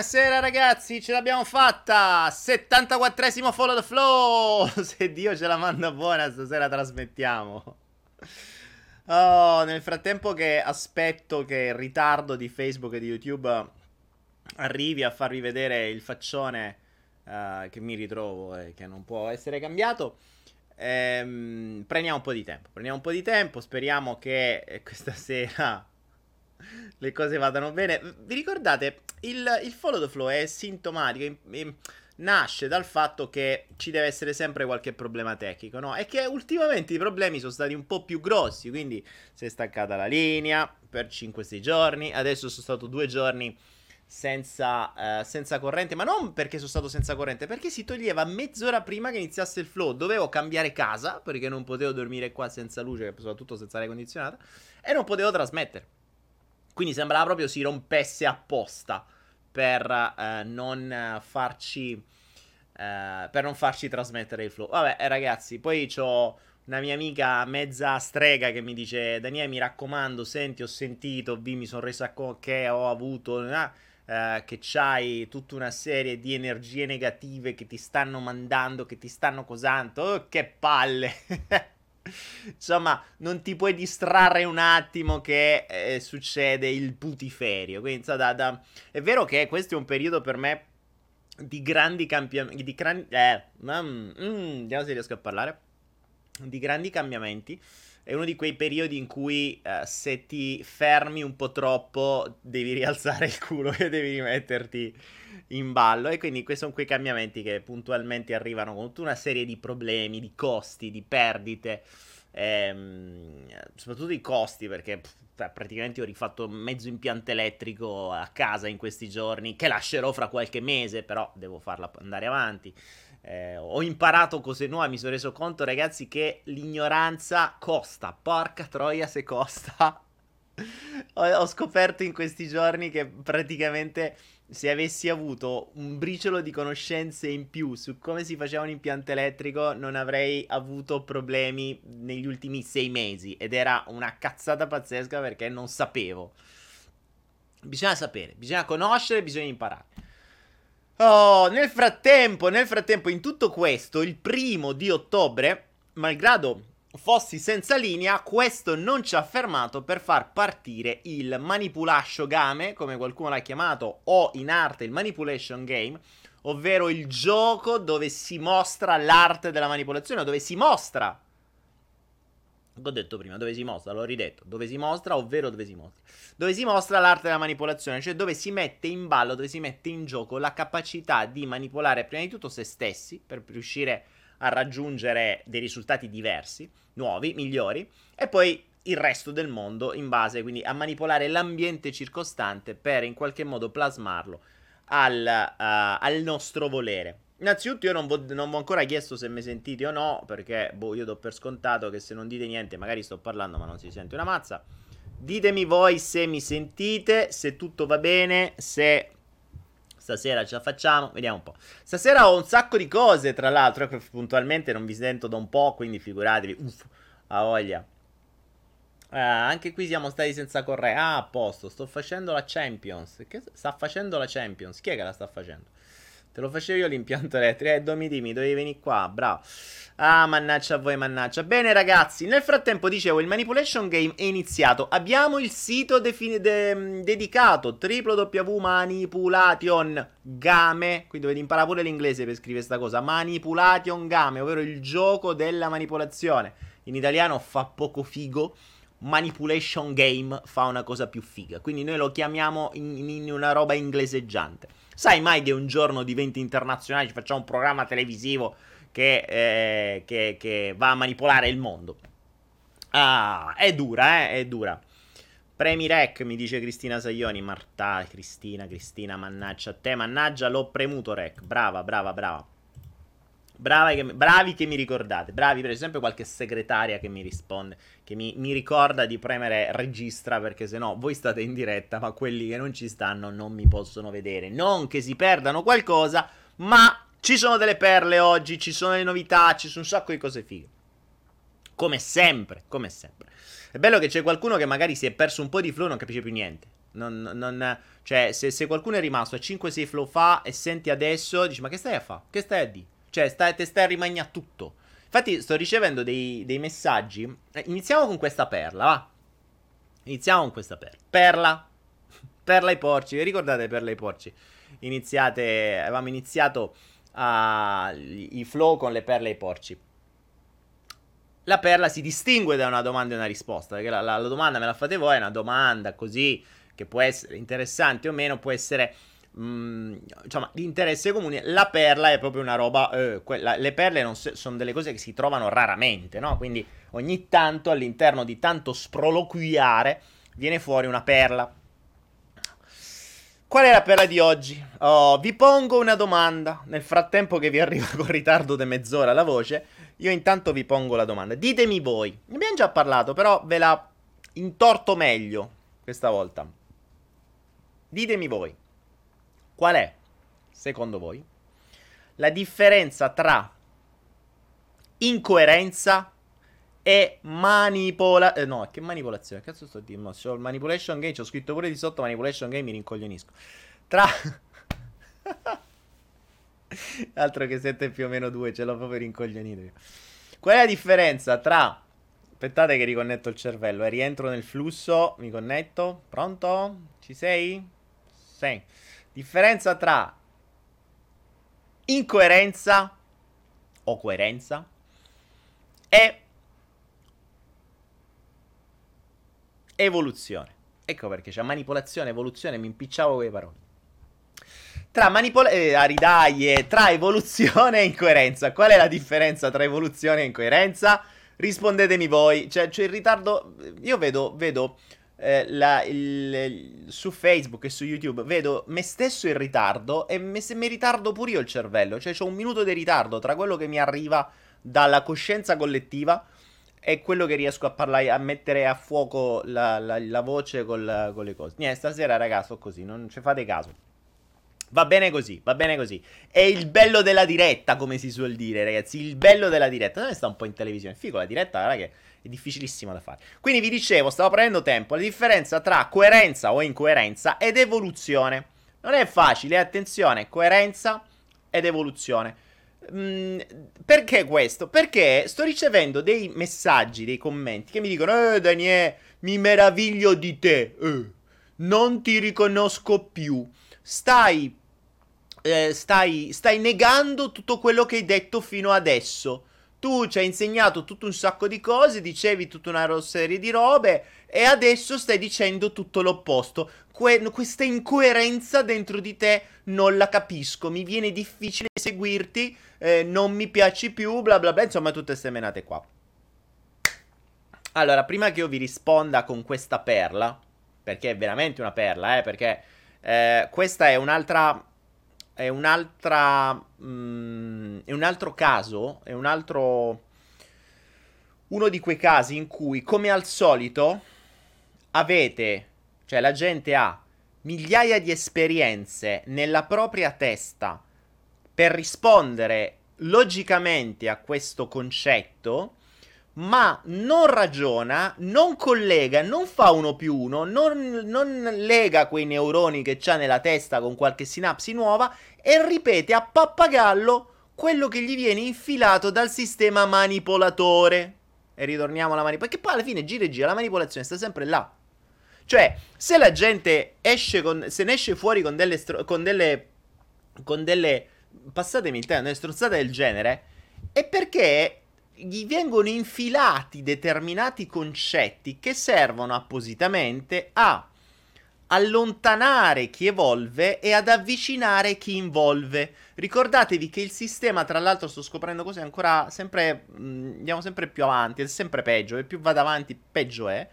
Buonasera ragazzi, ce l'abbiamo fatta! 74esimo follow the flow! Se Dio ce la manda buona, stasera trasmettiamo. Oh, nel frattempo che aspetto che il ritardo di Facebook e di YouTube arrivi a farvi vedere il faccione uh, che mi ritrovo e che non può essere cambiato, ehm, prendiamo un po' di tempo. Prendiamo un po' di tempo, speriamo che questa sera le cose vadano bene. Vi ricordate, il, il follow the flow è sintomatico, nasce dal fatto che ci deve essere sempre qualche problema tecnico, no? E che ultimamente i problemi sono stati un po' più grossi, quindi si è staccata la linea per 5-6 giorni, adesso sono stato due giorni senza, uh, senza, corrente, ma non perché sono stato senza corrente, perché si toglieva mezz'ora prima che iniziasse il flow. Dovevo cambiare casa perché non potevo dormire qua senza luce, soprattutto senza aria condizionata, e non potevo trasmettere. Quindi sembrava proprio si rompesse apposta per uh, non farci. Uh, per non farci trasmettere il flow. Vabbè, eh, ragazzi, poi ho una mia amica mezza strega che mi dice: Daniele, mi raccomando, senti, ho sentito, vi mi sono resa conto che ho avuto. Eh, Uh, che c'hai tutta una serie di energie negative che ti stanno mandando, che ti stanno cosando. Oh, che palle! Insomma, non ti puoi distrarre un attimo che eh, succede il putiferio. Quindi, so, da, da... è vero che questo è un periodo per me di grandi cambiamenti. Di gran... eh, mm, mm, vediamo se riesco a parlare. Di grandi cambiamenti. È uno di quei periodi in cui uh, se ti fermi un po' troppo devi rialzare il culo e devi rimetterti in ballo. E quindi questi sono quei cambiamenti che puntualmente arrivano con tutta una serie di problemi, di costi, di perdite. Ehm, soprattutto i costi perché pff, cioè, praticamente ho rifatto mezzo impianto elettrico a casa in questi giorni che lascerò fra qualche mese però devo farla andare avanti eh, ho imparato cose nuove mi sono reso conto ragazzi che l'ignoranza costa porca troia se costa ho, ho scoperto in questi giorni che praticamente se avessi avuto un briciolo di conoscenze in più su come si faceva un impianto elettrico, non avrei avuto problemi negli ultimi sei mesi. Ed era una cazzata pazzesca perché non sapevo. Bisogna sapere, bisogna conoscere, bisogna imparare. Oh, nel frattempo, nel frattempo, in tutto questo, il primo di ottobre, malgrado fossi senza linea, questo non ci ha fermato per far partire il Manipulation Game, come qualcuno l'ha chiamato, o in arte il Manipulation Game, ovvero il gioco dove si mostra l'arte della manipolazione, dove si mostra. Ho detto prima, dove si mostra, l'ho ridetto, dove si mostra, ovvero dove si mostra. Dove si mostra l'arte della manipolazione, cioè dove si mette in ballo, dove si mette in gioco la capacità di manipolare prima di tutto se stessi, per riuscire a raggiungere dei risultati diversi, nuovi, migliori, e poi il resto del mondo in base quindi a manipolare l'ambiente circostante per in qualche modo plasmarlo al, uh, al nostro volere. Innanzitutto io non vi ho ancora chiesto se mi sentite o no, perché boh, io do per scontato che se non dite niente magari sto parlando ma non si sente una mazza. Ditemi voi se mi sentite, se tutto va bene, se Stasera ce la facciamo, vediamo un po'. Stasera ho un sacco di cose, tra l'altro, ecco, puntualmente non vi sento da un po', quindi figuratevi, uff, a voglia. Uh, anche qui siamo stati senza correre. Ah, a posto, sto facendo la Champions. Che sta facendo la Champions? Chi è che la sta facendo? Te lo facevo io l'impianto elettrico. Eh, Domitimi, dovevi venire qua, bravo. Ah, mannaggia a voi, mannaggia. Bene, ragazzi, nel frattempo, dicevo, il Manipulation Game è iniziato. Abbiamo il sito defini- de- dedicato, www.manipulation game. Qui dovete imparare pure l'inglese per scrivere questa cosa. Manipulation game, ovvero il gioco della manipolazione. In italiano fa poco figo. Manipulation Game fa una cosa più figa. Quindi noi lo chiamiamo in, in una roba ingleseggiante. Sai mai che un giorno diventi internazionale, ci facciamo un programma televisivo che, eh, che, che va a manipolare il mondo? Ah, è dura, eh, è dura. Premi rec, mi dice Cristina Saglioni. Marta, Cristina, Cristina, mannaggia a te, mannaggia, l'ho premuto rec. Brava, brava, brava. Che, bravi che mi ricordate, bravi per esempio qualche segretaria che mi risponde, che mi, mi ricorda di premere registra perché se no voi state in diretta ma quelli che non ci stanno non mi possono vedere. Non che si perdano qualcosa, ma ci sono delle perle oggi, ci sono le novità, ci sono un sacco di cose fighe. Come sempre, come sempre. È bello che c'è qualcuno che magari si è perso un po' di flow e non capisce più niente. Non, non, cioè, se, se, qualcuno è rimasto a 5-6 flow fa e senti adesso, dici, ma che stai a fare? Che stai a dire? Cioè, stai, te stai a rimanere tutto. Infatti, sto ricevendo dei, dei messaggi. Eh, iniziamo con questa perla, va. Iniziamo con questa perla. Perla. Perla ai porci. Vi ricordate Perla ai porci? Iniziate, avevamo iniziato uh, i flow con le perle ai porci. La perla si distingue da una domanda e una risposta. Perché la, la, la domanda me la fate voi, è una domanda così che può essere interessante o meno, può essere insomma, di interesse comune. La perla è proprio una roba. Eh, quella, le perle se, sono delle cose che si trovano raramente, no? Quindi ogni tanto all'interno di tanto sproloquiare viene fuori una perla. Qual è la perla di oggi? Oh, vi pongo una domanda. Nel frattempo che vi arriva con ritardo di mezz'ora la voce, io intanto vi pongo la domanda. Ditemi voi. Ne abbiamo già parlato, però ve la intorto meglio questa volta. Ditemi voi, qual è, secondo voi, la differenza tra incoerenza e manipola... Eh, no, che manipolazione? Cazzo sto dicendo? C'ho il manipulation game, c'ho scritto pure di sotto manipulation game, mi rincoglionisco. Tra... Altro che 7 più o meno 2, ce l'ho proprio rincoglionito io. Qual è la differenza tra... Aspettate che riconnetto il cervello, eh, rientro nel flusso, mi connetto, pronto? Ci sei? Sì. Differenza tra incoerenza o coerenza e evoluzione. Ecco perché c'è manipolazione, evoluzione, mi impicciavo con le parole. Tra manipolazione, eh, aridaglie, tra evoluzione e incoerenza. Qual è la differenza tra evoluzione e incoerenza? Rispondetemi voi. Cioè, cioè il ritardo. Io vedo, vedo eh, la, il, su Facebook e su YouTube vedo me stesso in ritardo e me, mi ritardo pure io il cervello, cioè ho un minuto di ritardo tra quello che mi arriva dalla coscienza collettiva e quello che riesco a parlare, a mettere a fuoco la, la, la voce col, con le cose. Niente, stasera ragazzi, sto così, non ci fate caso. Va bene così, va bene così. È il bello della diretta, come si suol dire, ragazzi. Il bello della diretta. Non sta un po' in televisione. Figo, la diretta, guarda che è difficilissima da fare. Quindi vi dicevo, stavo prendendo tempo, la differenza tra coerenza o incoerenza ed evoluzione. Non è facile, attenzione, coerenza ed evoluzione. Mm, perché questo? Perché sto ricevendo dei messaggi, dei commenti che mi dicono, eh Daniele, mi meraviglio di te, eh, non ti riconosco più, stai, eh, stai, stai negando tutto quello che hai detto fino adesso tu ci hai insegnato tutto un sacco di cose, dicevi tutta una serie di robe e adesso stai dicendo tutto l'opposto. Que- questa incoerenza dentro di te non la capisco, mi viene difficile seguirti, eh, non mi piaci più, bla bla bla, insomma tutte queste menate qua. Allora, prima che io vi risponda con questa perla, perché è veramente una perla, eh, perché eh, questa è un'altra è un'altra. Mm, è un altro caso. È un altro. Uno di quei casi in cui, come al solito, avete. Cioè, la gente ha migliaia di esperienze nella propria testa per rispondere logicamente a questo concetto ma non ragiona, non collega, non fa uno più uno, non, non lega quei neuroni che c'ha nella testa con qualche sinapsi nuova e ripete a pappagallo quello che gli viene infilato dal sistema manipolatore. E ritorniamo alla manipolazione, perché poi alla fine gira e gira, la manipolazione sta sempre là. Cioè, se la gente esce con, se ne esce fuori con delle, stro- con delle, con delle, passatemi il tempo, delle strozzate del genere, è perché gli vengono infilati determinati concetti che servono appositamente a allontanare chi evolve e ad avvicinare chi involve. Ricordatevi che il sistema, tra l'altro, sto scoprendo cose ancora sempre. Mh, andiamo sempre più avanti, è sempre peggio. E più vado avanti, peggio è.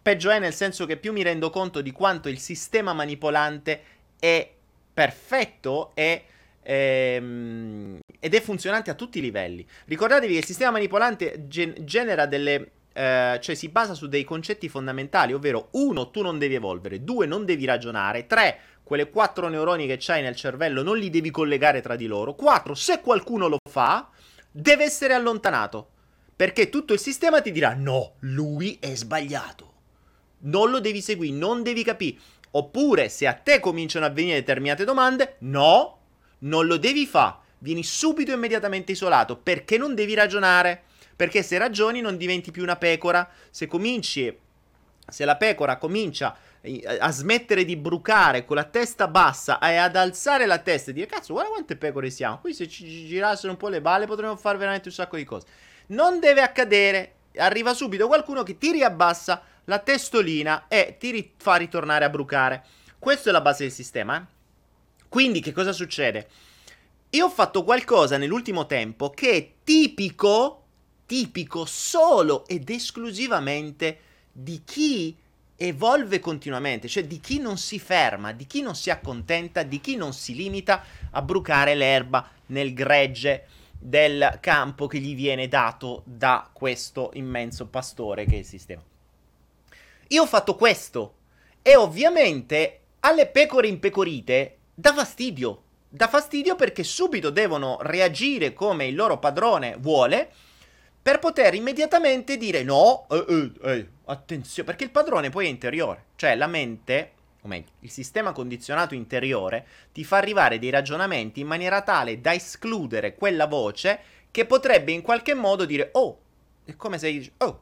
Peggio è nel senso che più mi rendo conto di quanto il sistema manipolante è perfetto e ehm, ed è funzionante a tutti i livelli. Ricordatevi che il sistema manipolante gen- genera delle Uh, cioè si basa su dei concetti fondamentali, ovvero uno, tu non devi evolvere, due, non devi ragionare, tre, quelle quattro neuroni che c'hai nel cervello non li devi collegare tra di loro, quattro, se qualcuno lo fa, deve essere allontanato, perché tutto il sistema ti dirà no, lui è sbagliato, non lo devi seguire, non devi capire. Oppure se a te cominciano a venire determinate domande, no, non lo devi fare. Vieni subito immediatamente isolato perché non devi ragionare. Perché se ragioni non diventi più una pecora. Se cominci, se la pecora comincia eh, a smettere di brucare con la testa bassa e ad alzare la testa e dire cazzo guarda quante pecore siamo qui se ci girassero un po' le balle potremmo fare veramente un sacco di cose non deve accadere arriva subito qualcuno che ti riabbassa la testolina e ti ri- fa ritornare a brucare. Questa è la base del sistema. Eh? Quindi che cosa succede? Io ho fatto qualcosa nell'ultimo tempo che è tipico, tipico solo ed esclusivamente di chi evolve continuamente, cioè di chi non si ferma, di chi non si accontenta, di chi non si limita a brucare l'erba nel gregge del campo che gli viene dato da questo immenso pastore che è il sistema. Io ho fatto questo e ovviamente alle pecore impecorite dà fastidio. Dà fastidio perché subito devono reagire come il loro padrone vuole per poter immediatamente dire no, eh, eh, eh, attenzione, perché il padrone poi è interiore, cioè la mente o meglio, il sistema condizionato interiore ti fa arrivare dei ragionamenti in maniera tale da escludere quella voce che potrebbe in qualche modo dire oh, è come se oh,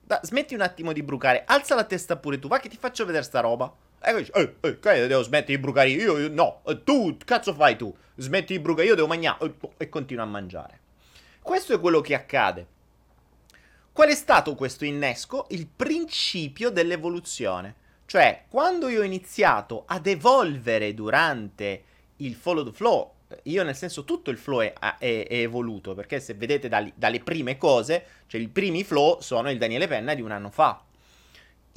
da, smetti un attimo di brucare, alza la testa pure tu, va che ti faccio vedere sta roba. E poi dici, eh, eh, che devo smettere di brucare io, io no, eh, tu, cazzo fai tu? Smetti di brucare, io devo mangiare, eh, e continua a mangiare. Questo è quello che accade. Qual è stato questo innesco? Il principio dell'evoluzione. Cioè, quando io ho iniziato ad evolvere durante il follow the flow, io nel senso tutto il flow è, è, è evoluto, perché se vedete dali, dalle prime cose, cioè i primi flow sono il Daniele Penna di un anno fa.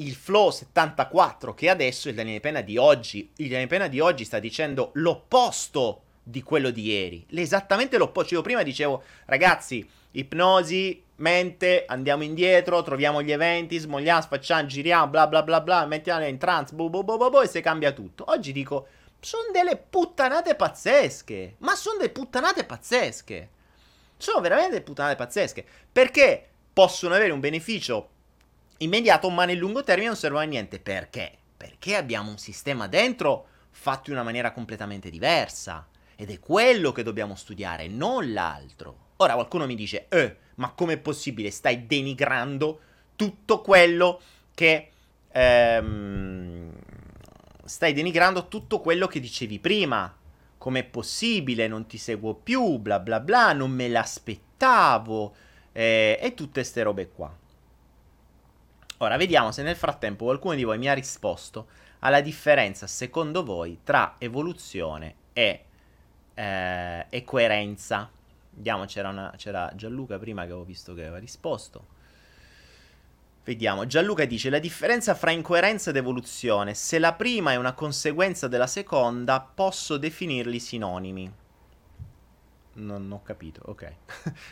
Il flow 74 che adesso il Daniele Penna di oggi. Il Daniele Penna di oggi sta dicendo l'opposto di quello di ieri. Esattamente l'opposto. Io prima dicevo, ragazzi, ipnosi, mente, andiamo indietro, troviamo gli eventi, smogliamo, facciamo, giriamo, bla bla bla bla, mettiamo in trance, bu bu bu bu, bu e si cambia tutto. Oggi dico, sono delle puttanate pazzesche, ma sono delle puttanate pazzesche. Sono veramente puttanate pazzesche, perché possono avere un beneficio immediato, ma nel lungo termine non servono a niente. Perché? Perché abbiamo un sistema dentro fatto in una maniera completamente diversa. Ed è quello che dobbiamo studiare, non l'altro. Ora qualcuno mi dice, eh, ma com'è possibile? Stai denigrando tutto quello che... Ehm, stai denigrando tutto quello che dicevi prima. Com'è possibile? Non ti seguo più, bla bla bla, non me l'aspettavo. Eh, e tutte ste robe qua. Ora vediamo se nel frattempo qualcuno di voi mi ha risposto alla differenza, secondo voi, tra evoluzione e, eh, e coerenza. Vediamo, c'era, una, c'era Gianluca prima che avevo visto che aveva risposto. Vediamo, Gianluca dice la differenza fra incoerenza ed evoluzione. Se la prima è una conseguenza della seconda, posso definirli sinonimi. Non ho capito, ok.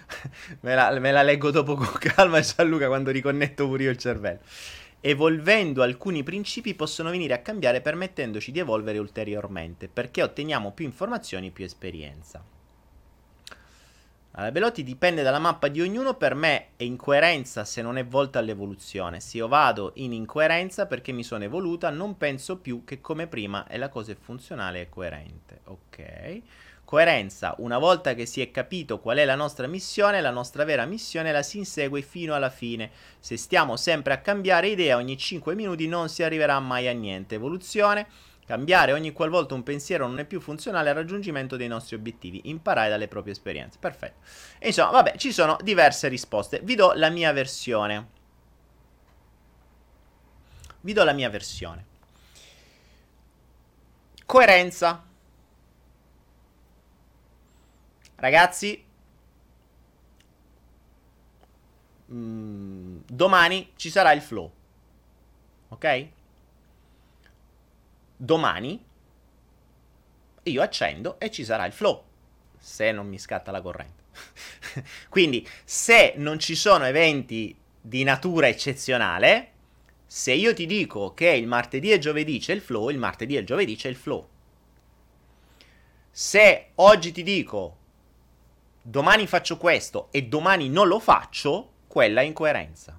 me, la, me, la, leggo dopo con calma, Gianluca, quando riconnetto pure io il cervello. Evolvendo alcuni principi possono venire a cambiare permettendoci di evolvere ulteriormente, perché otteniamo più informazioni più esperienza. Allora, Belotti dipende dalla mappa di ognuno, per me è incoerenza se non è volta all'evoluzione. Se io vado in incoerenza perché mi sono evoluta, non penso più che come prima e la cosa è funzionale e coerente. Ok. Coerenza, una volta che si è capito qual è la nostra missione, la nostra vera missione la si insegue fino alla fine. Se stiamo sempre a cambiare idea ogni 5 minuti non si arriverà mai a niente. Evoluzione Cambiare ogni qualvolta un pensiero non è più funzionale al raggiungimento dei nostri obiettivi. Imparare dalle proprie esperienze. Perfetto. Insomma, vabbè, ci sono diverse risposte. Vi do la mia versione. Vi do la mia versione. Coerenza. Ragazzi, mm, domani ci sarà il flow. Ok? domani io accendo e ci sarà il flow, se non mi scatta la corrente. Quindi, se non ci sono eventi di natura eccezionale, se io ti dico che il martedì e giovedì c'è il flow, il martedì e il giovedì c'è il flow. Se oggi ti dico domani faccio questo e domani non lo faccio, quella è incoerenza.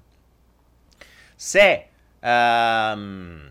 Se um,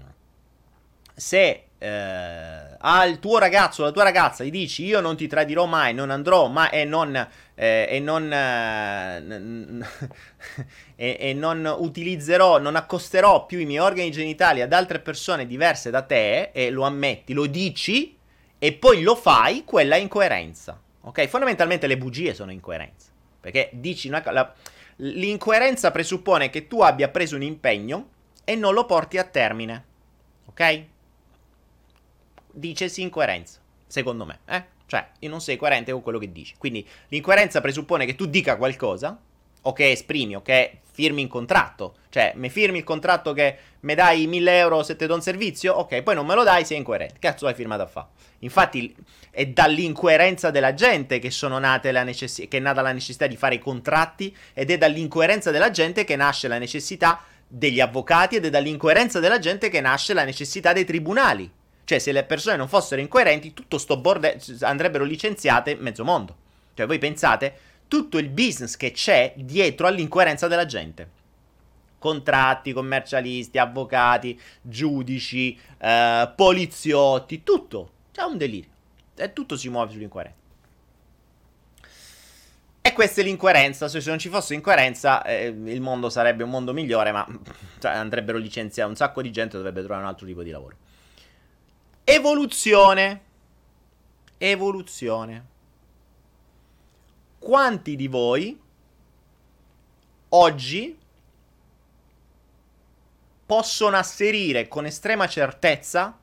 se eh, al tuo ragazzo o alla tua ragazza gli dici io non ti tradirò mai, non andrò mai e non, eh, e, non eh, e, e, non utilizzerò, non accosterò più i miei organi genitali ad altre persone diverse da te e lo ammetti, lo dici e poi lo fai, quella è incoerenza. Ok? Fondamentalmente le bugie sono incoerenza. Perché dici una cosa. L'incoerenza presuppone che tu abbia preso un impegno e non lo porti a termine. Ok? Dicesi incoerenza, secondo me, eh? Cioè, io non sei coerente con quello che dici. Quindi l'incoerenza presuppone che tu dica qualcosa, o che esprimi, o che firmi un contratto. Cioè, mi firmi il contratto che mi dai 1000 euro se ti do un servizio? Ok, poi non me lo dai, sei incoerente. Cazzo hai firmato a fa? Infatti è dall'incoerenza della gente che, necessi- che è nata la necessità di fare i contratti ed è dall'incoerenza della gente che nasce la necessità degli avvocati ed è dall'incoerenza della gente che nasce la necessità dei tribunali. Cioè, se le persone non fossero incoerenti, tutto sto bordello andrebbero licenziate mezzo mondo. Cioè, voi pensate tutto il business che c'è dietro all'incoerenza della gente. Contratti, commercialisti, avvocati, giudici, eh, poliziotti, tutto. C'è un delirio. E tutto si muove sull'incoerenza. E questa è l'incoerenza. Se non ci fosse incoerenza, eh, il mondo sarebbe un mondo migliore, ma cioè, andrebbero licenziati un sacco di gente, dovrebbe trovare un altro tipo di lavoro. Evoluzione. Evoluzione. Quanti di voi oggi possono asserire con estrema certezza,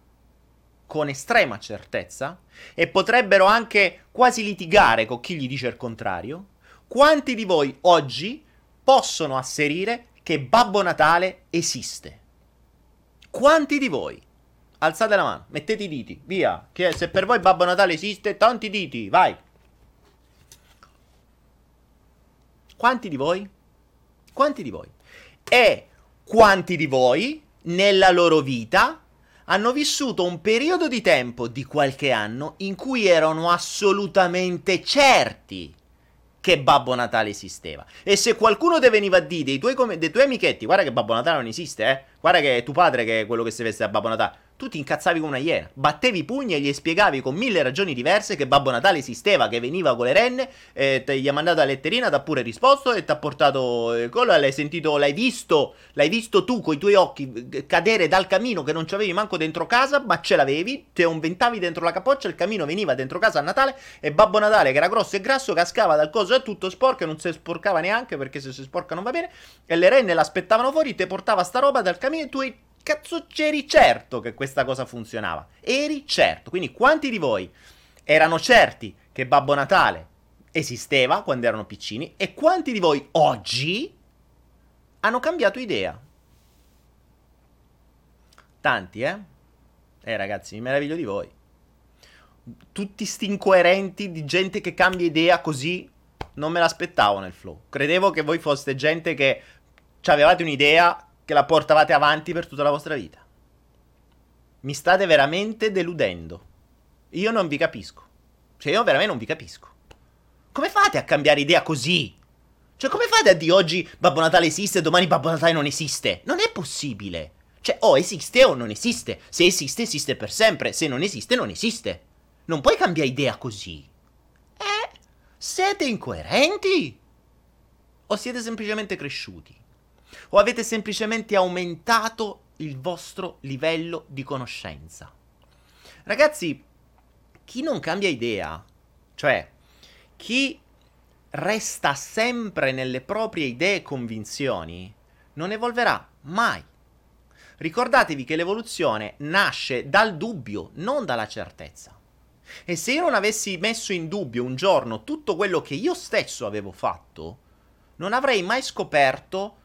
con estrema certezza, e potrebbero anche quasi litigare con chi gli dice il contrario, quanti di voi oggi possono asserire che Babbo Natale esiste? Quanti di voi? Alzate la mano, mettete i diti, via. Che se per voi Babbo Natale esiste, tanti diti, vai. Quanti di voi? Quanti di voi? E quanti di voi, nella loro vita, hanno vissuto un periodo di tempo di qualche anno in cui erano assolutamente certi che Babbo Natale esisteva. E se qualcuno ti veniva a dire dei tuoi, com- dei tuoi amichetti, guarda che Babbo Natale non esiste, eh? Guarda che è tuo padre che è quello che si veste a Babbo Natale tu ti incazzavi come una iena, battevi i pugni e gli spiegavi con mille ragioni diverse che Babbo Natale esisteva, che veniva con le renne, e te gli ha mandato la letterina, ti ha pure risposto e ti ha portato il collo, l'hai sentito, l'hai visto, l'hai visto tu con i tuoi occhi cadere dal camino che non c'avevi manco dentro casa, ma ce l'avevi, te inventavi dentro la capoccia, il camino veniva dentro casa a Natale e Babbo Natale che era grosso e grasso cascava dal coso e tutto sporco e non si sporcava neanche perché se si sporca non va bene e le renne l'aspettavano fuori, te portava sta roba dal camino e tu cazzo c'eri certo che questa cosa funzionava? Eri certo. Quindi quanti di voi erano certi che Babbo Natale esisteva quando erano piccini e quanti di voi oggi hanno cambiato idea? Tanti, eh? Eh ragazzi, mi meraviglio di voi. Tutti sti incoerenti di gente che cambia idea così non me l'aspettavo nel flow. Credevo che voi foste gente che avevate un'idea che la portavate avanti per tutta la vostra vita. Mi state veramente deludendo. Io non vi capisco. Cioè, io veramente non vi capisco. Come fate a cambiare idea così? Cioè, come fate a dire oggi Babbo Natale esiste e domani Babbo Natale non esiste? Non è possibile. Cioè, o esiste o non esiste. Se esiste, esiste per sempre. Se non esiste, non esiste. Non puoi cambiare idea così. Eh? Siete incoerenti? O siete semplicemente cresciuti? O avete semplicemente aumentato il vostro livello di conoscenza? Ragazzi, chi non cambia idea, cioè chi resta sempre nelle proprie idee e convinzioni, non evolverà mai. Ricordatevi che l'evoluzione nasce dal dubbio, non dalla certezza. E se io non avessi messo in dubbio un giorno tutto quello che io stesso avevo fatto, non avrei mai scoperto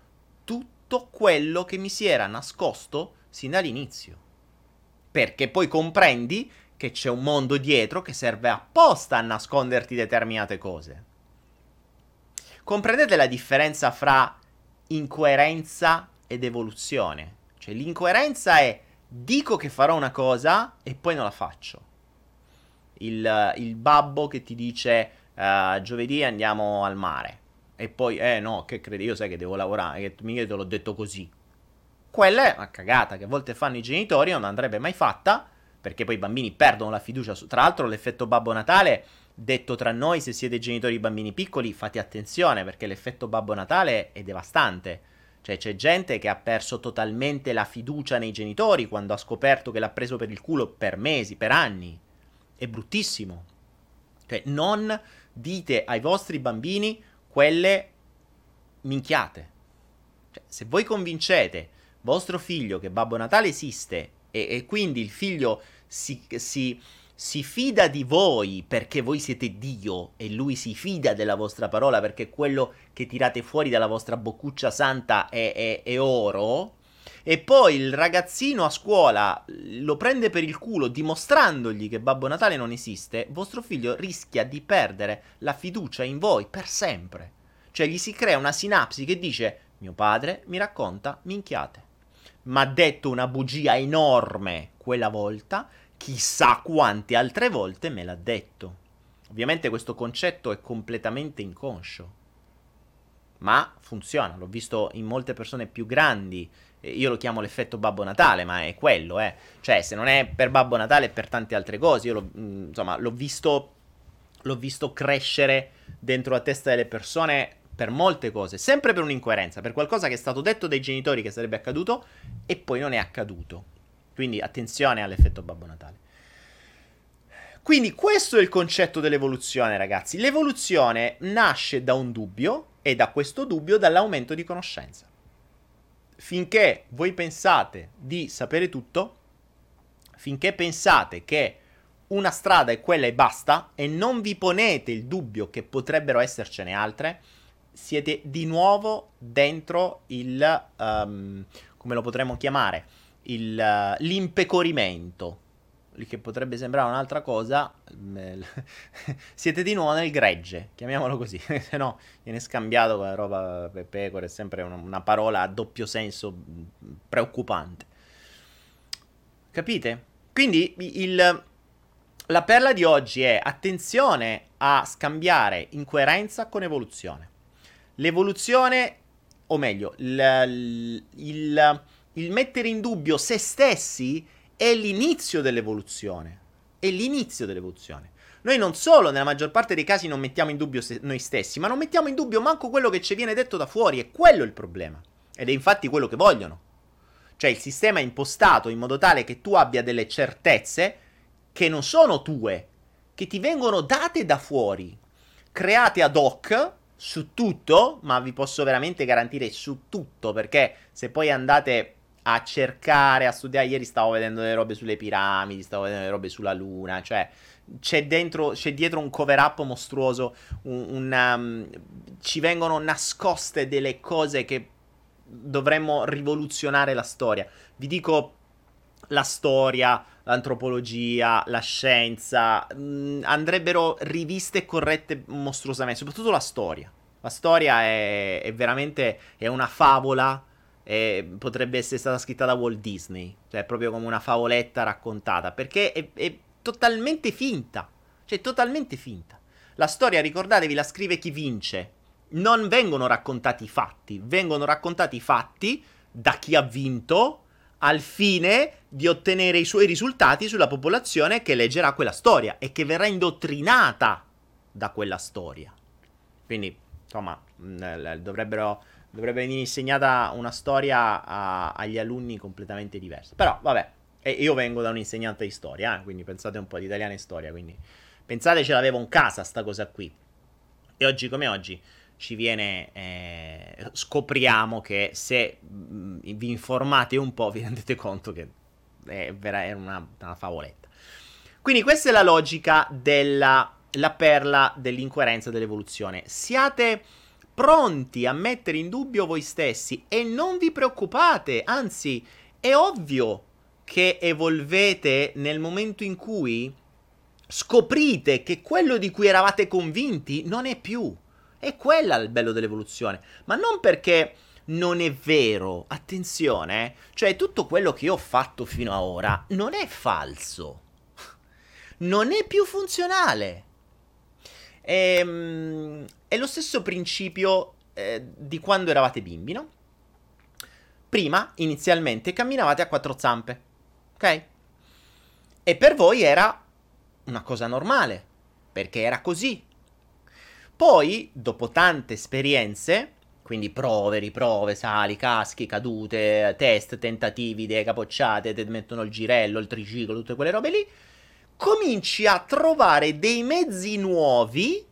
tutto quello che mi si era nascosto sin dall'inizio. Perché poi comprendi che c'è un mondo dietro che serve apposta a nasconderti determinate cose. Comprendete la differenza fra incoerenza ed evoluzione? Cioè l'incoerenza è dico che farò una cosa e poi non la faccio. Il, il babbo che ti dice uh, giovedì andiamo al mare e poi, eh no, che credi, io sai che devo lavorare, che mica te l'ho detto così. Quella è una cagata che a volte fanno i genitori, non andrebbe mai fatta, perché poi i bambini perdono la fiducia. Su... Tra l'altro l'effetto Babbo Natale, detto tra noi, se siete genitori di bambini piccoli, fate attenzione, perché l'effetto Babbo Natale è devastante. Cioè c'è gente che ha perso totalmente la fiducia nei genitori quando ha scoperto che l'ha preso per il culo per mesi, per anni. È bruttissimo. Cioè non dite ai vostri bambini quelle minchiate. Cioè, se voi convincete vostro figlio che Babbo Natale esiste e, e quindi il figlio si, si, si, fida di voi perché voi siete Dio e lui si fida della vostra parola perché quello che tirate fuori dalla vostra boccuccia santa è, è, è oro, e poi il ragazzino a scuola lo prende per il culo dimostrandogli che Babbo Natale non esiste, vostro figlio rischia di perdere la fiducia in voi per sempre. Cioè gli si crea una sinapsi che dice mio padre mi racconta minchiate. Ma ha detto una bugia enorme quella volta, chissà quante altre volte me l'ha detto. Ovviamente questo concetto è completamente inconscio. Ma funziona, l'ho visto in molte persone più grandi. Io lo chiamo l'effetto Babbo Natale, ma è quello, eh. Cioè, se non è per Babbo Natale è per tante altre cose. Io l'ho, mm, insomma, l'ho visto, l'ho visto crescere dentro la testa delle persone per molte cose, sempre per un'incoerenza, per qualcosa che è stato detto dai genitori che sarebbe accaduto e poi non è accaduto. Quindi attenzione all'effetto Babbo Natale. Quindi questo è il concetto dell'evoluzione, ragazzi. L'evoluzione nasce da un dubbio e da questo dubbio dall'aumento di conoscenza. Finché voi pensate di sapere tutto, finché pensate che una strada è quella e basta e non vi ponete il dubbio che potrebbero essercene altre, siete di nuovo dentro il, um, come lo potremmo chiamare, il, uh, l'impecorimento, che potrebbe sembrare un'altra cosa, siete di nuovo nel gregge, chiamiamolo così, se no viene scambiato con la roba per pecore, è sempre una, parola a doppio senso preoccupante. Capite? Quindi il, la perla di oggi è attenzione a scambiare incoerenza con evoluzione. L'evoluzione, o meglio, il, il, il mettere in dubbio se stessi è l'inizio dell'evoluzione. È l'inizio dell'evoluzione. Noi non solo nella maggior parte dei casi non mettiamo in dubbio noi stessi, ma non mettiamo in dubbio manco quello che ci viene detto da fuori, è quello il problema. Ed è infatti quello che vogliono. Cioè il sistema è impostato in modo tale che tu abbia delle certezze che non sono tue, che ti vengono date da fuori, create ad hoc su tutto, ma vi posso veramente garantire su tutto, perché se poi andate a cercare, a studiare, ieri stavo vedendo le robe sulle piramidi, stavo vedendo le robe sulla luna, cioè c'è dentro, c'è dietro un cover up mostruoso, un, un, um, ci vengono nascoste delle cose che dovremmo rivoluzionare la storia. Vi dico la storia, l'antropologia, la scienza, mh, mm, andrebbero riviste e corrette mostruosamente, soprattutto la storia. La storia è, è veramente è una favola, è, potrebbe essere stata scritta da Walt Disney, cioè proprio come una favoletta raccontata, perché è, è totalmente finta, cioè totalmente finta. La storia, ricordatevi, la scrive chi vince. Non vengono raccontati i fatti, vengono raccontati i fatti da chi ha vinto al fine di ottenere i suoi risultati sulla popolazione che leggerà quella storia e che verrà indottrinata da quella storia. Quindi, insomma, mm, dovrebbero, dovrebbe venire insegnata una storia a, agli alunni completamente diversa. Però, vabbè, io vengo da un insegnante di storia, eh, quindi pensate un po' di italiana e storia, quindi pensate ce l'avevo in casa sta cosa qui. E oggi come oggi ci viene, eh, scopriamo che se mm, vi informate un po' vi rendete conto che è, vera, è una, una favoletta. Quindi questa è la logica della la perla dell'incoerenza dell'evoluzione. Siate pronti a mettere in dubbio voi stessi e non vi preoccupate, anzi è ovvio che evolvete nel momento in cui scoprite che quello di cui eravate convinti non è più. È quella il bello dell'evoluzione. Ma non perché non è vero. Attenzione, eh. Cioè, tutto quello che io ho fatto fino ad ora non è falso. Non è più funzionale. È, ehm, è lo stesso principio eh, di quando eravate bimbi, no? Prima, inizialmente, camminavate a quattro zampe. Ok? E per voi era una cosa normale, perché era così. Poi, dopo tante esperienze, quindi prove, riprove, sali, caschi, cadute, test, tentativi, idee capocciate, ti mettono il girello, il triciclo, tutte quelle robe lì, cominci a trovare dei mezzi nuovi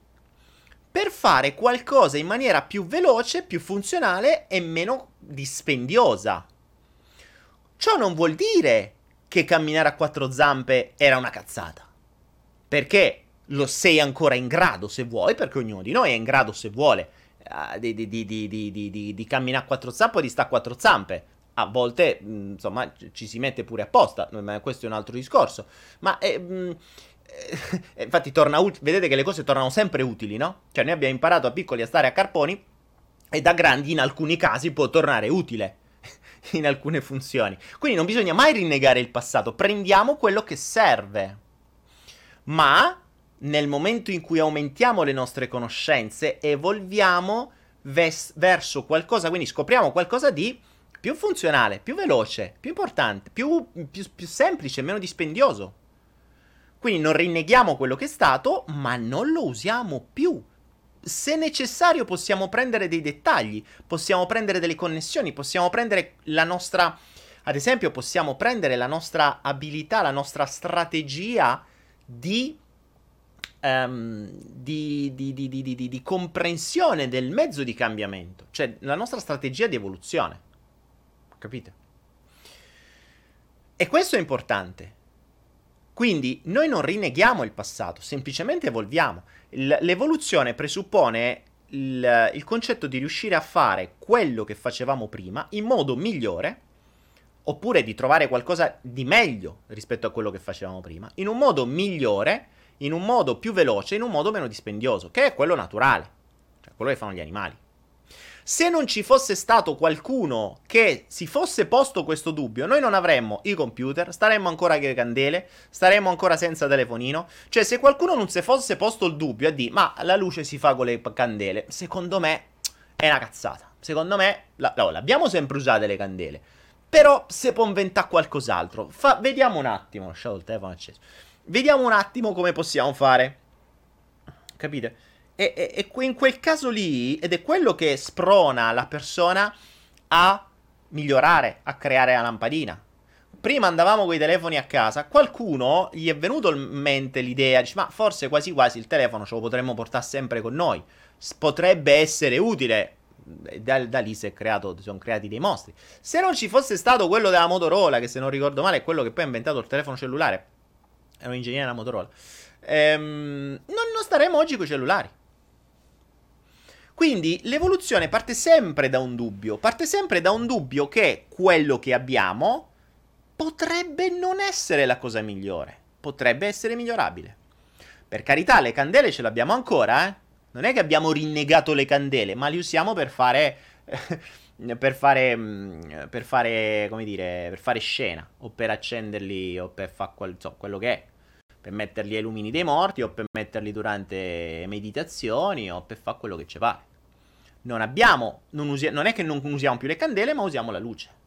per fare qualcosa in maniera più veloce, più funzionale e meno dispendiosa. Ciò non vuol dire che camminare a quattro zampe era una cazzata. Perché lo sei ancora in grado se vuoi, perché ognuno di noi è in grado se vuole uh, di, di, di, di, camminare a quattro zampe o di stare a quattro zampe. A volte, mh, insomma, ci si mette pure apposta, ma questo è un altro discorso. Ma eh, mh, eh, infatti torna ut- vedete che le cose tornano sempre utili, no? Cioè noi abbiamo imparato a piccoli a stare a carponi e da grandi in alcuni casi può tornare utile in alcune funzioni. Quindi non bisogna mai rinnegare il passato, prendiamo quello che serve. Ma nel momento in cui aumentiamo le nostre conoscenze, evolviamo ves- verso qualcosa, quindi scopriamo qualcosa di più funzionale, più veloce, più importante, più, più, più semplice, meno dispendioso. Quindi non rinneghiamo quello che è stato, ma non lo usiamo più. Se necessario possiamo prendere dei dettagli, possiamo prendere delle connessioni, possiamo prendere la nostra, ad esempio, possiamo prendere la nostra abilità, la nostra strategia di um, di, di, di, di, comprensione del mezzo di cambiamento, cioè la nostra strategia di evoluzione. Capite? E questo è importante. Quindi noi non rinneghiamo il passato, semplicemente evolviamo. L- l'evoluzione presuppone il, il concetto di riuscire a fare quello che facevamo prima in modo migliore oppure di trovare qualcosa di meglio rispetto a quello che facevamo prima, in un modo migliore in un modo più veloce, in un modo meno dispendioso, che è quello naturale, cioè quello che fanno gli animali. Se non ci fosse stato qualcuno che si fosse posto questo dubbio, noi non avremmo i computer, staremmo ancora le candele, staremmo ancora senza telefonino. Cioè, se qualcuno non si fosse posto il dubbio a dire, ma la luce si fa con le candele, secondo me è una cazzata. Secondo me, no, l'abbiamo sempre usate le candele. Però se può inventare qualcos'altro. Fa, vediamo un attimo. Lasciato il telefono acceso. Vediamo un attimo come possiamo fare. Capite? E, e, e in quel caso lì, ed è quello che sprona la persona a migliorare, a creare la lampadina. Prima andavamo con i telefoni a casa, qualcuno gli è venuto in mente l'idea, dice, ma forse quasi quasi il telefono ce lo potremmo portare sempre con noi, potrebbe essere utile, da, da, lì si, sono creati dei mostri. Se non ci fosse stato quello della Motorola, che se non ricordo male è quello che poi ha inventato il telefono cellulare, è un ingegnere della Motorola, ehm, non, non staremo oggi con i cellulari. Quindi l'evoluzione parte sempre da un dubbio, parte sempre da un dubbio che quello che abbiamo potrebbe non essere la cosa migliore, potrebbe essere migliorabile. Per carità, le candele ce l'abbiamo ancora, eh? Non è che abbiamo rinnegato le candele, ma le usiamo per fare per fare, mm, per fare, come dire, per fare scena, o per accenderli, o per fare quel, so, quello che è, per metterli ai lumini dei morti, o per metterli durante meditazioni, o per fare quello che ci pare. Non abbiamo, non, usi- non è che non usiamo più le candele, ma usiamo la luce.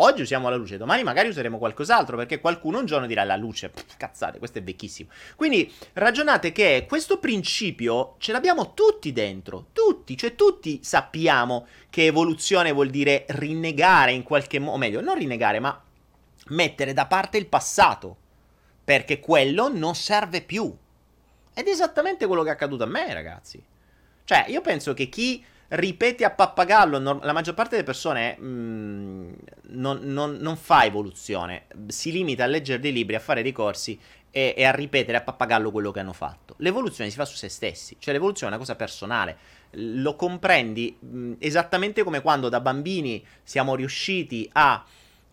Oggi usiamo la luce, domani magari useremo qualcos'altro perché qualcuno un giorno dirà la luce. Pff, cazzate, questo è vecchissimo. Quindi ragionate che questo principio ce l'abbiamo tutti dentro, tutti, cioè tutti sappiamo che evoluzione vuol dire rinnegare in qualche modo, o meglio, non rinnegare, ma mettere da parte il passato, perché quello non serve più. Ed è esattamente quello che è accaduto a me, ragazzi. Cioè, io penso che chi ripete a pappagallo. No, la maggior parte delle persone mh, mm, non, non, non, fa evoluzione, si limita a leggere dei libri, a fare dei corsi e, e, a ripetere a pappagallo quello che hanno fatto. L'evoluzione si fa su se stessi, cioè l'evoluzione è una cosa personale. Lo comprendi mh, mm, esattamente come quando da bambini siamo riusciti a.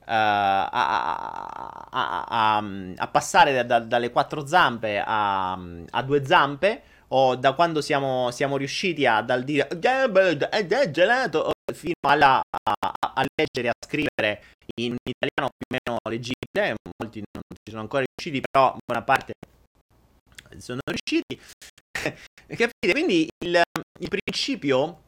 Uh, a, a, a, a, passare da, da, dalle quattro zampe a, due zampe o da quando siamo, siamo riusciti a dal dire è gelato fino alla, a, a, leggere a scrivere in italiano più o meno leggibile molti non ci sono ancora riusciti però buona parte sono riusciti. Capite? Quindi il, il principio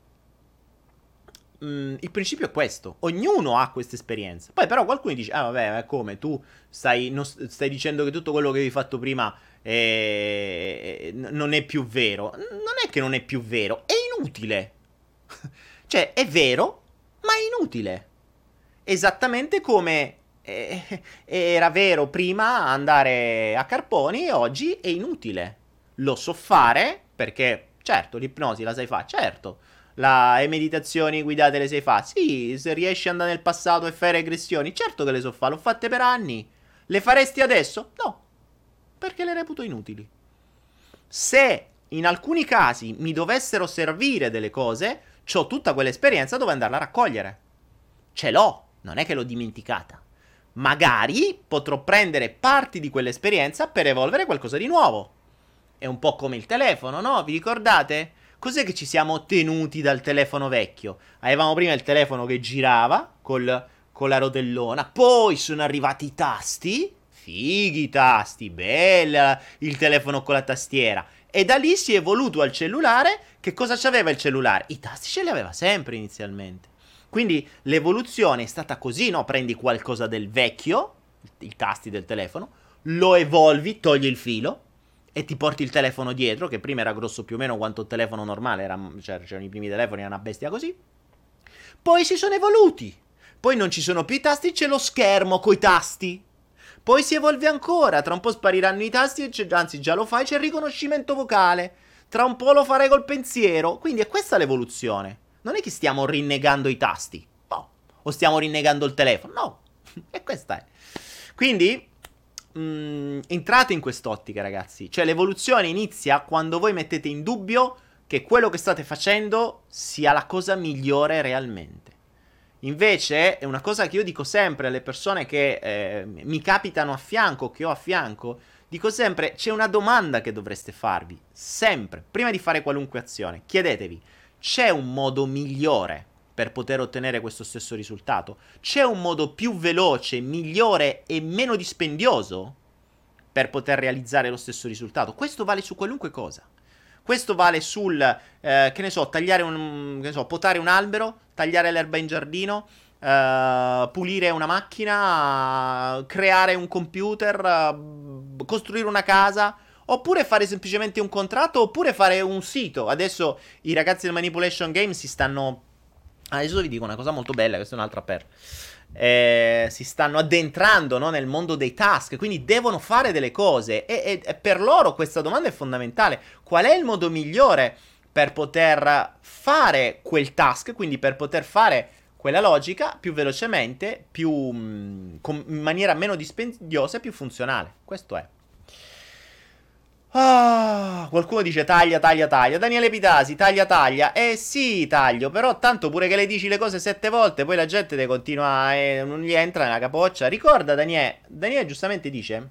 mm, il principio è questo. Ognuno ha questa esperienza. Poi però qualcuno dice, ah vabbè, ma come? Tu stai, non, stai dicendo che tutto quello che avevi fatto prima è, non è più vero. Non è che non è più vero, è inutile. cioè, è vero, ma è inutile. Esattamente come eh, era vero prima andare a Carponi, oggi è inutile. Lo so fare perché, certo, l'ipnosi la sai fare, certo la, le meditazioni guidate le sai fare? Sì, se riesci ad andare nel passato e fare regressioni, certo che le so fare, l'ho fatte per anni. Le faresti adesso? No, perché le reputo inutili. Se in alcuni casi mi dovessero servire delle cose, ho tutta quell'esperienza dove andarla a raccogliere. Ce l'ho, non è che l'ho dimenticata. Magari potrò prendere parti di quell'esperienza per evolvere qualcosa di nuovo. È un po' come il telefono, no? Vi ricordate? Cos'è che ci siamo tenuti dal telefono vecchio? Avevamo prima il telefono che girava col, con la rotellona, poi sono arrivati i tasti, fighi i tasti, bella il telefono con la tastiera. E da lì si è evoluto al cellulare. Che cosa c'aveva il cellulare? I tasti ce li aveva sempre inizialmente. Quindi l'evoluzione è stata così, no? Prendi qualcosa del vecchio, i tasti del telefono, lo evolvi, togli il filo, e ti porti il telefono dietro, che prima era grosso più o meno quanto il telefono normale, era, cioè, c'erano i primi telefoni, era una bestia così. Poi si sono evoluti. Poi non ci sono più i tasti, c'è lo schermo coi tasti. Poi si evolve ancora, tra un po' spariranno i tasti, anzi già lo fai, c'è il riconoscimento vocale. Tra un po' lo farai col pensiero. Quindi è questa l'evoluzione. Non è che stiamo rinnegando i tasti. No. O stiamo rinnegando il telefono. No. e questa è. Quindi mh, mm, entrate in quest'ottica, ragazzi. Cioè, l'evoluzione inizia quando voi mettete in dubbio che quello che state facendo sia la cosa migliore realmente. Invece, è una cosa che io dico sempre alle persone che eh, mi capitano a fianco, che ho a fianco, dico sempre, c'è una domanda che dovreste farvi, sempre, prima di fare qualunque azione. Chiedetevi, c'è un modo migliore per poter ottenere questo stesso risultato? C'è un modo più veloce, migliore e meno dispendioso per poter realizzare lo stesso risultato? Questo vale su qualunque cosa. Questo vale sul, eh, che ne so, tagliare un, che ne so, potare un albero, tagliare l'erba in giardino, Uh, pulire una macchina, creare un computer, uh, costruire una casa, oppure fare semplicemente un contratto, oppure fare un sito. Adesso i ragazzi del Manipulation Game si stanno Adesso vi dico una cosa molto bella, questa è un'altra per. Eh, si stanno addentrando no, nel mondo dei task, quindi devono fare delle cose e, e, e, per loro questa domanda è fondamentale. Qual è il modo migliore per poter fare quel task, quindi per poter fare quella logica più velocemente, più, mm, con, in maniera meno dispendiosa e più funzionale? Questo è. Ah, qualcuno dice taglia, taglia, taglia. Daniele Pitasi, taglia, taglia. Eh sì, taglio, però tanto pure che le dici le cose sette volte, poi la gente te continua e non gli entra nella capoccia. Ricorda Daniele, Daniele giustamente dice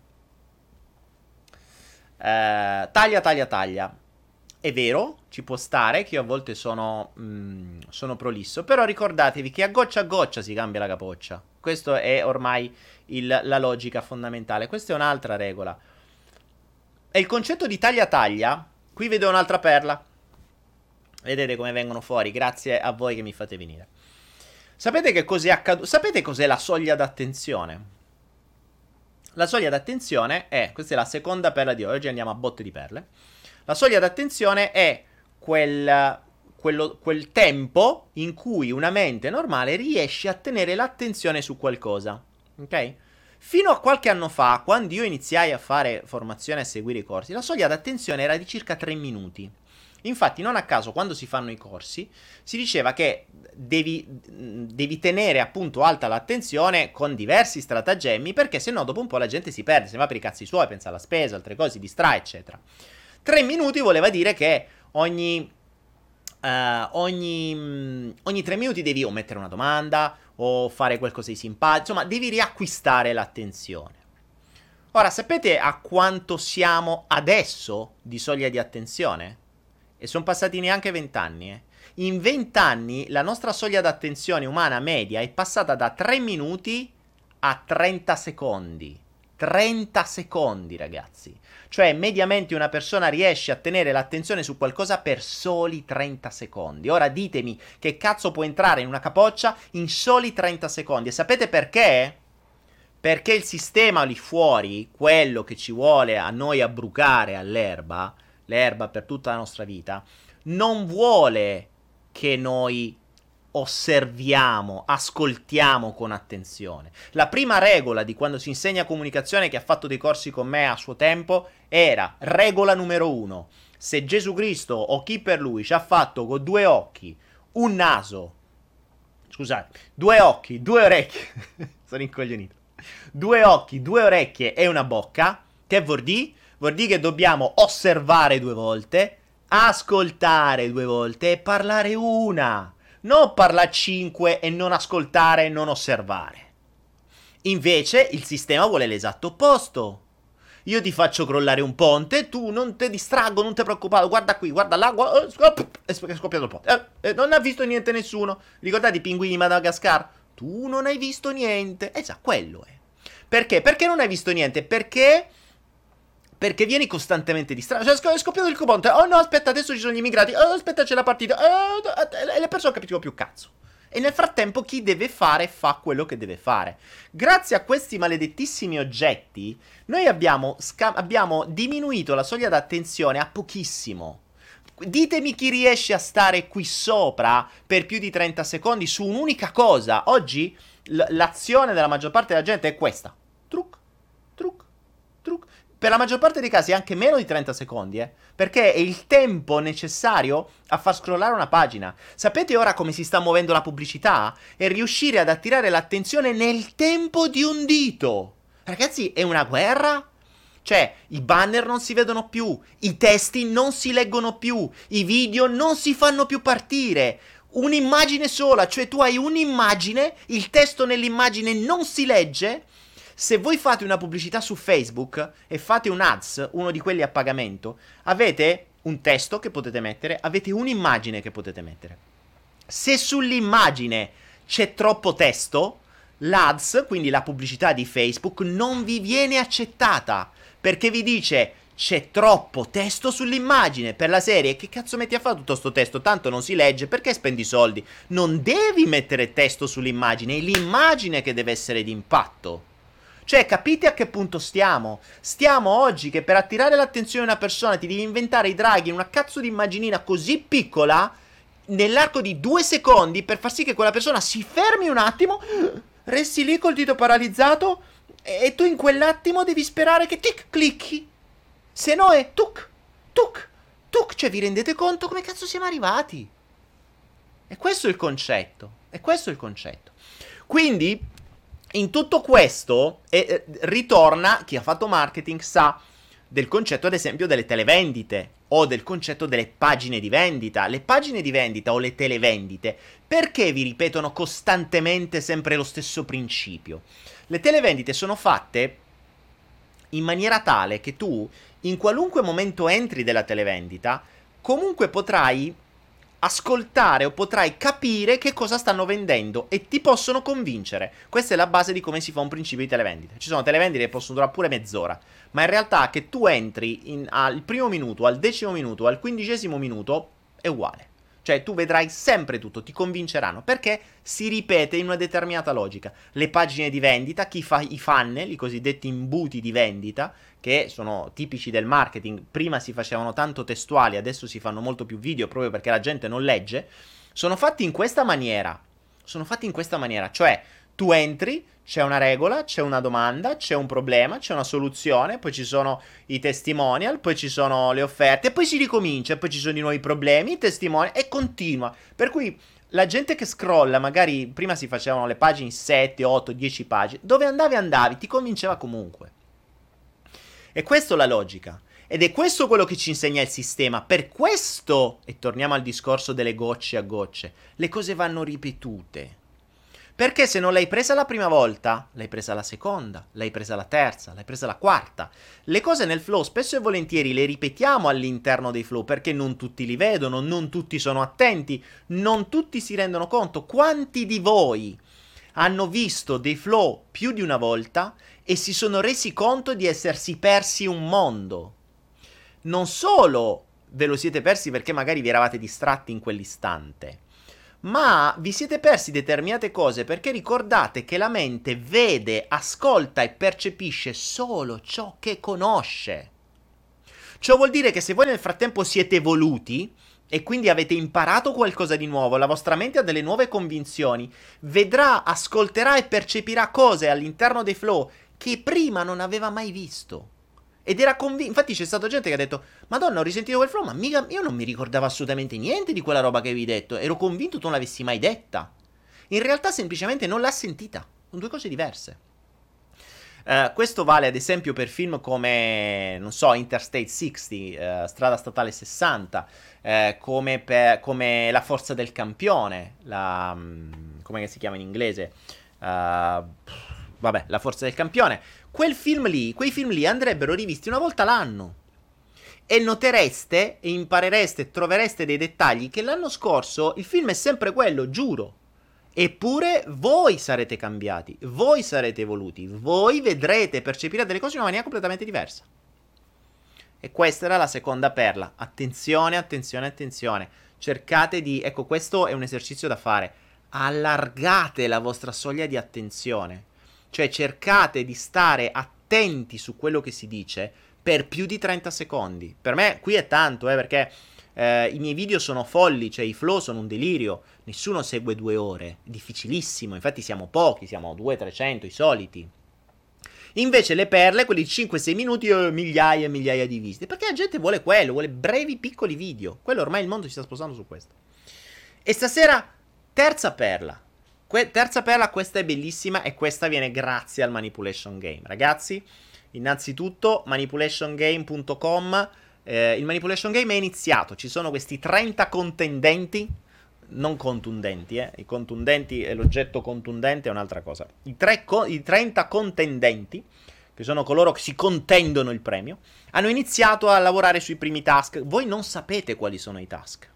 eh, taglia, taglia, taglia. È vero, ci può stare che io a volte sono, mm, sono prolisso, però ricordatevi che a goccia a goccia si cambia la capoccia. Questa è ormai il, la logica fondamentale. Questa è un'altra regola. E il concetto di taglia-taglia, qui vedo un'altra perla. Vedete come vengono fuori, grazie a voi che mi fate venire. Sapete che cos'è accaduto? Sapete cos'è la soglia d'attenzione? La soglia d'attenzione è, questa è la seconda perla di oggi, andiamo a botte di perle. La soglia d'attenzione è quel, quello, quel tempo in cui una mente normale riesce a tenere l'attenzione su qualcosa. Ok? Fino a qualche anno fa, quando io iniziai a fare formazione e a seguire i corsi, la soglia d'attenzione era di circa 3 minuti. Infatti, non a caso, quando si fanno i corsi, si diceva che devi, devi tenere appunto alta l'attenzione con diversi stratagemmi, perché se no dopo un po' la gente si perde, se va per i cazzi suoi, pensa alla spesa, altre cose, si distrae, eccetera. 3 minuti voleva dire che ogni, uh, ogni, ogni 3 minuti devi o mettere una domanda, o fare qualcosa di simpatico, insomma, devi riacquistare l'attenzione. Ora, sapete a quanto siamo adesso di soglia di attenzione? E sono passati neanche 20 anni, eh. In 20 anni la nostra soglia d'attenzione umana media è passata da 3 minuti a 30 secondi. 30 secondi, ragazzi. Cioè, mediamente una persona riesce a tenere l'attenzione su qualcosa per soli 30 secondi. Ora ditemi che cazzo può entrare in una capoccia in soli 30 secondi. E sapete perché? Perché il sistema lì fuori, quello che ci vuole a noi abbrucare all'erba, l'erba per tutta la nostra vita, non vuole che noi osserviamo, ascoltiamo con attenzione. La prima regola di quando si insegna comunicazione che ha fatto dei corsi con me a suo tempo era regola numero uno. Se Gesù Cristo o chi per lui ci ha fatto con due occhi, un naso, scusate, due occhi, due orecchie, sono incoglionito, due occhi, due orecchie e una bocca, che vuol dire? Vuol dire che dobbiamo osservare due volte, ascoltare due volte e parlare una. Non parlare cinque e non ascoltare e non osservare. Invece il sistema vuole l'esatto opposto. Io ti faccio crollare un ponte, tu non ti distraggo, non ti preoccupare, guarda qui, guarda là, oh, scop- è scoppiato il ponte. Eh, eh, non ha visto niente nessuno. Ricordate i pinguini di Madagascar? Tu non hai visto niente. Eh già, quello è. Perché? Perché non hai visto niente? Perché perché vieni costantemente distratto. Cioè, è scoppiato il ponte. Oh no, aspetta, adesso ci sono gli immigrati. Oh, aspetta, c'è la partita. Oh, e le persone capiscono più cazzo. E nel frattempo chi deve fare fa quello che deve fare. Grazie a questi maledettissimi oggetti, noi abbiamo, sca- abbiamo diminuito la soglia d'attenzione a pochissimo. Ditemi chi riesce a stare qui sopra per più di 30 secondi su un'unica cosa. Oggi l- l'azione della maggior parte della gente è questa. Per la maggior parte dei casi anche meno di 30 secondi, eh, perché è il tempo necessario a far scrollare una pagina. Sapete ora come si sta muovendo la pubblicità? È riuscire ad attirare l'attenzione nel tempo di un dito. Ragazzi, è una guerra? Cioè, i banner non si vedono più, i testi non si leggono più, i video non si fanno più partire. Un'immagine sola, cioè tu hai un'immagine, il testo nell'immagine non si legge se voi fate una pubblicità su Facebook e fate un ads, uno di quelli a pagamento, avete un testo che potete mettere, avete un'immagine che potete mettere. Se sull'immagine c'è troppo testo, l'ads, quindi la pubblicità di Facebook, non vi viene accettata perché vi dice c'è troppo testo sull'immagine per la serie. Che cazzo metti a fare tutto sto testo? Tanto non si legge, perché spendi soldi? Non devi mettere testo sull'immagine, è l'immagine che deve essere d'impatto. Cioè, capite a che punto stiamo? Stiamo oggi che per attirare l'attenzione di una persona ti devi inventare i draghi in una cazzo di immaginina così piccola nell'arco di due secondi per far sì che quella persona si fermi un attimo, resti lì col dito paralizzato e tu in quell'attimo devi sperare che tic clicchi. Se no è tuc, tuc, tuc. Cioè, vi rendete conto come cazzo siamo arrivati? E questo è il concetto. E questo è il concetto. Quindi, in tutto questo eh, ritorna chi ha fatto marketing sa del concetto ad esempio delle televendite o del concetto delle pagine di vendita. Le pagine di vendita o le televendite perché vi ripetono costantemente sempre lo stesso principio? Le televendite sono fatte in maniera tale che tu in qualunque momento entri della televendita comunque potrai ascoltare o potrai capire che cosa stanno vendendo e ti possono convincere. Questa è la base di come si fa un principio di televendita. Ci sono televendite che possono durare pure mezz'ora, ma in realtà che tu entri in, al primo minuto, al decimo minuto, al quindicesimo minuto è uguale. Cioè tu vedrai sempre tutto, ti convinceranno, perché si ripete in una determinata logica. Le pagine di vendita, chi fa i funnel, i cosiddetti imbuti di vendita, che sono tipici del marketing, prima si facevano tanto testuali, adesso si fanno molto più video proprio perché la gente non legge, sono fatti in questa maniera. Sono fatti in questa maniera, cioè tu entri, c'è una regola, c'è una domanda, c'è un problema, c'è una soluzione, poi ci sono i testimonial, poi ci sono le offerte, poi si ricomincia, poi ci sono i nuovi problemi, i testimonial e continua. Per cui la gente che scrolla, magari prima si facevano le pagine 7, 8, 10 pagine, dove andavi andavi, ti convinceva comunque. E questa è la logica. Ed è questo quello che ci insegna il sistema. Per questo, e torniamo al discorso delle gocce a gocce, le cose vanno ripetute. Perché se non l'hai presa la prima volta, l'hai presa la seconda, l'hai presa la terza, l'hai presa la quarta. Le cose nel flow spesso e volentieri le ripetiamo all'interno dei flow perché non tutti li vedono, non tutti sono attenti, non tutti si rendono conto. Quanti di voi hanno visto dei flow più di una volta e si sono resi conto di essersi persi un mondo. Non solo ve lo siete persi perché magari vi eravate distratti in quell'istante, ma vi siete persi determinate cose perché ricordate che la mente vede, ascolta e percepisce solo ciò che conosce. Ciò vuol dire che se voi nel frattempo siete evoluti e quindi avete imparato qualcosa di nuovo, la vostra mente ha delle nuove convinzioni, vedrà, ascolterà e percepirà cose all'interno dei flow che prima non aveva mai visto. Ed era convinto. Infatti c'è stata gente che ha detto: Madonna, ho risentito quel flow, ma mica, io non mi ricordavo assolutamente niente di quella roba che avevi detto. Ero convinto tu non l'avessi mai detta. In realtà semplicemente non l'ha sentita. Sono due cose diverse. Uh, questo vale ad esempio per film come, non so, Interstate 60, uh, Strada Statale 60, uh, come, per, come, La Forza del Campione, la, um, come si chiama in inglese? vabbè, La Forza del Campione quel film lì, quei film lì andrebbero rivisti una volta l'anno. E notereste e imparereste e trovereste dei dettagli che l'anno scorso il film è sempre quello, giuro. Eppure voi sarete cambiati, voi sarete evoluti, voi vedrete percepirete delle cose in una maniera completamente diversa. E questa era la seconda perla. Attenzione, attenzione, attenzione. Cercate di... Ecco, questo è un esercizio da fare. Allargate la vostra soglia di attenzione. Cioè cercate di stare attenti su quello che si dice per più di 30 secondi. Per me qui è tanto, eh, perché eh, i miei video sono folli, cioè i flow sono un delirio. Nessuno segue due ore, è difficilissimo. Infatti siamo pochi, siamo 200-300 i soliti. Invece le perle, quelli 5-6 minuti, oh, migliaia e migliaia di visite. Perché la gente vuole quello, vuole brevi piccoli video. Quello ormai il mondo si sta sposando su questo. E stasera, terza perla. Que- terza perla, questa è bellissima e questa viene grazie al Manipulation Game. Ragazzi, innanzitutto manipulationgame.com. Eh, il Manipulation Game è iniziato, ci sono questi 30 contendenti, non contundenti, eh. i contundenti e l'oggetto contundente è un'altra cosa. I, co- I 30 contendenti, che sono coloro che si contendono il premio, hanno iniziato a lavorare sui primi task. Voi non sapete quali sono i task.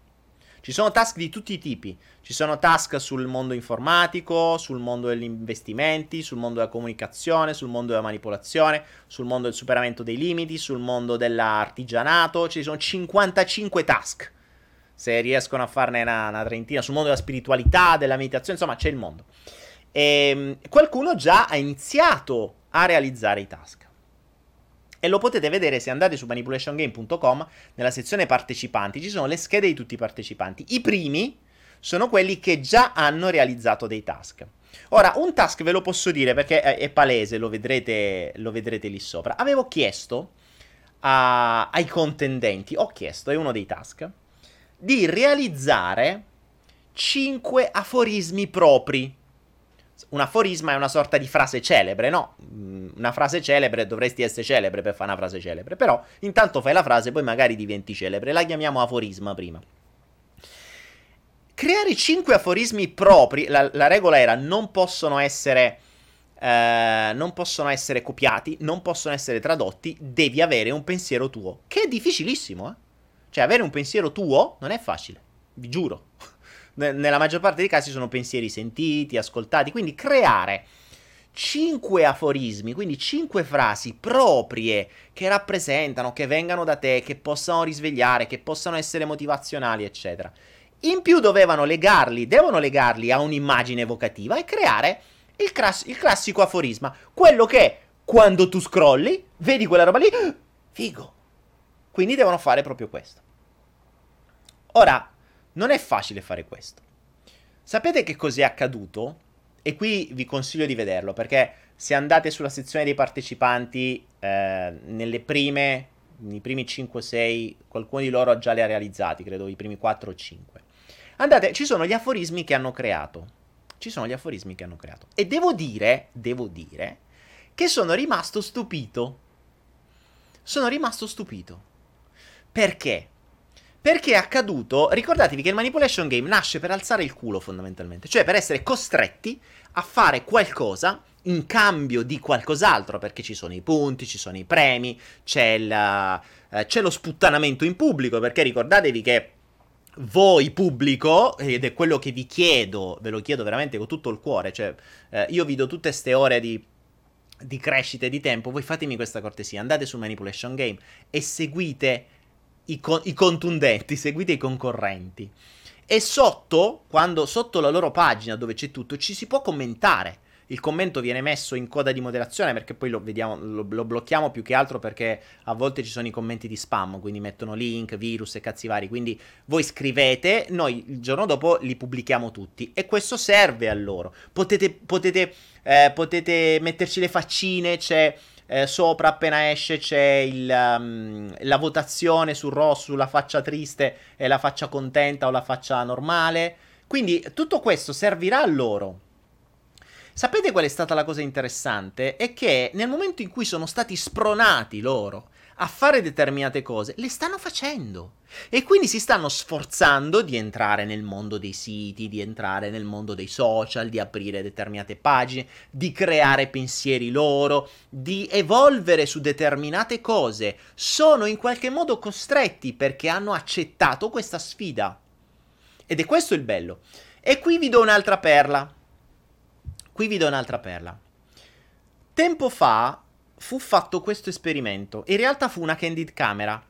Ci sono task di tutti i tipi. Ci sono task sul mondo informatico, sul mondo degli investimenti, sul mondo della comunicazione, sul mondo della manipolazione, sul mondo del superamento dei limiti, sul mondo dell'artigianato. Ci sono 55 task. Se riescono a farne una, una trentina sul mondo della spiritualità, della meditazione, insomma, c'è il mondo. E ehm, qualcuno già ha iniziato a realizzare i task. E lo potete vedere se andate su manipulationgame.com nella sezione partecipanti, ci sono le schede di tutti i partecipanti. I primi sono quelli che già hanno realizzato dei task. Ora, un task ve lo posso dire perché è, è palese, lo vedrete, lo vedrete, lì sopra. Avevo chiesto a, ai contendenti, ho chiesto, è uno dei task, di realizzare 5 aforismi propri un aforisma è una sorta di frase celebre, no? Mm, una frase celebre dovresti essere celebre per fare una frase celebre, però intanto fai la frase, poi magari diventi celebre, la chiamiamo aforisma prima. Creare 5 aforismi propri, la, la, regola era non possono essere... Eh, non possono essere copiati, non possono essere tradotti, devi avere un pensiero tuo, che è difficilissimo, eh? Cioè, avere un pensiero tuo non è facile, vi giuro nella maggior parte dei casi sono pensieri sentiti, ascoltati, quindi creare cinque aforismi, quindi cinque frasi proprie che rappresentano, che vengano da te, che possano risvegliare, che possano essere motivazionali, eccetera. In più dovevano legarli, devono legarli a un'immagine evocativa e creare il, class- il classico aforisma, quello che quando tu scrolli, vedi quella roba lì, figo. Quindi devono fare proprio questo. Ora, non è facile fare questo. Sapete che cos'è accaduto? E qui vi consiglio di vederlo perché se andate sulla sezione dei partecipanti, eh, nelle prime, nei primi 5-6, qualcuno di loro già li ha realizzati, credo i primi 4 o 5. Andate, ci sono gli aforismi che hanno creato. Ci sono gli aforismi che hanno creato. E devo dire, devo dire, che sono rimasto stupito. Sono rimasto stupito. Perché? Perché è accaduto, ricordatevi che il manipulation game nasce per alzare il culo fondamentalmente, cioè per essere costretti a fare qualcosa in cambio di qualcos'altro, perché ci sono i punti, ci sono i premi, c'è, il, uh, c'è lo sputtanamento in pubblico, perché ricordatevi che voi pubblico, ed è quello che vi chiedo, ve lo chiedo veramente con tutto il cuore, cioè eh, io vi do tutte queste ore di, di crescita e di tempo, voi fatemi questa cortesia, andate su Manipulation Game e seguite i, co- i contundenti, seguite i concorrenti. E sotto, quando sotto la loro pagina dove c'è tutto, ci si può commentare il commento viene messo in coda di moderazione perché poi lo, vediamo, lo, lo, blocchiamo più che altro perché a volte ci sono i commenti di spam, quindi mettono link, virus e cazzi vari. Quindi voi scrivete, noi il giorno dopo li pubblichiamo tutti e questo serve a loro. Potete, potete, eh, potete metterci le faccine, c'è... Eh, sopra appena esce c'è il, um, la votazione sul rosso, sulla faccia triste e la faccia contenta o la faccia normale. Quindi tutto questo servirà a loro Sapete qual è stata la cosa interessante? È che nel momento in cui sono stati spronati loro a fare determinate cose, le stanno facendo. E quindi si stanno sforzando di entrare nel mondo dei siti, di entrare nel mondo dei social, di aprire determinate pagine, di creare pensieri loro, di evolvere su determinate cose. Sono in qualche modo costretti perché hanno accettato questa sfida. Ed è questo il bello. E qui vi do un'altra perla. Qui vi do un'altra perla. Tempo fa fu fatto questo esperimento. In realtà fu una candid camera.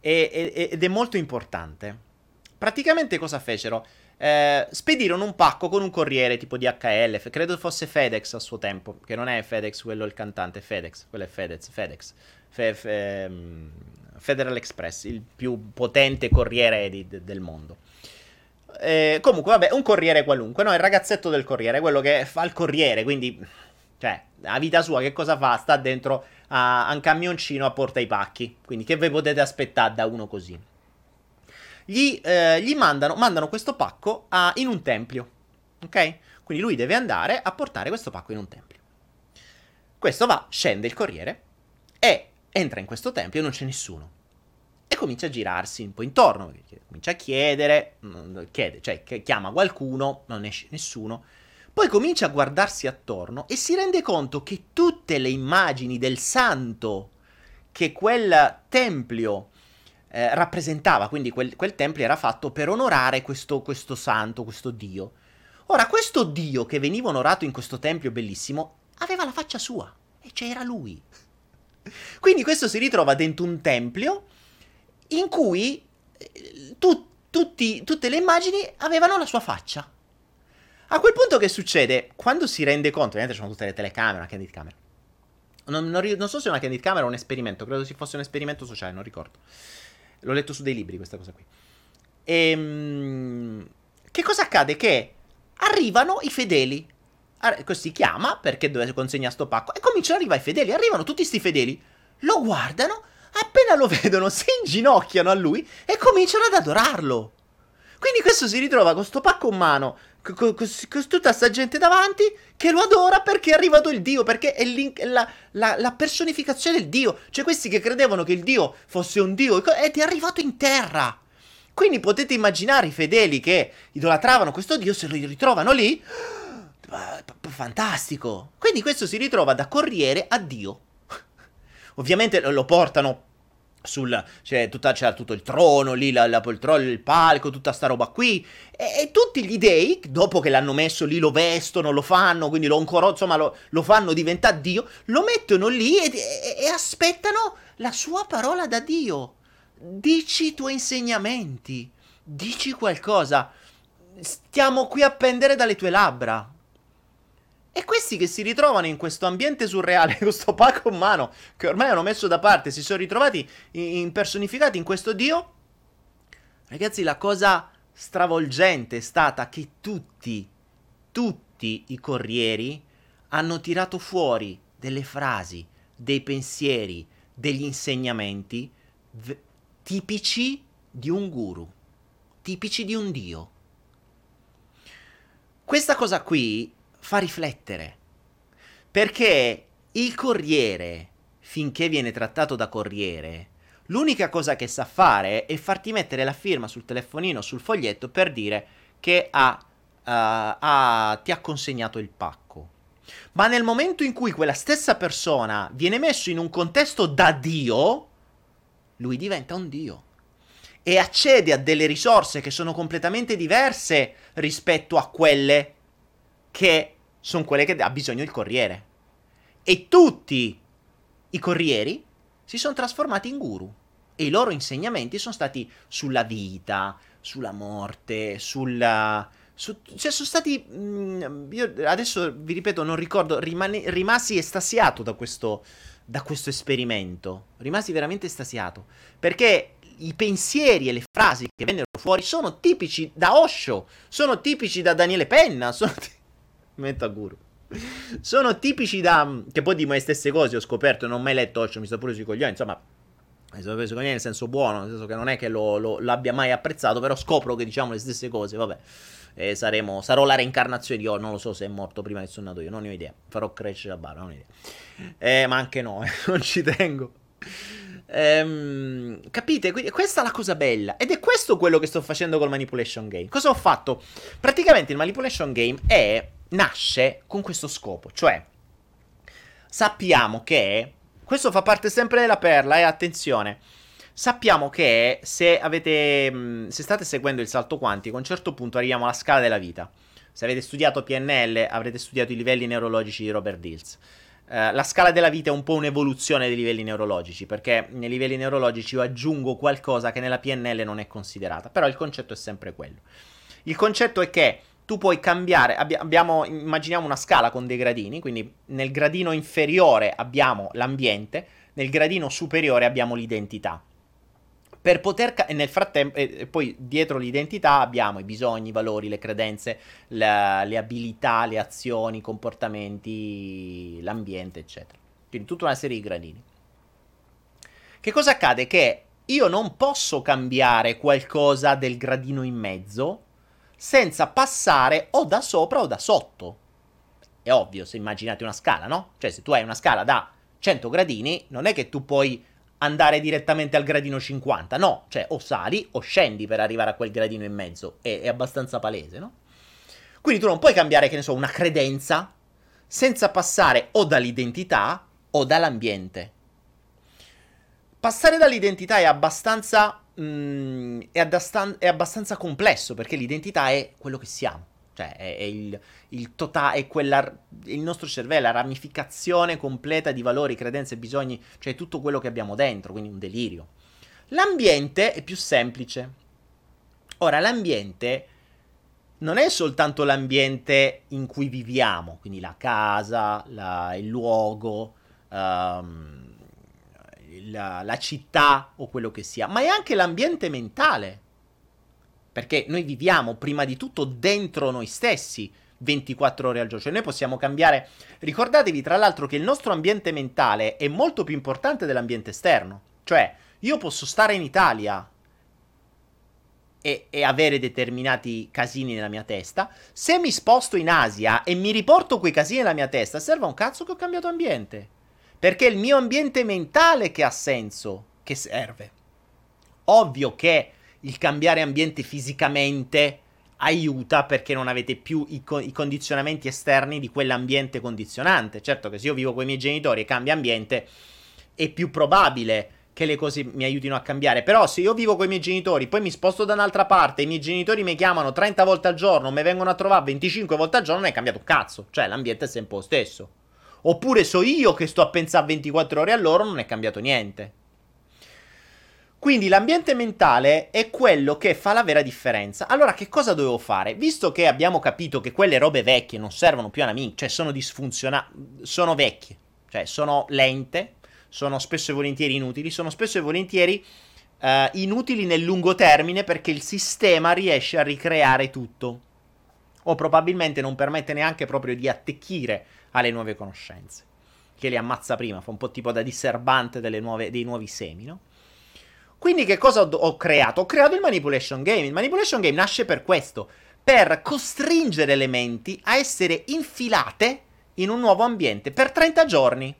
E, e, ed è molto importante. Praticamente cosa fecero? Eh, spedirono un pacco con un corriere tipo DHL, credo fosse FedEx a suo tempo, che non è FedEx quello il cantante, FedEx, quello è FedEx, FedEx, Fe, fe, um, Federal Express, il più potente corriere di, de, del mondo. Eh, comunque, vabbè, un corriere qualunque, no? Il ragazzetto del corriere, quello che fa il corriere, quindi... Cioè, a vita sua che cosa fa? Sta dentro a, a un camioncino a porta i pacchi. Quindi che vi potete aspettare da uno così? Gli, eh, gli mandano, mandano, questo pacco a, in un tempio. Ok? Quindi lui deve andare a portare questo pacco in un tempio. Questo va, scende il corriere e entra in questo tempio e non c'è nessuno e comincia a girarsi un po' intorno, comincia a chiedere, chiede, cioè chiama qualcuno, non esce nessuno, poi comincia a guardarsi attorno e si rende conto che tutte le immagini del santo che quel tempio eh, rappresentava, quindi quel, quel, tempio era fatto per onorare questo, questo santo, questo dio. Ora, questo dio che veniva onorato in questo tempio bellissimo aveva la faccia sua e c'era lui. Quindi questo si ritrova dentro un tempio in cui eh, tu, tutti, tutte le immagini avevano la sua faccia. A quel punto che succede? Quando si rende conto, ovviamente ci sono tutte le telecamere, una candid camera. Non, non, non, so se è una candid camera o un esperimento, credo si fosse un esperimento sociale, non ricordo. L'ho letto su dei libri questa cosa qui. E, ehm, che cosa accade? Che arrivano i fedeli. Questo si chiama perché dove consegna sto pacco. E cominciano ad arrivare i fedeli. Arrivano tutti questi fedeli, lo guardano appena lo vedono si inginocchiano a lui e cominciano ad adorarlo. Quindi questo si ritrova con sto pacco in mano, con, tutta sta gente davanti che lo adora perché è arrivato il Dio, perché è la, la, la, personificazione del Dio. Cioè questi che credevano che il Dio fosse un Dio ed è arrivato in terra. Quindi potete immaginare i fedeli che idolatravano questo Dio se lo ritrovano lì. Fantastico. Quindi questo si ritrova da corriere a Dio. Ovviamente lo portano sul cioè, tutta, c'era tutto il trono lì, la, la poltrona, il palco, tutta sta roba qui. E, e, tutti gli dei, dopo che l'hanno messo lì, lo vestono, lo fanno, quindi lo ancora, insomma, lo, lo fanno diventare Dio, lo mettono lì e, e, e aspettano la sua parola da Dio. Dici i tuoi insegnamenti, dici qualcosa. Stiamo qui a pendere dalle tue labbra. E questi che si ritrovano in questo ambiente surreale, questo pacco in mano, che ormai hanno messo da parte, si sono ritrovati impersonificati in questo dio. Ragazzi, la cosa stravolgente è stata che tutti, tutti i corrieri hanno tirato fuori delle frasi, dei pensieri, degli insegnamenti v- tipici di un guru, tipici di un dio. Questa cosa qui fa riflettere. Perché il corriere, finché viene trattato da corriere, l'unica cosa che sa fare è farti mettere la firma sul telefonino, sul foglietto per dire che ha, uh, ha, ti ha consegnato il pacco. Ma nel momento in cui quella stessa persona viene messo in un contesto da Dio, lui diventa un Dio. e accede a delle risorse che sono completamente diverse rispetto a quelle che sono quelle che ha bisogno il corriere. E tutti i corrieri si sono trasformati in guru e i loro insegnamenti sono stati sulla vita, sulla morte, sulla... Su, cioè sono stati... Mh, mm, io adesso vi ripeto, non ricordo, rimane, rimasi estasiato da questo, da questo esperimento. Rimasi veramente estasiato. Perché i pensieri e le frasi che vennero fuori sono tipici da Osho, sono tipici da Daniele Penna, sono... T- metto a guru. Sono tipici da... che poi di me stesse cose ho scoperto, non ho mai letto Osho, mi sto pure sui coglioni, insomma... Mi sono preso coglioni nel senso buono, nel senso che non è che lo, lo, l'abbia mai apprezzato, però scopro che diciamo le stesse cose, vabbè. E saremo, sarò la reincarnazione di oh, non lo so se è morto prima che sono nato io, non ne ho idea. Farò crescere la barba, non ho idea. Eh, ma anche no, non ci tengo. Ehm, capite? Quindi questa è la cosa bella. Ed è questo quello che sto facendo col Manipulation Game. Cosa ho fatto? Praticamente il Manipulation Game è, nasce con questo scopo. Cioè, sappiamo che... Questo fa parte sempre della perla, e eh, attenzione. Sappiamo che se avete... Se state seguendo il salto quantico, a un certo punto arriviamo alla scala della vita. Se avete studiato PNL, avrete studiato i livelli neurologici di Robert Dills. Eh, la scala della vita è un po' un'evoluzione dei livelli neurologici, perché nei livelli neurologici io aggiungo qualcosa che nella PNL non è considerata, però il concetto è sempre quello. Il concetto è che tu puoi cambiare, abbi- abbiamo, immaginiamo una scala con dei gradini, quindi nel gradino inferiore abbiamo l'ambiente, nel gradino superiore abbiamo l'identità per poter ca- e nel frattempo e poi dietro l'identità abbiamo i bisogni, i valori, le credenze, la, le abilità, le azioni, i comportamenti, l'ambiente, eccetera. Quindi tutta una serie di gradini. Che cosa accade? Che io non posso cambiare qualcosa del gradino in mezzo senza passare o da sopra o da sotto. È ovvio, se immaginate una scala, no? Cioè, se tu hai una scala da 100 gradini, non è che tu puoi andare direttamente al gradino 50. No, cioè o sali o scendi per arrivare a quel gradino in mezzo. È, è abbastanza palese, no? Quindi tu non puoi cambiare, che ne so, una credenza senza passare o dall'identità o dall'ambiente. Passare dall'identità è abbastanza, mm, è, addastan- è abbastanza complesso perché l'identità è quello che siamo. Cioè, è, è il, il totale, è quella, il nostro cervello, la ramificazione completa di valori, credenze, bisogni, cioè tutto quello che abbiamo dentro, quindi un delirio. L'ambiente è più semplice. Ora, l'ambiente non è soltanto l'ambiente in cui viviamo, quindi la casa, la, il luogo, um, la, la città o quello che sia, ma è anche l'ambiente mentale perché noi viviamo prima di tutto dentro noi stessi 24 ore al giorno. Cioè noi possiamo cambiare. Ricordatevi tra l'altro che il nostro ambiente mentale è molto più importante dell'ambiente esterno. Cioè io posso stare in Italia e, e, avere determinati casini nella mia testa. Se mi sposto in Asia e mi riporto quei casini nella mia testa, serve un cazzo che ho cambiato ambiente. Perché è il mio ambiente mentale che ha senso, che serve. Ovvio che il cambiare ambiente fisicamente aiuta perché non avete più i, co- i, condizionamenti esterni di quell'ambiente condizionante. Certo che se io vivo con i miei genitori e cambio ambiente, è più probabile che le cose mi aiutino a cambiare. Però se io vivo con i miei genitori, poi mi sposto da un'altra parte, i miei genitori mi chiamano 30 volte al giorno, mi vengono a trovare 25 volte al giorno, non è cambiato un cazzo. Cioè l'ambiente è sempre lo stesso. Oppure so io che sto a pensare 24 ore a loro, non è cambiato niente. Quindi l'ambiente mentale è quello che fa la vera differenza. Allora, che cosa dovevo fare? Visto che abbiamo capito che quelle robe vecchie non servono più a una cioè sono disfunzionali, sono vecchie, cioè sono lente, sono spesso e volentieri inutili, sono spesso e volentieri uh, inutili nel lungo termine perché il sistema riesce a ricreare tutto. O probabilmente non permette neanche proprio di attecchire alle nuove conoscenze. Che li ammazza prima, fa un po' tipo da diserbante nuove, dei nuovi semi, no? Quindi che cosa ho, ho, creato? Ho creato il Manipulation Game. Il Manipulation Game nasce per questo, per costringere le menti a essere infilate in un nuovo ambiente per 30 giorni.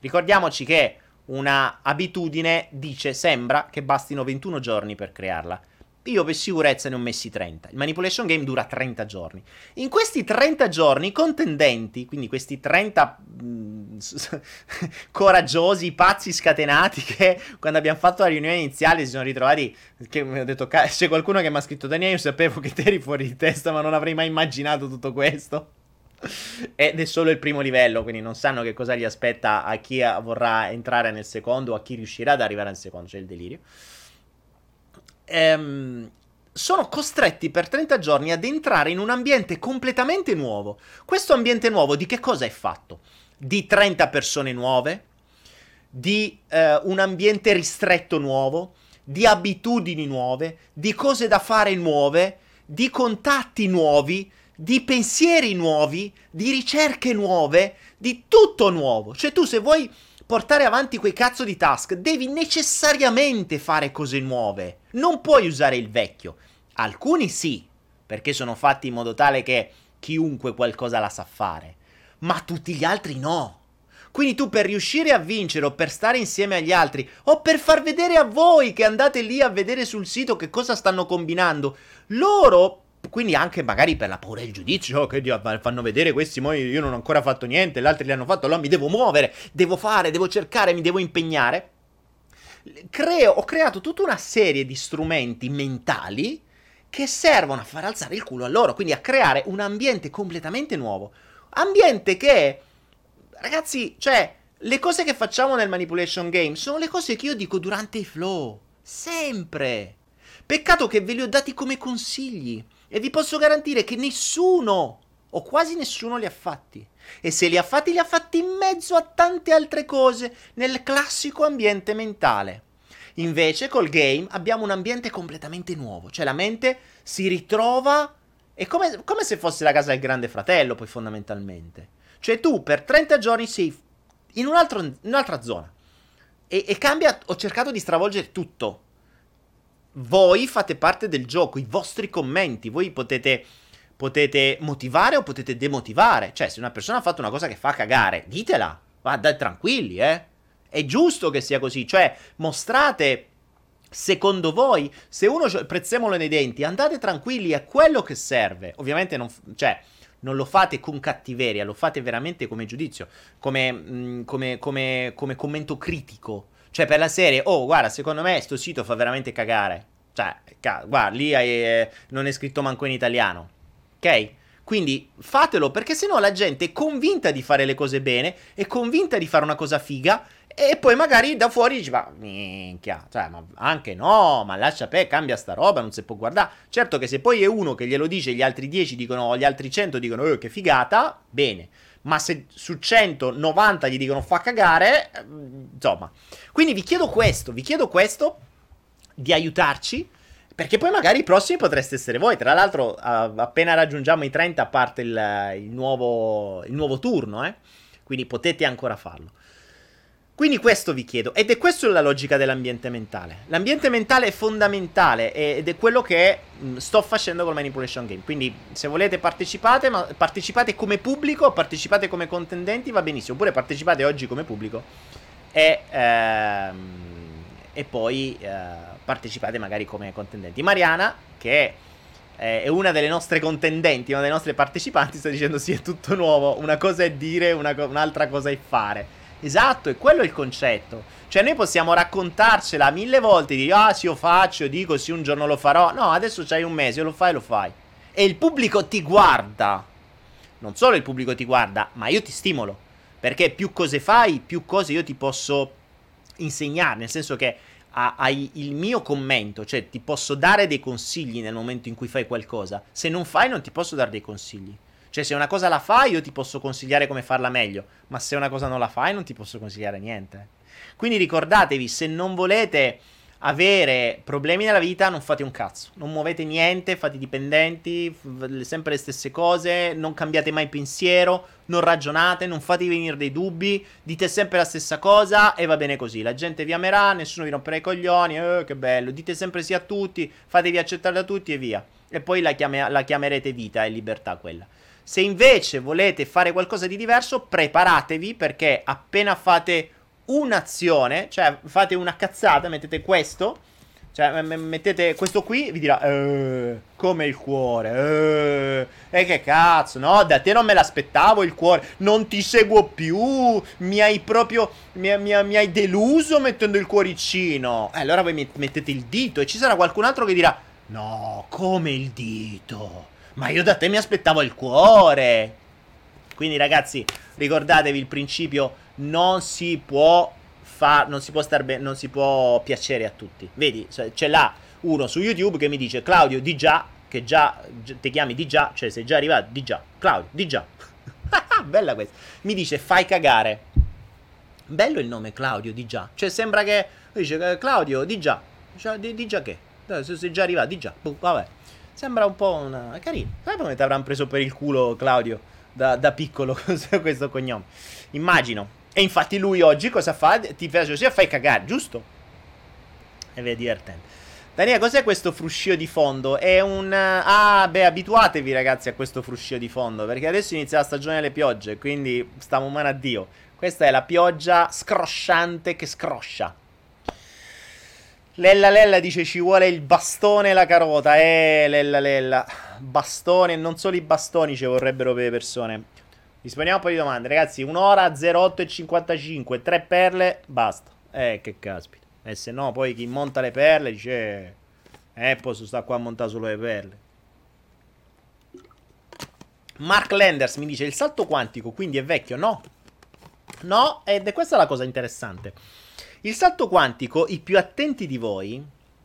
Ricordiamoci che una abitudine dice, sembra che bastino 21 giorni per crearla. Io per sicurezza ne ho messi 30. Il Manipulation Game dura 30 giorni. In questi 30 giorni i contendenti, quindi questi 30 mh, coraggiosi, pazzi scatenati che quando abbiamo fatto la riunione iniziale si sono ritrovati che mi ho detto c'è qualcuno che mi ha scritto Daniele io sapevo che te eri fuori di testa ma non avrei mai immaginato tutto questo ed è solo il primo livello quindi non sanno che cosa gli aspetta a chi vorrà entrare nel secondo o a chi riuscirà ad arrivare al secondo c'è il delirio ehm sono costretti per 30 giorni ad entrare in un ambiente completamente nuovo. Questo ambiente nuovo di che cosa è fatto? Di 30 persone nuove, di eh, un ambiente ristretto nuovo, di abitudini nuove, di cose da fare nuove, di contatti nuovi, di pensieri nuovi, di ricerche nuove, di tutto nuovo. Cioè tu se vuoi portare avanti quei cazzo di task, devi necessariamente fare cose nuove. Non puoi usare il vecchio. Alcuni sì, perché sono fatti in modo tale che chiunque qualcosa la sa fare. Ma tutti gli altri no. Quindi tu per riuscire a vincere o per stare insieme agli altri o per far vedere a voi che andate lì a vedere sul sito che cosa stanno combinando, loro quindi anche magari per la paura del giudizio, oh, che Dio, fanno vedere questi, mo io non ho ancora fatto niente, gli altri li hanno fatto, allora mi devo muovere, devo fare, devo cercare, mi devo impegnare. Creo, ho creato tutta una serie di strumenti mentali che servono a far alzare il culo a loro, quindi a creare un ambiente completamente nuovo. Ambiente che, ragazzi, cioè, le cose che facciamo nel manipulation game sono le cose che io dico durante i flow, sempre. Peccato che ve li ho dati come consigli. E vi posso garantire che nessuno, o quasi nessuno, li ha fatti. E se li ha fatti, li ha fatti in mezzo a tante altre cose, nel classico ambiente mentale. Invece col game abbiamo un ambiente completamente nuovo, cioè la mente si ritrova... È come, come se fosse la casa del grande fratello, poi fondamentalmente. Cioè tu per 30 giorni sei in, un altro, in un'altra zona. E, e cambia, ho cercato di stravolgere tutto voi fate parte del gioco, i vostri commenti, voi potete, potete motivare o potete demotivare. Cioè, se una persona ha fatto una cosa che fa cagare, ditela, va dai tranquilli, eh. È giusto che sia così, cioè mostrate Secondo voi, se uno ha il prezzemolo nei denti, andate tranquilli, è quello che serve. Ovviamente non, cioè, non lo fate con cattiveria, lo fate veramente come giudizio, come, mm, come, come, come commento critico. Cioè, per la serie, oh, guarda, secondo me sto sito fa veramente cagare. Cioè, ca- guarda, lì hai, eh, non è scritto manco in italiano. Ok? Quindi fatelo perché sennò la gente è convinta di fare le cose bene, è convinta di fare una cosa figa e poi magari da fuori dici, ma minchia, cioè, ma anche no, ma lascia per, cambia sta roba, non si può guardare. Certo che se poi è uno che glielo dice, gli altri 10 dicono, gli altri 100 dicono, oh, che figata, bene ma se su 190 gli dicono fa cagare, insomma. Quindi vi chiedo questo, vi chiedo questo di aiutarci. Perché poi magari i prossimi potreste essere voi. Tra l'altro, appena raggiungiamo i 30, parte il, il, nuovo, il nuovo turno, eh? Quindi potete ancora farlo. Quindi questo vi chiedo, ed è questa la logica dell'ambiente mentale. L'ambiente mentale è fondamentale ed è quello che sto facendo col Manipulation Game. Quindi se volete partecipate, ma partecipate come pubblico, partecipate come contendenti, va benissimo. Oppure partecipate oggi come pubblico e, ehm, e poi eh, partecipate magari come contendenti. Mariana, che è una delle nostre contendenti, una delle nostre partecipanti, sta dicendo sì, è tutto nuovo, una cosa è dire, una co- un'altra cosa è fare. Esatto, è quello il concetto. Cioè, noi possiamo raccontarcela mille volte, dire, ah, sì, io faccio, dico, sì, un giorno lo farò. No, adesso c'hai un mese, lo fai, lo fai. E il pubblico ti guarda. Non solo il pubblico ti guarda, ma io ti stimolo. Perché più cose fai, più cose io ti posso insegnare. Nel senso che hai il mio commento, cioè ti posso dare dei consigli nel momento in cui fai qualcosa. Se non fai, non ti posso dare dei consigli. Cioè, se una cosa la fai, io ti posso consigliare come farla meglio. Ma se una cosa non la fai, non ti posso consigliare niente. Quindi ricordatevi, se non volete avere problemi nella vita, non fate un cazzo. Non muovete niente, fate dipendenti, f- sempre le stesse cose, non cambiate mai pensiero, non ragionate, non fate venire dei dubbi, dite sempre la stessa cosa e va bene così. La gente vi amerà, nessuno vi romperà i coglioni, eh, che bello. Dite sempre sì a tutti, fatevi accettare da tutti e via. E poi la, chiame- la chiamerete vita e libertà quella. Se invece volete fare qualcosa di diverso, preparatevi perché appena fate un'azione, cioè fate una cazzata, mettete questo, Cioè, mettete questo qui, vi dirà, eh, come il cuore, eh, e che cazzo, no, da te non me l'aspettavo il cuore, non ti seguo più, mi hai proprio, mi, mi, mi hai deluso mettendo il cuoricino. Eh, allora voi mettete il dito e ci sarà qualcun altro che dirà, no, come il dito, ma io da te mi aspettavo il cuore. Quindi ragazzi, ricordatevi il principio, non si può fa, non si può star bene, non si può piacere a tutti. Vedi, c'è là uno su YouTube che mi dice Claudio di già, che già ti chiami di già, cioè sei già arrivato di già. Claudio, di già. Bella questa. Mi dice fai cagare. Bello il nome Claudio di già. Cioè sembra che dice Claudio di già. Cioè, di, di già che? Se sei già arrivato di già. Boh, vabbè. Sembra un po' una... È carino. Sai come ti avranno preso per il culo Claudio da, da piccolo questo cognome? Immagino. E infatti lui oggi cosa fa? Ti piace così fai cagare, giusto? E vedi divertente. Daniele, cos'è questo fruscio di fondo? È un... Ah, beh, abituatevi ragazzi a questo fruscio di fondo, perché adesso inizia la stagione delle piogge, quindi stiamo mano a Dio. Questa è la pioggia scrosciante che scroscia. Lella Lella dice ci vuole il bastone e la carota. Eh, Lella Lella. Bastone, non solo i bastoni ci vorrebbero per le persone. Rispondiamo a un po' di domande, ragazzi. Un'ora 08 e 55, tre perle, basta. Eh, che caspita. E se no, poi chi monta le perle dice... Eh, posso stare qua a montare solo le perle. Mark Landers mi dice il salto quantico quindi è vecchio? No. No, ed è questa la cosa interessante. Il salto quantico, i più attenti di voi,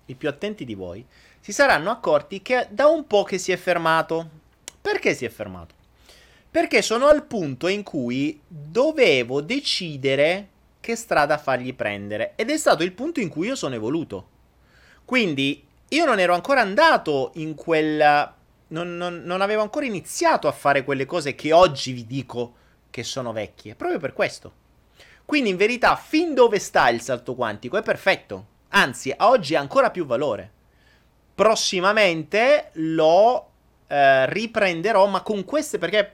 i più attenti di voi, si saranno accorti che da un po' che si è fermato. Perché si è fermato? Perché sono al punto in cui dovevo decidere che strada fargli prendere. Ed è stato il punto in cui io sono evoluto. Quindi io non ero ancora andato in quella... Non, non, non avevo ancora iniziato a fare quelle cose che oggi vi dico che sono vecchie. Proprio per questo. Quindi in verità, fin dove sta il salto quantico è perfetto. Anzi, a oggi ha ancora più valore. Prossimamente lo eh, riprenderò, ma con queste perché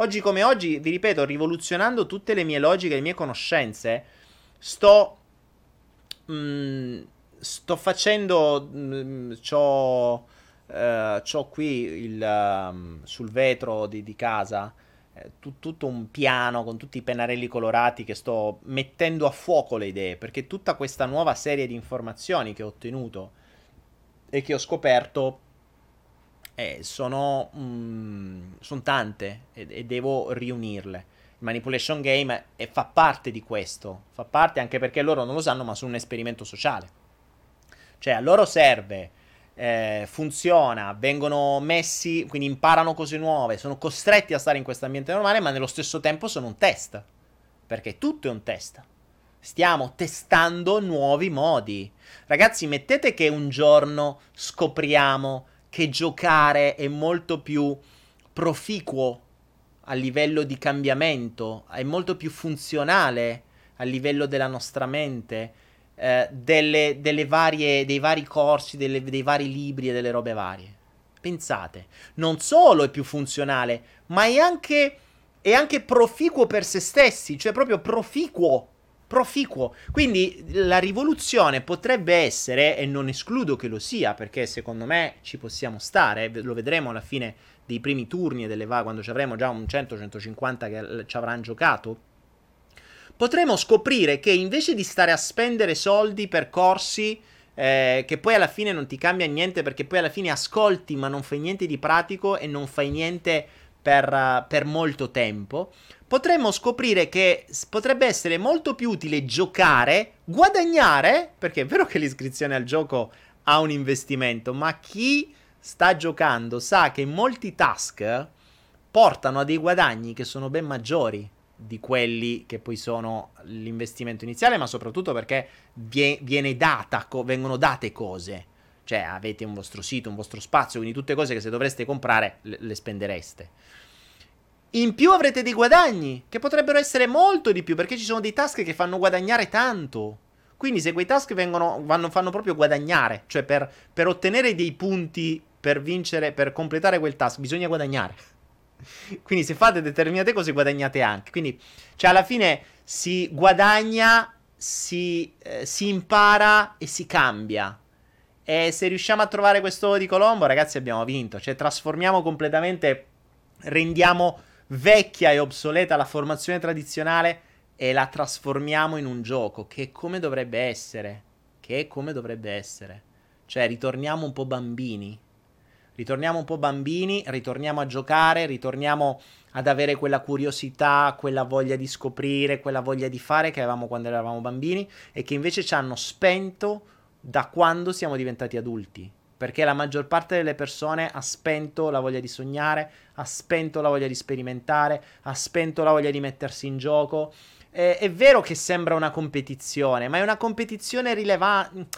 Oggi come oggi, vi ripeto, rivoluzionando tutte le mie logiche, le mie conoscenze, sto... Mm, sto facendo... Mm, c'ho, uh, c'ho qui il, um, sul vetro di, di casa eh, tutto un piano con tutti i pennarelli colorati che sto mettendo a fuoco le idee, perché tutta questa nuova serie di informazioni che ho ottenuto e che ho scoperto eh, sono, mm, tante e, e, devo riunirle. Il manipulation game è, fa parte di questo, fa parte anche perché loro non lo sanno, ma sono un esperimento sociale. Cioè, a loro serve, eh, funziona, vengono messi, quindi imparano cose nuove, sono costretti a stare in questo ambiente normale, ma nello stesso tempo sono un test. Perché tutto è un test. Stiamo testando nuovi modi. Ragazzi, mettete che un giorno scopriamo che giocare è molto più proficuo a livello di cambiamento, è molto più funzionale a livello della nostra mente, eh, delle, delle varie, dei vari corsi, delle, dei vari libri e delle robe varie. Pensate, non solo è più funzionale, ma è anche, è anche proficuo per se stessi, cioè proprio proficuo proficuo. Quindi la rivoluzione potrebbe essere, e non escludo che lo sia, perché secondo me ci possiamo stare, lo vedremo alla fine dei primi turni e delle va quando ci avremo già un 100-150 che ci avranno giocato. Potremo scoprire che invece di stare a spendere soldi per corsi eh, che poi alla fine non ti cambia niente perché poi alla fine ascolti ma non fai niente di pratico e non fai niente per, uh, per molto tempo, potremmo scoprire che potrebbe essere molto più utile giocare, guadagnare, perché è vero che l'iscrizione al gioco ha un investimento, ma chi sta giocando sa che molti task portano a dei guadagni che sono ben maggiori di quelli che poi sono l'investimento iniziale, ma soprattutto perché viene data, vengono date cose. Cioè avete un vostro sito, un vostro spazio, quindi tutte cose che se dovreste comprare le, le spendereste. In più avrete dei guadagni, che potrebbero essere molto di più, perché ci sono dei task che fanno guadagnare tanto. Quindi se quei task vengono, vanno, fanno proprio guadagnare, cioè per, per ottenere dei punti per vincere, per completare quel task, bisogna guadagnare. Quindi se fate determinate cose guadagnate anche. Quindi, cioè alla fine si guadagna, si, eh, si impara e si cambia. E se riusciamo a trovare questo di Colombo, ragazzi, abbiamo vinto. Cioè, trasformiamo completamente, rendiamo vecchia e obsoleta la formazione tradizionale e la trasformiamo in un gioco che è come dovrebbe essere. Che è come dovrebbe essere. Cioè, ritorniamo un po' bambini. Ritorniamo un po' bambini, ritorniamo a giocare, ritorniamo ad avere quella curiosità, quella voglia di scoprire, quella voglia di fare che avevamo quando eravamo bambini e che invece ci hanno spento da quando siamo diventati adulti. Perché la maggior parte delle persone ha spento la voglia di sognare, ha spento la voglia di sperimentare, ha spento la voglia di mettersi in gioco. Eh, è vero che sembra una competizione, ma è una competizione rilevante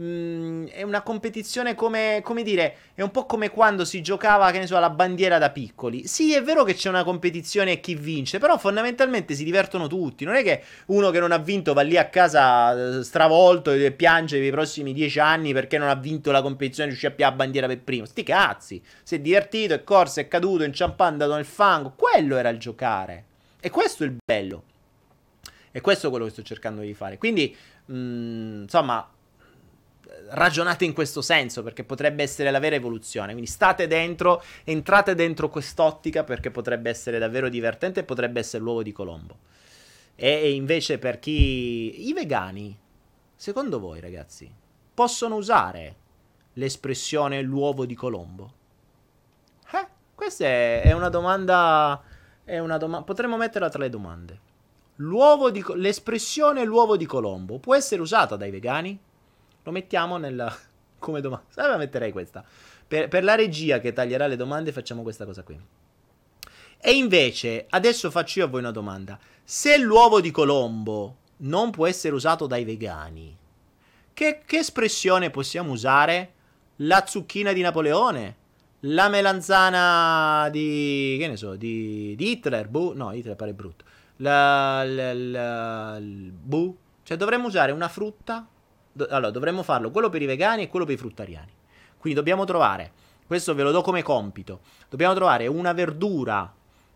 mh, mm, è una competizione come, come dire, è un po' come quando si giocava, che ne so, alla bandiera da piccoli. Sì, è vero che c'è una competizione e chi vince, però fondamentalmente si divertono tutti. Non è che uno che non ha vinto va lì a casa eh, stravolto e piange per i prossimi dieci anni perché non ha vinto la competizione e riuscì a piare la bandiera per primo. Sti cazzi, si è divertito, è corso, è caduto, è inciampato, nel fango. Quello era il giocare. E questo è il bello. E questo è quello che sto cercando di fare. Quindi, mh, mm, insomma, ragionate in questo senso perché potrebbe essere la vera evoluzione. Quindi state dentro, entrate dentro quest'ottica perché potrebbe essere davvero divertente e potrebbe essere l'uovo di Colombo. E invece per chi... I vegani, secondo voi ragazzi, possono usare l'espressione l'uovo di Colombo? Eh, questa è, una domanda... È una doma- potremmo metterla tra le domande. L'uovo di, l'espressione l'uovo di Colombo può essere usata dai vegani? Lo mettiamo nella... come domanda. Allora metterei questa. Per, per la regia che taglierà le domande facciamo questa cosa qui. E invece, adesso faccio io a voi una domanda. Se l'uovo di Colombo non può essere usato dai vegani, che, che espressione possiamo usare? La zucchina di Napoleone? La melanzana di... che ne so, di, di Hitler? Bu? No, Hitler pare brutto. La, la, la, la, bu? Cioè dovremmo usare una frutta Do- allora, dovremmo farlo quello per i vegani e quello per i fruttariani. Quindi dobbiamo trovare, questo ve lo do come compito, dobbiamo trovare una verdura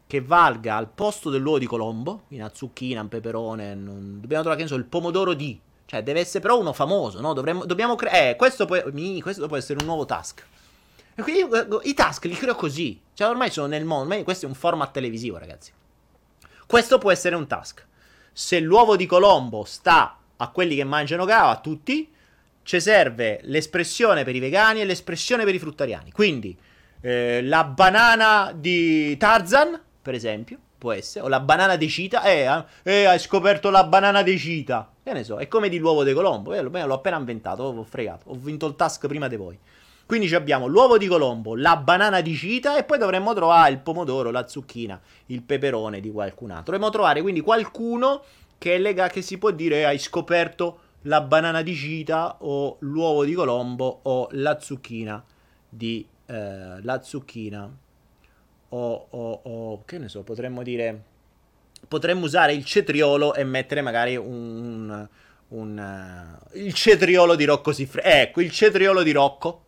che valga al posto dell'uovo di Colombo, una zucchina, un peperone, non... dobbiamo trovare, che ne so, il pomodoro di... Cioè, deve essere però uno famoso, no? Dovremmo, dobbiamo creare... Eh, questo può... questo può essere un nuovo task. E quindi io, i task li creo così. Cioè, ormai sono nel mondo. Questo è un format televisivo, ragazzi. Questo può essere un task. Se l'uovo di Colombo sta a quelli che mangiano cava, a tutti, ci serve l'espressione per i vegani e l'espressione per i fruttariani. Quindi eh, la banana di Tarzan, per esempio, può essere, o la banana di Cita, eh, eh, hai scoperto la banana di Cita. Che ne so, è come di l'uovo di Colombo, eh, l'ho appena inventato, ho fregato, ho vinto il task prima di voi. Quindi abbiamo l'uovo di Colombo, la banana di Cita e poi dovremmo trovare il pomodoro, la zucchina, il peperone di qualcun altro. Dovremmo trovare quindi qualcuno che è lega che si può dire hai scoperto la banana di cita o l'uovo di Colombo o la zucchina di eh, la zucchina. O, o, o, che ne so potremmo dire potremmo usare il cetriolo e mettere magari un, un uh, il cetriolo di Rocco Siffredi ecco il cetriolo di Rocco.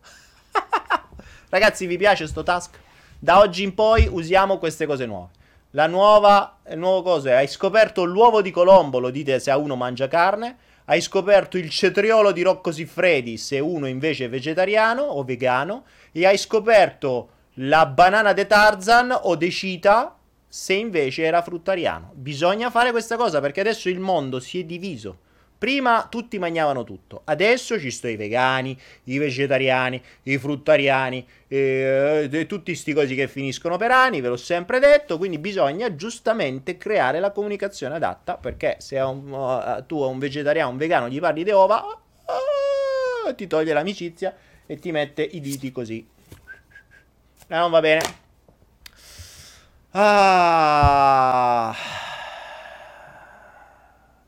Ragazzi vi piace sto task? Da oggi in poi usiamo queste cose nuove la nuova, nuovo coso è, hai scoperto l'uovo di Colombo, lo dite se a uno mangia carne, hai scoperto il cetriolo di Rocco Siffredi se uno invece è vegetariano o vegano, e hai scoperto la banana de Tarzan o de Cita se invece era fruttariano. Bisogna fare questa cosa perché adesso il mondo si è diviso. Prima tutti mangiavano tutto, adesso ci sono i vegani, i vegetariani, i fruttariani, e, e tutti questi cosi che finiscono per anni, ve l'ho sempre detto, quindi bisogna giustamente creare la comunicazione adatta, perché se un, a, tu a un vegetariano, un vegano gli parli di ova, ah, ti toglie l'amicizia e ti mette i diti così. Eh, non va bene. Ah...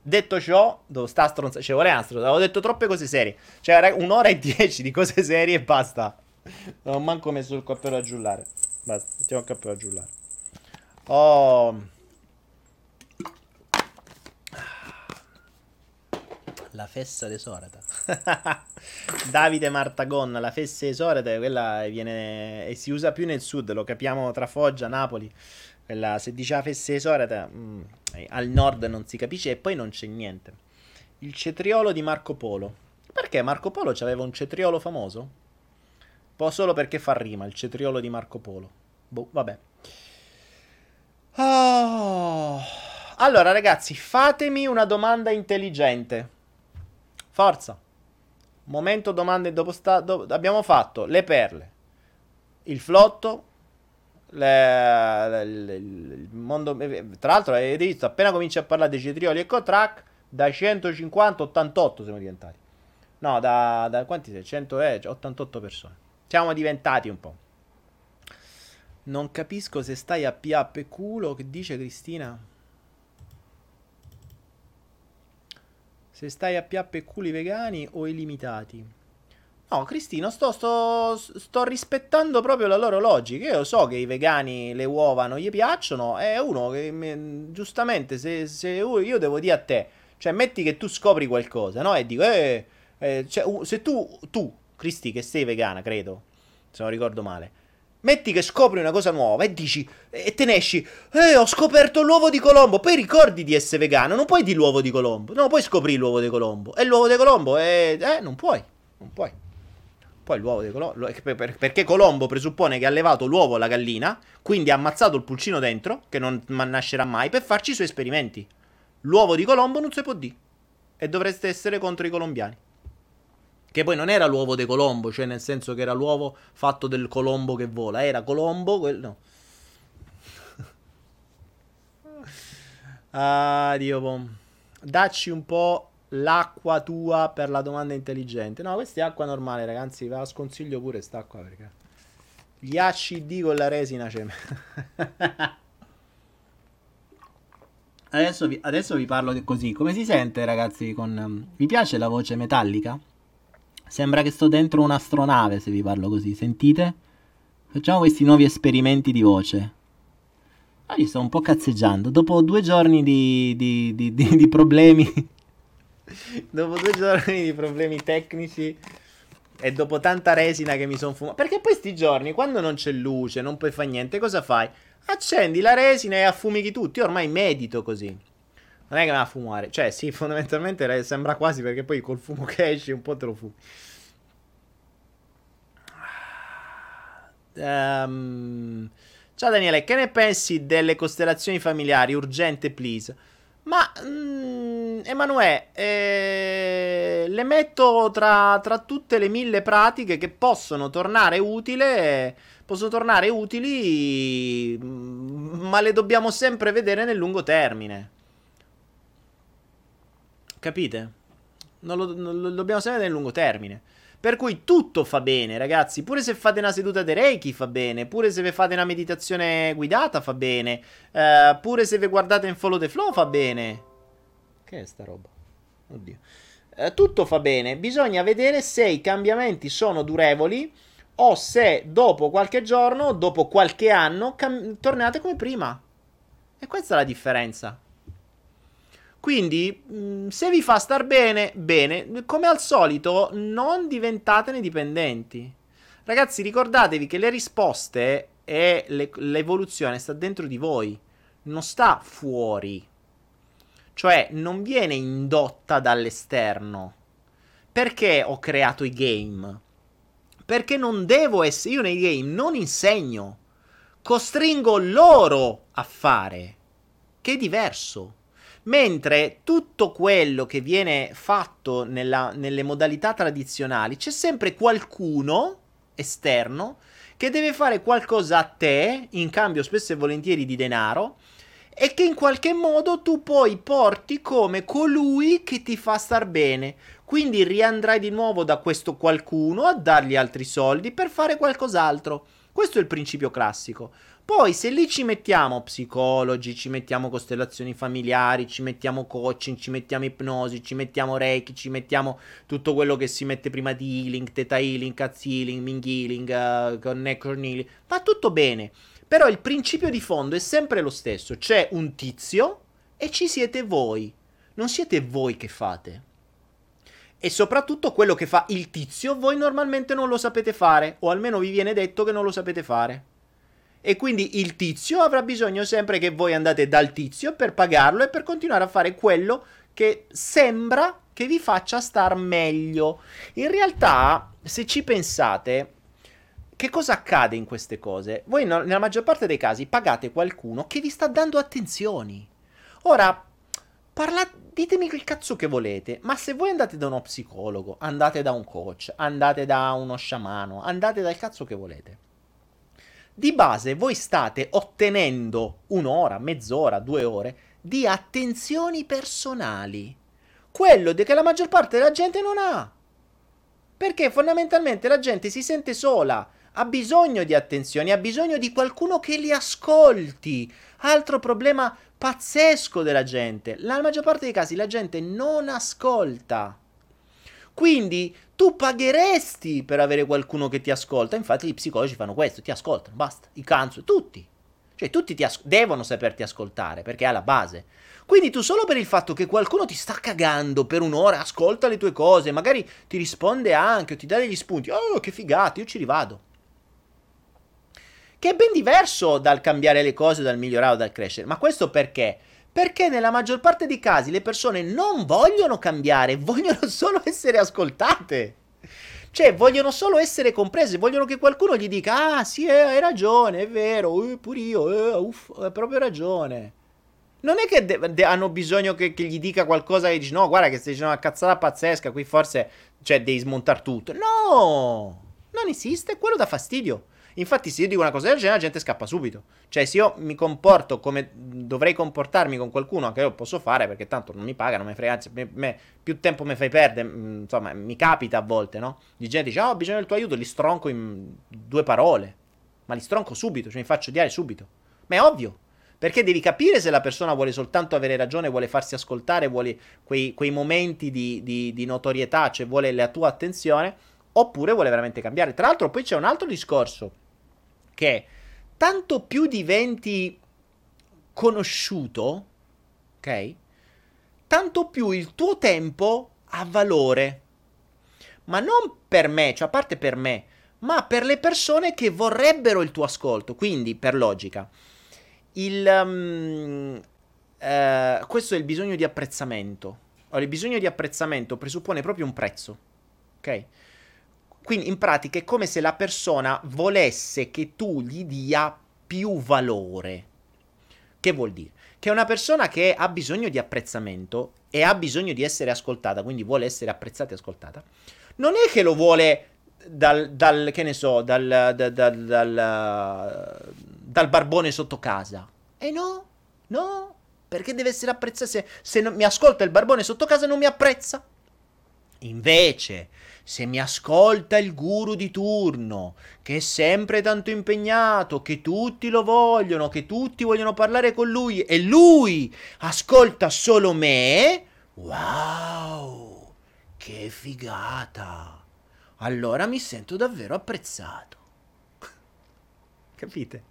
Detto ciò, dove sta stronza? Cioè, vorrei una. Avevo detto troppe cose serie. Cioè, un'ora e dieci di cose serie e basta. Non ho manco messo il cappello a giullare. Basta, mettiamo il cappello a giullare. Oh. La fessa de Sorata. Davide Martagon, la fessa de Sorata, quella viene e si usa più nel sud, lo capiamo tra Foggia, Napoli. Quella, se dice la fessa de Sorata, mm, al nord non si capisce e poi non c'è niente. Il cetriolo di Marco Polo. Perché Marco Polo aveva un cetriolo famoso? Po' solo perché fa rima, il cetriolo di Marco Polo. Boh, vabbè. Oh. Allora, ragazzi, fatemi una domanda intelligente. Forza. Momento domande dopo sta, do, abbiamo fatto le perle, il flotto, le, le, le, mondo tra l'altro avete visto appena comincia a parlare dei cetrioli e Cotrack da 150 88 siamo diventati. No, da, da quanti sei? 100 eh, 88 persone. Siamo diventati un po'. Non capisco se stai a PA e culo. Che dice Cristina? Se stai a PA e culi vegani o illimitati? No, Cristina, sto, sto, sto, rispettando proprio la loro logica. Io so che i vegani le uova non gli piacciono. È uno che, giustamente, se, se io devo dire a te, cioè, metti che tu scopri qualcosa, no? E dico, eh, eh cioè, se tu, tu, Cristi, che sei vegana, credo, se non ricordo male, Metti che scopri una cosa nuova e dici e te ne esci. Eh, ho scoperto l'uovo di Colombo. Poi ricordi di essere vegano. Non puoi dire l'uovo di Colombo. Non puoi scoprire l'uovo di Colombo. E l'uovo di Colombo è. Eh, non puoi. Non puoi. Poi l'uovo di Colombo. Perché Colombo presuppone che ha levato l'uovo alla gallina. Quindi ha ammazzato il pulcino dentro. Che non nascerà mai. Per farci i suoi esperimenti. L'uovo di Colombo non si può dire. E dovreste essere contro i colombiani. Che poi non era l'uovo di Colombo, cioè nel senso che era l'uovo fatto del Colombo che vola, era Colombo quello. ah, Dio bom. Dacci un po' l'acqua tua per la domanda intelligente. No, questa è acqua normale, ragazzi, ve la sconsiglio pure quest'acqua perché gli ACD con la resina c'è. adesso, vi, adesso vi parlo così. Come si sente, ragazzi? Con, um, vi piace la voce metallica? Sembra che sto dentro un'astronave se vi parlo così, sentite? Facciamo questi nuovi esperimenti di voce. Ah, io sto un po' cazzeggiando. Dopo due giorni di, di, di, di problemi... dopo due giorni di problemi tecnici e dopo tanta resina che mi sono fumato... Perché poi sti giorni, quando non c'è luce, non puoi fare niente, cosa fai? Accendi la resina e affumichi tutti. Io ormai medito così. Non è che va a fumare. Cioè, sì, fondamentalmente sembra quasi perché poi col fumo che esci un po' te lo fumi. Um, ciao Daniele, che ne pensi delle costellazioni familiari? Urgente, please. Ma, mm, Emanuele, eh, le metto tra, tra, tutte le mille pratiche che possono tornare utili. Possono tornare utili, mm, ma le dobbiamo sempre vedere nel lungo termine. Capite? Non lo, non lo dobbiamo sempre nel lungo termine. Per cui tutto fa bene, ragazzi. Pure se fate una seduta di Reiki fa bene. Pure se vi fate una meditazione guidata fa bene. Uh, pure se vi guardate in follow the flow fa bene. Che è sta roba? Oddio. Uh, tutto fa bene. Bisogna vedere se i cambiamenti sono durevoli o se dopo qualche giorno, dopo qualche anno, cam- tornate come prima. E questa è la differenza. Quindi, mm, se vi fa star bene, bene. Come al solito, non diventatene dipendenti. Ragazzi, ricordatevi che le risposte e le, l'evoluzione sta dentro di voi, non sta fuori. Cioè, non viene indotta dall'esterno. Perché ho creato i game? Perché non devo essere. Io nei game non insegno. Costringo loro a fare. Che è diverso. Mentre tutto quello che viene fatto nella, nelle modalità tradizionali, c'è sempre qualcuno esterno che deve fare qualcosa a te, in cambio spesso e volentieri di denaro, e che in qualche modo tu poi porti come colui che ti fa star bene. Quindi riandrai di nuovo da questo qualcuno a dargli altri soldi per fare qualcos'altro. Questo è il principio classico. Poi se lì ci mettiamo psicologi, ci mettiamo costellazioni familiari, ci mettiamo coaching, ci mettiamo ipnosi, ci mettiamo reiki, ci mettiamo tutto quello che si mette prima di healing, theta healing, caz healing, ming healing, uh, connection healing, va tutto bene. Però il principio di fondo è sempre lo stesso, c'è un tizio e ci siete voi. Non siete voi che fate. E soprattutto quello che fa il tizio voi normalmente non lo sapete fare, o almeno vi viene detto che non lo sapete fare. E quindi il tizio avrà bisogno sempre che voi andate dal tizio per pagarlo e per continuare a fare quello che sembra che vi faccia star meglio. In realtà, se ci pensate, che cosa accade in queste cose? Voi no, nella maggior parte dei casi pagate qualcuno che vi sta dando attenzioni. Ora, parlate, ditemi il cazzo che volete, ma se voi andate da uno psicologo, andate da un coach, andate da uno sciamano, andate dal cazzo che volete. Di base voi state ottenendo un'ora, mezz'ora, due ore di attenzioni personali. Quello che la maggior parte della gente non ha. Perché fondamentalmente la gente si sente sola, ha bisogno di attenzioni, ha bisogno di qualcuno che li ascolti. Altro problema pazzesco della gente. La maggior parte dei casi la gente non ascolta. Quindi tu pagheresti per avere qualcuno che ti ascolta. Infatti gli psicologi fanno questo, ti ascoltano, basta. I cancer, tutti. Cioè tutti as- devono saperti ascoltare perché è alla base. Quindi tu solo per il fatto che qualcuno ti sta cagando per un'ora, ascolta le tue cose, magari ti risponde anche o ti dà degli spunti. Oh, che figata, io ci rivado che è ben diverso dal cambiare le cose, dal migliorare o dal crescere. Ma questo perché? Perché nella maggior parte dei casi le persone non vogliono cambiare, vogliono solo essere ascoltate. Cioè, vogliono solo essere comprese, vogliono che qualcuno gli dica, ah sì, eh, hai ragione, è vero, eh, pure io, eh, uff, hai proprio ragione. Non è che de- de- hanno bisogno che-, che, gli dica qualcosa e dici, no, guarda che stai dicendo una cazzata pazzesca, qui forse, cioè, devi smontare tutto. No! Non esiste, quello dà fastidio. Infatti, se io dico una cosa del genere, la gente scappa subito. Cioè, se io mi comporto come dovrei comportarmi con qualcuno, che io posso fare perché tanto non mi paga, non mi frega, anzi, me, me, più tempo mi fai perdere. Mm, insomma, mi capita a volte, no? Di gente dice, oh, ho bisogno del tuo aiuto, li stronco in due parole. Ma li stronco subito, cioè mi faccio odiare subito. Ma è ovvio. Perché devi capire se la persona vuole soltanto avere ragione, vuole farsi ascoltare, vuole quei, quei momenti di, di, di notorietà, cioè vuole la tua attenzione oppure vuole veramente cambiare. Tra l'altro poi c'è un altro discorso che tanto più diventi conosciuto, ok? Tanto più il tuo tempo ha valore. Ma non per me, cioè a parte per me, ma per le persone che vorrebbero il tuo ascolto. Quindi, per logica, il, um, uh, questo è il bisogno di apprezzamento. Allora, il bisogno di apprezzamento presuppone proprio un prezzo. Ok? Quindi in pratica è come se la persona volesse che tu gli dia più valore. Che vuol dire? Che una persona che ha bisogno di apprezzamento e ha bisogno di essere ascoltata, quindi vuole essere apprezzata e ascoltata, non è che lo vuole dal, dal che ne so, dal, dal, dal, dal barbone sotto casa. E eh no, no, perché deve essere apprezzato. Se, se mi ascolta il barbone sotto casa non mi apprezza. Invece, se mi ascolta il guru di turno, che è sempre tanto impegnato, che tutti lo vogliono, che tutti vogliono parlare con lui e lui ascolta solo me, wow, che figata! Allora mi sento davvero apprezzato. Capite?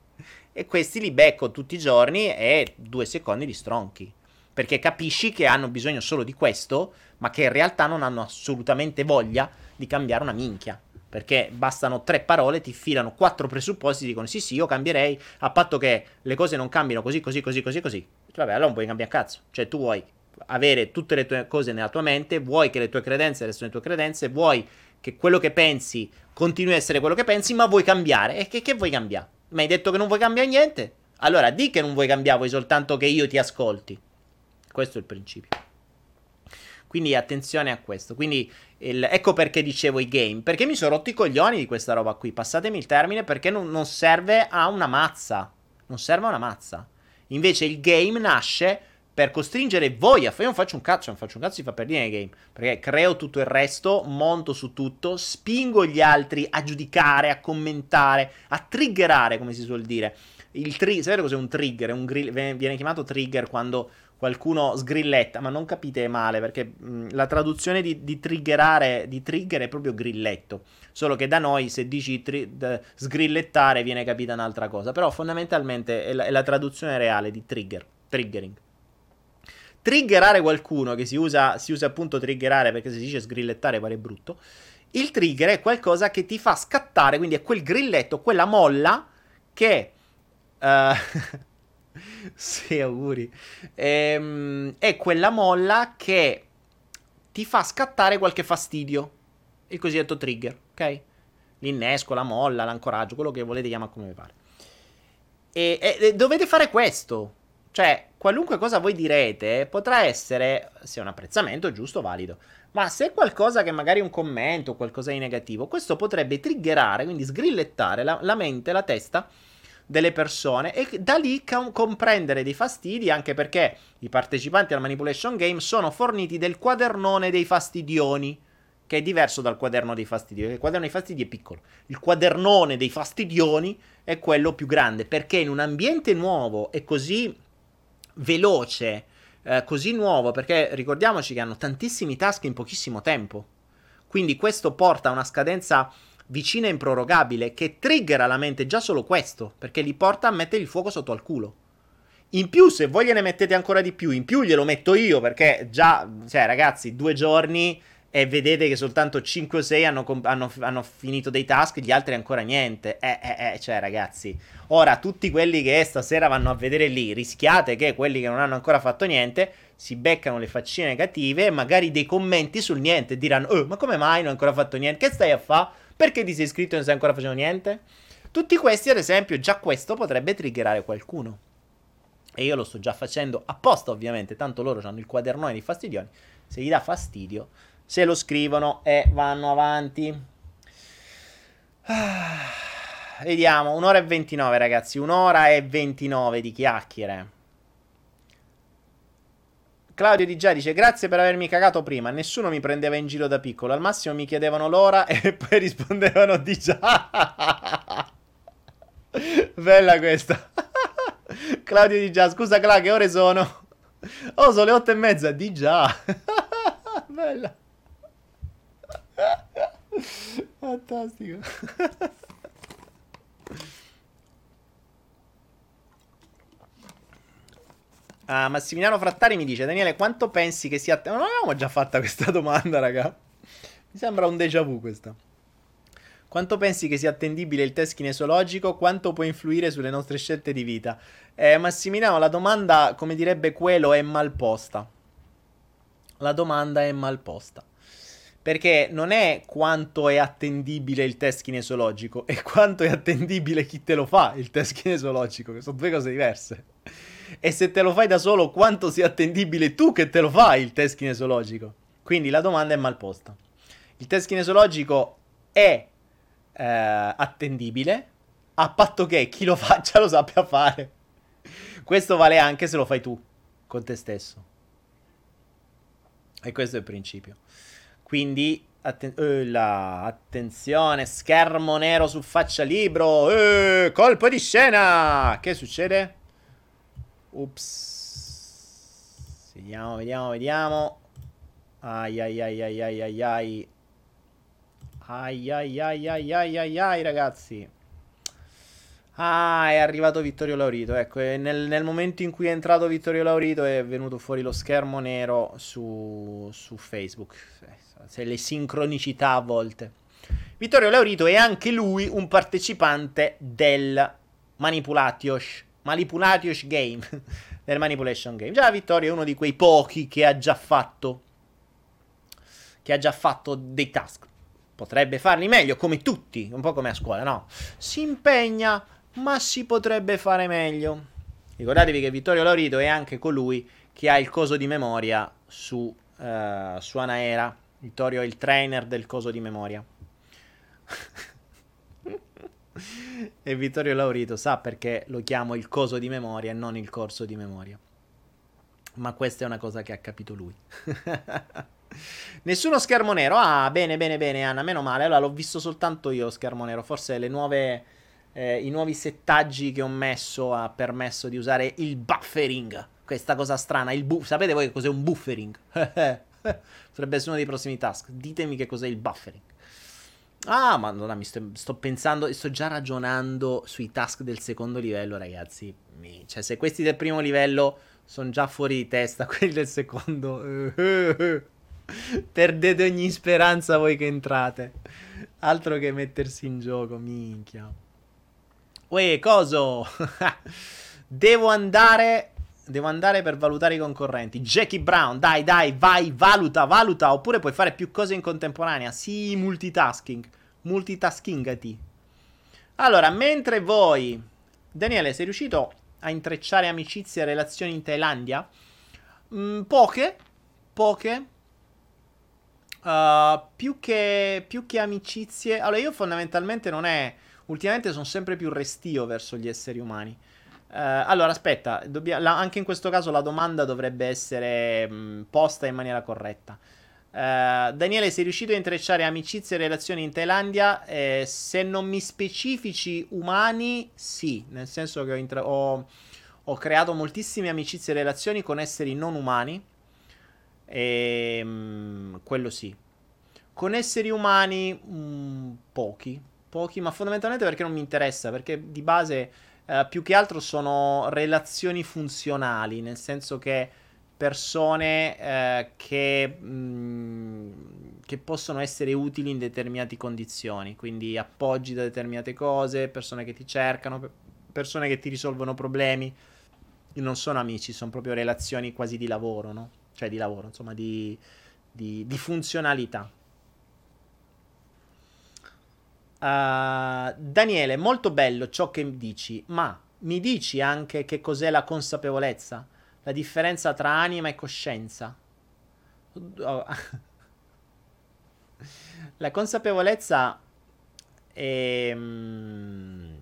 E questi li becco tutti i giorni e due secondi di stronchi perché capisci che hanno bisogno solo di questo, ma che in realtà non hanno assolutamente voglia di cambiare una minchia. Perché bastano tre parole, ti filano quattro presupposti, dicono sì sì, io cambierei, a patto che le cose non cambino così, così, così, così, così. Vabbè, allora non puoi cambiare cazzo. Cioè tu vuoi avere tutte le tue cose nella tua mente, vuoi che le tue credenze restino le tue credenze, vuoi che quello che pensi continui a essere quello che pensi, ma vuoi cambiare. E che, che vuoi cambiare? Mi hai detto che non vuoi cambiare niente? Allora di che non vuoi cambiare, vuoi soltanto che io ti ascolti. Questo è il principio. Quindi attenzione a questo. Quindi il, ecco perché dicevo i game. Perché mi sono rotti i coglioni di questa roba qui. Passatemi il termine perché non, non serve a una mazza. Non serve a una mazza. Invece il game nasce per costringere voi a fare. Io non faccio un cazzo, non faccio un cazzo di fa per dire nei game. Perché creo tutto il resto, monto su tutto, spingo gli altri a giudicare, a commentare, a triggerare, come si suol dire. Il tri- sapete cos'è un trigger? Un grill- viene chiamato trigger quando qualcuno sgrilletta, ma non capite male perché mh, la traduzione di, di, triggerare, di trigger è proprio grilletto, solo che da noi se dici tri- d- sgrillettare viene capita un'altra cosa, però fondamentalmente è la, è la traduzione reale di trigger, triggering. Triggerare qualcuno, che si usa, si usa appunto triggerare perché se si dice sgrillettare pare brutto, il trigger è qualcosa che ti fa scattare, quindi è quel grilletto, quella molla che... Uh, sì, auguri. Ehm, è quella molla che ti fa scattare qualche fastidio. Il cosiddetto trigger, ok? L'innesco, la molla, l'ancoraggio, quello che volete chiamare come vi pare. E, e, e, dovete fare questo. Cioè, qualunque cosa voi direte potrà essere, sia un apprezzamento giusto, valido. Ma se è qualcosa che magari è un commento qualcosa di negativo, questo potrebbe triggerare, quindi sgrillettare la, la mente, la testa delle persone e da lì com- comprendere dei fastidi anche perché i partecipanti al manipulation game sono forniti del quadernone dei fastidioni che è diverso dal quaderno dei fastidioni. Il quaderno dei fastidi è piccolo. Il quadernone dei fastidioni è quello più grande perché in un ambiente nuovo e così veloce, eh, così nuovo, perché ricordiamoci che hanno tantissimi task in pochissimo tempo. Quindi questo porta a una scadenza vicina e improrogabile che triggera la mente già solo questo, perché li porta a mettere il fuoco sotto al culo. In più, se voi gliene mettete ancora di più, in più glielo metto io, perché già, cioè ragazzi, due giorni e vedete che soltanto 5 o 6 hanno, hanno, hanno, finito dei task, gli altri ancora niente. Eh, eh, eh, cioè ragazzi, ora tutti quelli che stasera vanno a vedere lì, rischiate che quelli che non hanno ancora fatto niente si beccano le faccine negative e magari dei commenti sul niente diranno, oh, ma come mai non hai ancora fatto niente? Che stai a fare? Perché ti sei iscritto e non stai ancora facendo niente? Tutti questi, ad esempio, già questo potrebbe triggerare qualcuno. E io lo sto già facendo apposta, ovviamente, tanto loro hanno il quadernone di fastidioni. Se gli dà fastidio, se lo scrivono e vanno avanti. Ah, vediamo, un'ora e 29 ragazzi, un'ora e 29 di chiacchiere. Claudio Di Già dice grazie per avermi cagato prima, nessuno mi prendeva in giro da piccolo, al massimo mi chiedevano l'ora e poi rispondevano Di Già. Bella questa. Claudio Di Già, scusa Cla, che ore sono? Oh, sono le otto e mezza, Di Già. Bella. Fantastico. Ah, Massimiliano Frattari mi dice: Daniele, quanto pensi che sia. Non avevamo già fatta questa domanda, raga. Mi sembra un déjà vu questa. Quanto pensi che sia attendibile il test kinesologico? Quanto può influire sulle nostre scelte di vita? Eh, Massimiliano, la domanda, come direbbe quello, è mal posta. La domanda è mal posta. Perché non è quanto è attendibile il test kinesologico, è quanto è attendibile chi te lo fa il test kinesologico, che sono due cose diverse. E se te lo fai da solo, quanto sia attendibile tu che te lo fai il test kinesologico? Quindi la domanda è mal posta. Il test kinesologico è eh, attendibile a patto che chi lo faccia lo sappia fare. Questo vale anche se lo fai tu con te stesso. E questo è il principio. Quindi Atten- uh, la, attenzione, schermo nero su faccia libro. Uh, colpo di scena. Che succede? Ups. Vediamo, vediamo, vediamo. Ai ai ai ai ai ai ai. Ai ai ai ai ai ai ai ragazzi. Ah, è arrivato Vittorio Laurito. Ecco, nel, nel, momento in cui è entrato Vittorio Laurito è venuto fuori lo schermo nero su, su Facebook. Se le sincronicità a volte. Vittorio Laurito è anche lui un partecipante del Manipulatios Manipulatios Game, del Manipulation Game. Già Vittorio è uno di quei pochi che ha già fatto che ha già fatto dei task. Potrebbe farli meglio, come tutti, un po' come a scuola, no? Si impegna, ma si potrebbe fare meglio. Ricordatevi che Vittorio Laurito è anche colui che ha il coso di memoria su, uh, su Anaera. Vittorio è il trainer del coso di memoria. e Vittorio Laurito sa perché lo chiamo il coso di memoria e non il corso di memoria. Ma questa è una cosa che ha capito lui. Nessuno schermo nero. Ah, bene, bene, bene, Anna. Meno male. Allora l'ho visto soltanto io schermo nero. Forse le nuove. Eh, I nuovi settaggi che ho messo ha permesso di usare il buffering. Questa cosa strana. Il bu- Sapete voi che cos'è un buffering? Potrebbe essere uno dei prossimi task. Ditemi che cos'è il buffering. Ah, madonna, mi sto, sto, pensando, sto già ragionando sui task del secondo livello, ragazzi. Mi, cioè, se questi del primo livello sono già fuori di testa, quelli del secondo... Perdete ogni speranza voi che entrate. Altro che mettersi in gioco, minchia. Uè, coso? Devo andare Devo andare per valutare i concorrenti. Jackie Brown, dai, dai, vai, valuta, valuta. Oppure puoi fare più cose in contemporanea. Sì, multitasking. Multitaskingati. Allora, mentre voi... Daniele, sei riuscito a intrecciare amicizie e relazioni in Thailandia? Mm, poche. Poche. Uh, più, che, più che amicizie... Allora, io fondamentalmente non è... Ultimamente sono sempre più restio verso gli esseri umani. Uh, allora, aspetta, dobbia- la- anche in questo caso la domanda dovrebbe essere mh, posta in maniera corretta. Uh, Daniele, sei riuscito a intrecciare amicizie e relazioni in Thailandia? Eh, se non mi specifici umani, sì, nel senso che ho, intra- ho, ho creato moltissime amicizie e relazioni con esseri non umani. E, mh, mm, quello sì. Con esseri umani, mh, pochi, pochi, ma fondamentalmente perché non mi interessa, perché di base eh, più che altro sono relazioni funzionali, nel senso che persone eh, che, mh, mm, che, possono essere utili in determinate condizioni, quindi appoggi da determinate cose, persone che ti cercano, persone che ti risolvono problemi. Non sono amici, sono proprio relazioni quasi di lavoro, no? Cioè di lavoro, insomma, di, di, di funzionalità. Uh, Daniele, molto bello ciò che dici, ma mi dici anche che cos'è la consapevolezza? La differenza tra anima e coscienza? La consapevolezza è... Um...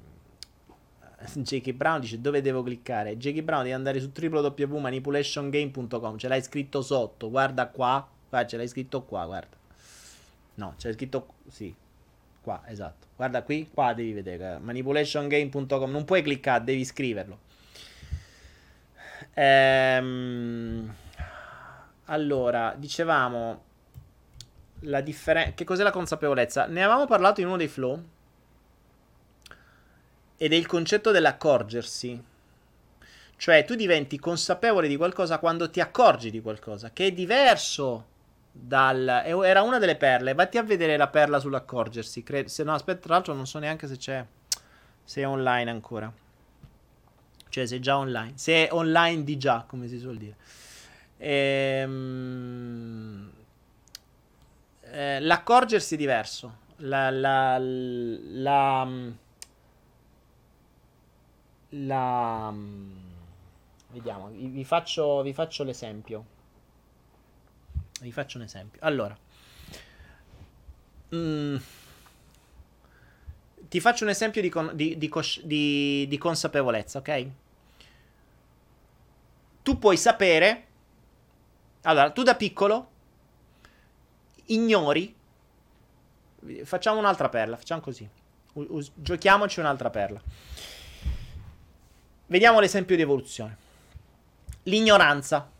J.K. Brown dice dove devo cliccare? J.K. Brown devi andare su www.manipulationgame.com Ce l'hai scritto sotto, guarda qua. Guarda, ce l'hai scritto qua, guarda. No, c'è scritto... Sì, Qua, esatto. Guarda qui, qua devi vedere. Manipulationgame.com. Non puoi cliccare, devi scriverlo. Ehm, allora, dicevamo la differenza. Che cos'è la consapevolezza? Ne avevamo parlato in uno dei flow. Ed è il concetto dell'accorgersi. Cioè, tu diventi consapevole di qualcosa quando ti accorgi di qualcosa, che è diverso dal... Era una delle perle. Vatti a vedere la perla sull'accorgersi. Cre... Se no, aspetta, tra l'altro non so neanche se c'è... Se è online ancora. Cioè, se è già online. Se è online di già, come si suol dire. Ehm... Eh, l'accorgersi è diverso. La... la, la, la vediamo, vi faccio, vi faccio l'esempio. Vi faccio un esempio. Allora, mm, ti faccio un esempio di, con, di, di, cos- di, consapevolezza, ok? Tu puoi sapere. Allora, tu da piccolo ignori. Facciamo un'altra perla. Facciamo così. U- u- giochiamoci un'altra perla. Vediamo l'esempio di evoluzione. L'ignoranza.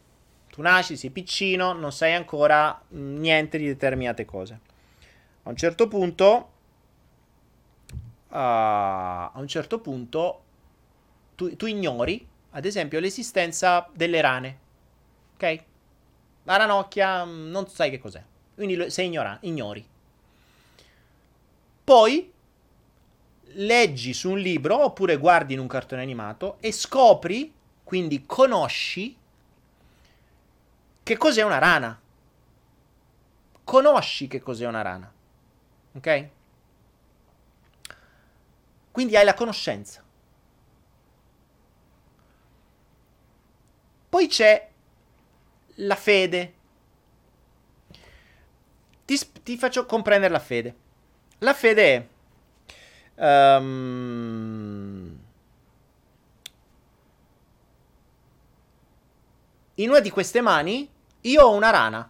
Tu nasci, sei piccino, non sai ancora mm, niente di determinate cose. A un certo punto, uh, a un certo punto, tu, tu ignori, ad esempio, l'esistenza delle rane. Ok? La ranocchia mm, non sai che cos'è. Quindi sei ignorante, ignori. Poi leggi su un libro oppure guardi in un cartone animato e scopri, quindi conosci che cos'è una rana. Conosci che cos'è una rana. Ok? Quindi hai la conoscenza. Poi c'è la fede. Ti, ti, faccio comprendere la fede. La fede è... Um, in una di queste mani io ho una rana.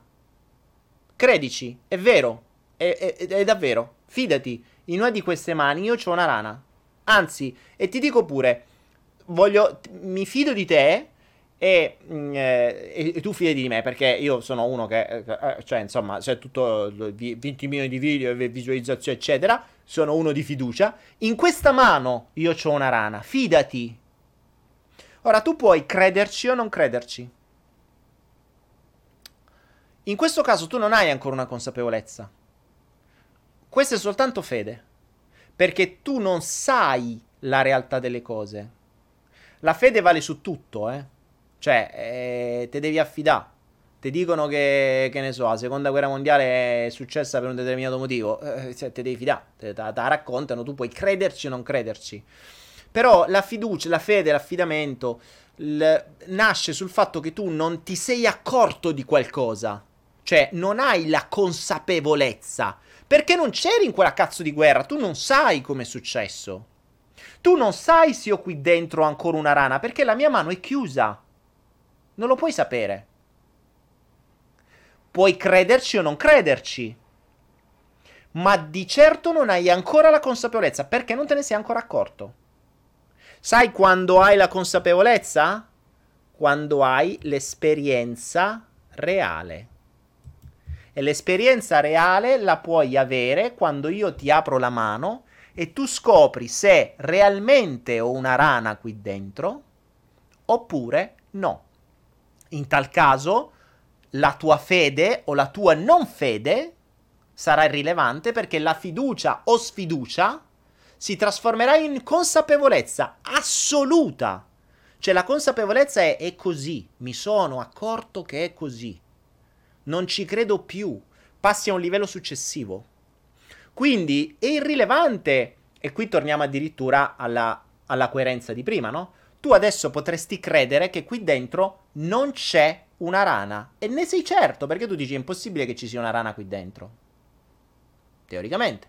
Credici, è vero. È, è, è davvero. Fidati, in una di queste mani io ho una rana. Anzi, e ti dico pure, voglio, mi fido di te e, mm, eh, e, tu fidi di me perché io sono uno che, eh, eh cioè insomma, c'è tutto 20 milioni di video visualizzazioni eccetera, sono uno di fiducia. In questa mano io ho una rana, fidati. Ora tu puoi crederci o non crederci. In questo caso tu non hai ancora una consapevolezza. Questa è soltanto fede. Perché tu non sai la realtà delle cose. La fede vale su tutto, eh. Cioè, eh, te devi affidare. Ti dicono che, che ne so, la seconda guerra mondiale è successa per un determinato motivo. Eh, te devi fidare. Te la raccontano, tu puoi crederci o non crederci. Però la fiducia, la fede, l'affidamento l- nasce sul fatto che tu non ti sei accorto di qualcosa. Cioè, non hai la consapevolezza. Perché non c'eri in quella cazzo di guerra. Tu non sai com'è successo. Tu non sai se ho qui dentro ancora una rana. Perché la mia mano è chiusa. Non lo puoi sapere. Puoi crederci o non crederci. Ma di certo non hai ancora la consapevolezza perché non te ne sei ancora accorto. Sai quando hai la consapevolezza? Quando hai l'esperienza reale. E l'esperienza reale la puoi avere quando io ti apro la mano e tu scopri se realmente ho una rana qui dentro oppure no. In tal caso la tua fede o la tua non fede sarà irrilevante perché la fiducia o sfiducia si trasformerà in consapevolezza assoluta. Cioè la consapevolezza è, è così, mi sono accorto che è così. Non ci credo più, passi a un livello successivo. Quindi è irrilevante, e qui torniamo addirittura alla, alla coerenza di prima, no? Tu adesso potresti credere che qui dentro non c'è una rana. E ne sei certo, perché tu dici è impossibile che ci sia una rana qui dentro. Teoricamente.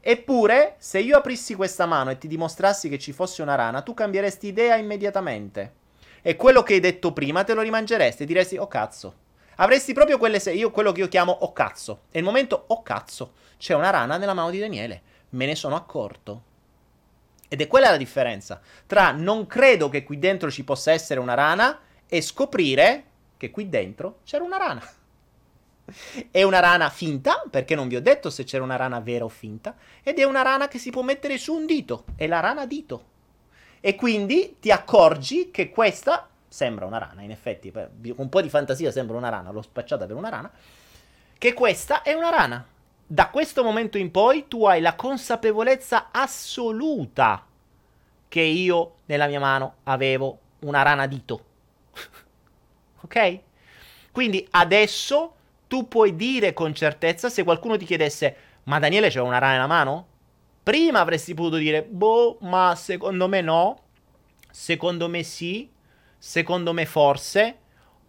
Eppure, se io aprissi questa mano e ti dimostrassi che ci fosse una rana, tu cambieresti idea immediatamente. E quello che hai detto prima te lo rimangeresti e diresti, oh cazzo. Avresti proprio quelle se- io, quello che io chiamo oh cazzo. E il momento, oh cazzo, c'è una rana nella mano di Daniele. Me ne sono accorto. Ed è quella la differenza tra non credo che qui dentro ci possa essere una rana e scoprire che qui dentro c'era una rana. È una rana finta, perché non vi ho detto se c'era una rana vera o finta, ed è una rana che si può mettere su un dito, è la rana dito. E quindi ti accorgi che questa sembra una rana, in effetti, con un po' di fantasia sembra una rana, l'ho spacciata per una rana, che questa è una rana. Da questo momento in poi tu hai la consapevolezza assoluta che io nella mia mano avevo una rana dito. ok? Quindi adesso tu puoi dire con certezza se qualcuno ti chiedesse ma Daniele c'è una rana nella mano? Prima avresti potuto dire boh, ma secondo me no, secondo me sì, secondo me forse.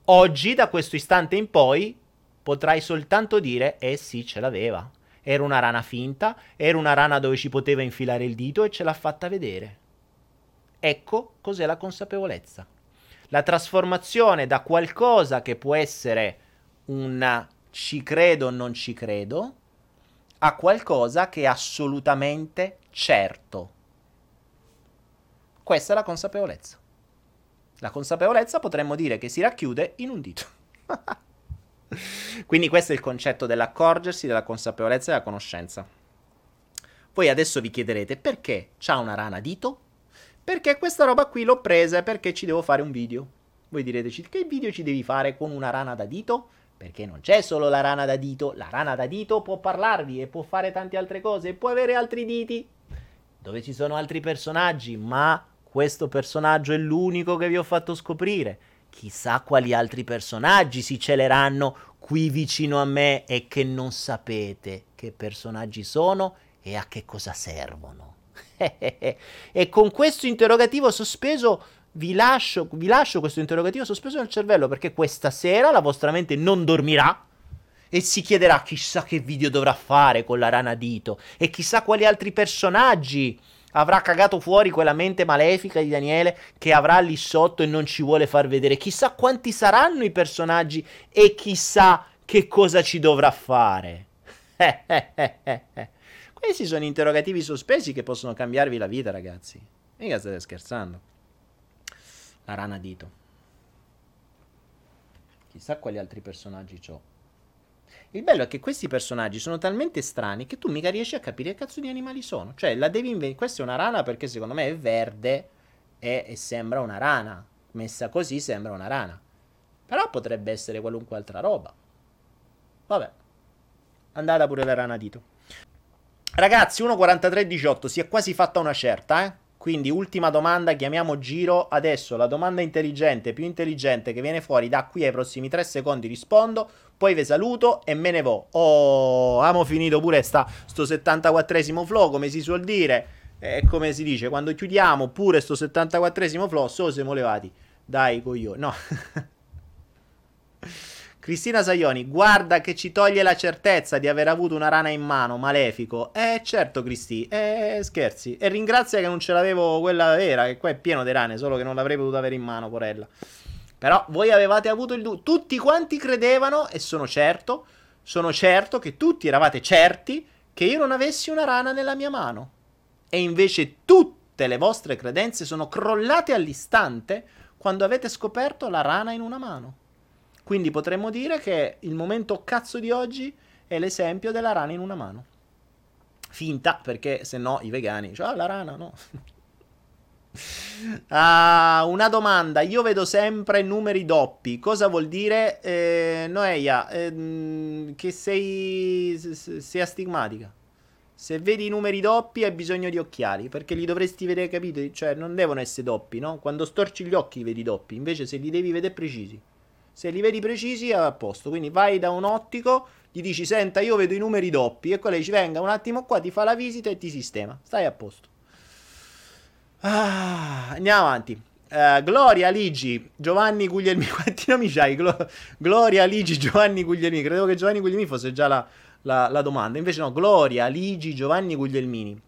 Oggi, da questo istante in poi, potrai soltanto dire eh sì, ce l'aveva. Era una rana finta, era una rana dove ci poteva infilare il dito e ce l'ha fatta vedere. Ecco cos'è la consapevolezza. La trasformazione da qualcosa che può essere un ci credo o non ci credo a qualcosa che è assolutamente certo. Questa è la consapevolezza. La consapevolezza potremmo dire che si racchiude in un dito. Quindi questo è il concetto dell'accorgersi, della consapevolezza e della conoscenza. Voi adesso vi chiederete perché c'ha una rana dito? Perché questa roba qui l'ho presa perché ci devo fare un video. Voi direte, che video ci devi fare con una rana da dito? Perché non c'è solo la rana da dito, la rana da dito può parlarvi e può fare tante altre cose, può avere altri diti, dove ci sono altri personaggi, ma questo personaggio è l'unico che vi ho fatto scoprire. Chissà quali altri personaggi si celeranno qui vicino a me e che non sapete che personaggi sono e a che cosa servono. e con questo interrogativo sospeso vi lascio, vi lascio questo interrogativo sospeso nel cervello perché questa sera la vostra mente non dormirà e si chiederà chissà che video dovrà fare con la rana dito e chissà quali altri personaggi avrà cagato fuori quella mente malefica di Daniele che avrà lì sotto e non ci vuole far vedere. Chissà quanti saranno i personaggi e chissà che cosa ci dovrà fare. Questi sono interrogativi sospesi che possono cambiarvi la vita, ragazzi. Mica state scherzando la rana dito. Chissà quali altri personaggi ho. Il bello è che questi personaggi sono talmente strani che tu mica riesci a capire che cazzo di animali sono. Cioè, la devi inventare. Questa è una rana perché secondo me è verde e, e sembra una rana. Messa così sembra una rana. Però potrebbe essere qualunque altra roba. Vabbè. Andata pure la rana dito. Ragazzi, 1.43.18 si è quasi fatta una certa, eh? Quindi, ultima domanda, chiamiamo giro. Adesso la domanda intelligente, più intelligente che viene fuori da qui ai prossimi 3 secondi rispondo. Poi vi saluto e me ne vo. Oh, amo finito pure sta, sto 74esimo flow, come si suol dire. E come si dice, quando chiudiamo pure sto 74esimo flow, so siamo levati. Dai, coglioni. No. Cristina Saioni, guarda che ci toglie la certezza di aver avuto una rana in mano, malefico. Eh, certo, Cristi, eh, scherzi. E ringrazia che non ce l'avevo quella vera, che qua è pieno di rane, solo che non l'avrei potuto avere in mano, porella. Però voi avevate avuto il dubbio. Tutti quanti credevano, e sono certo, sono certo che tutti eravate certi che io non avessi una rana nella mia mano. E invece tutte le vostre credenze sono crollate all'istante quando avete scoperto la rana in una mano. Quindi potremmo dire che il momento cazzo di oggi è l'esempio della rana in una mano. Finta, perché se no i vegani, cioè, ah, la rana, no. ah, una domanda, io vedo sempre numeri doppi, cosa vuol dire? Eh, Noeia, eh, che sei, sei astigmatica. Se vedi i numeri doppi hai bisogno di occhiali, perché li dovresti vedere, capito? Cioè non devono essere doppi, no? Quando storci gli occhi vedi doppi, invece se li devi vedere precisi. Se li vedi precisi è a posto. Quindi vai da un ottico, gli dici senta io vedo i numeri doppi e quello dice venga un attimo qua, ti fa la visita e ti sistema. Stai a posto. Ah, andiamo avanti. Uh, Gloria Ligi, Giovanni Guglielmi, quanti nomi c'hai? Glo- Gloria Ligi, Giovanni Guglielmi. Credevo che Giovanni Guglielmi fosse già la, la, la, domanda. Invece no, Gloria Ligi, Giovanni Guglielmini.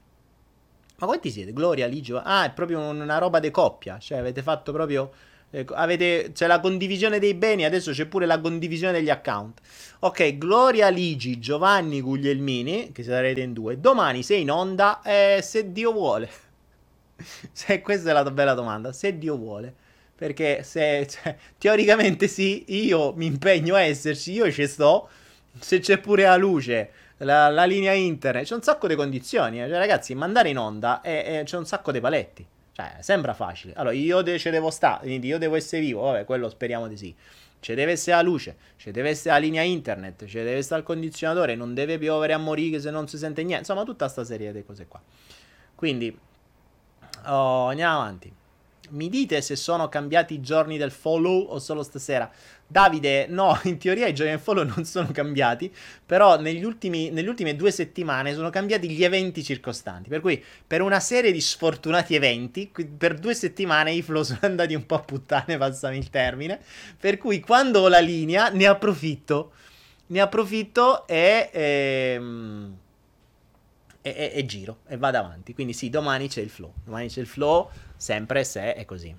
Ma quanti siete? Gloria Ligi? Ah, è proprio una roba di coppia. Cioè avete fatto proprio Ecco, avete, c'è la condivisione dei beni, adesso c'è pure la condivisione degli account. Ok, Gloria Ligi, Giovanni Guglielmini, che sarete in due. Domani sei in onda, eh, se Dio vuole. se, questa è la bella domanda, se Dio vuole. Perché se, cioè, teoricamente sì, io mi impegno a esserci, io ci sto. Se c'è pure la luce, la, la linea internet, c'è un sacco di condizioni. Eh. Cioè, ragazzi, mandare in onda è, è, c'è un sacco di paletti. Cioè, sembra facile. Allora, io de- ci devo stare, quindi io devo essere vivo. Vabbè, quello speriamo di sì. Ci deve essere la luce, ci deve essere la linea internet, ci deve essere il condizionatore, non deve piovere a morire se non si sente niente. Insomma, tutta questa serie di cose qua. Quindi, oh, andiamo avanti. Mi dite se sono cambiati i giorni del follow o solo stasera? Davide, no, in teoria i del follow non sono cambiati, però negli ultimi, nelle ultime due settimane sono cambiati gli eventi circostanti. Per cui, per una serie di sfortunati eventi, per due settimane i flow sono andati un po' a puttane, passami il termine. Per cui, quando ho la linea, ne approfitto. Ne approfitto e. Ehm, e, e, e, giro e vado avanti. Quindi sì, domani c'è il flow. Domani c'è il flow, sempre se è così.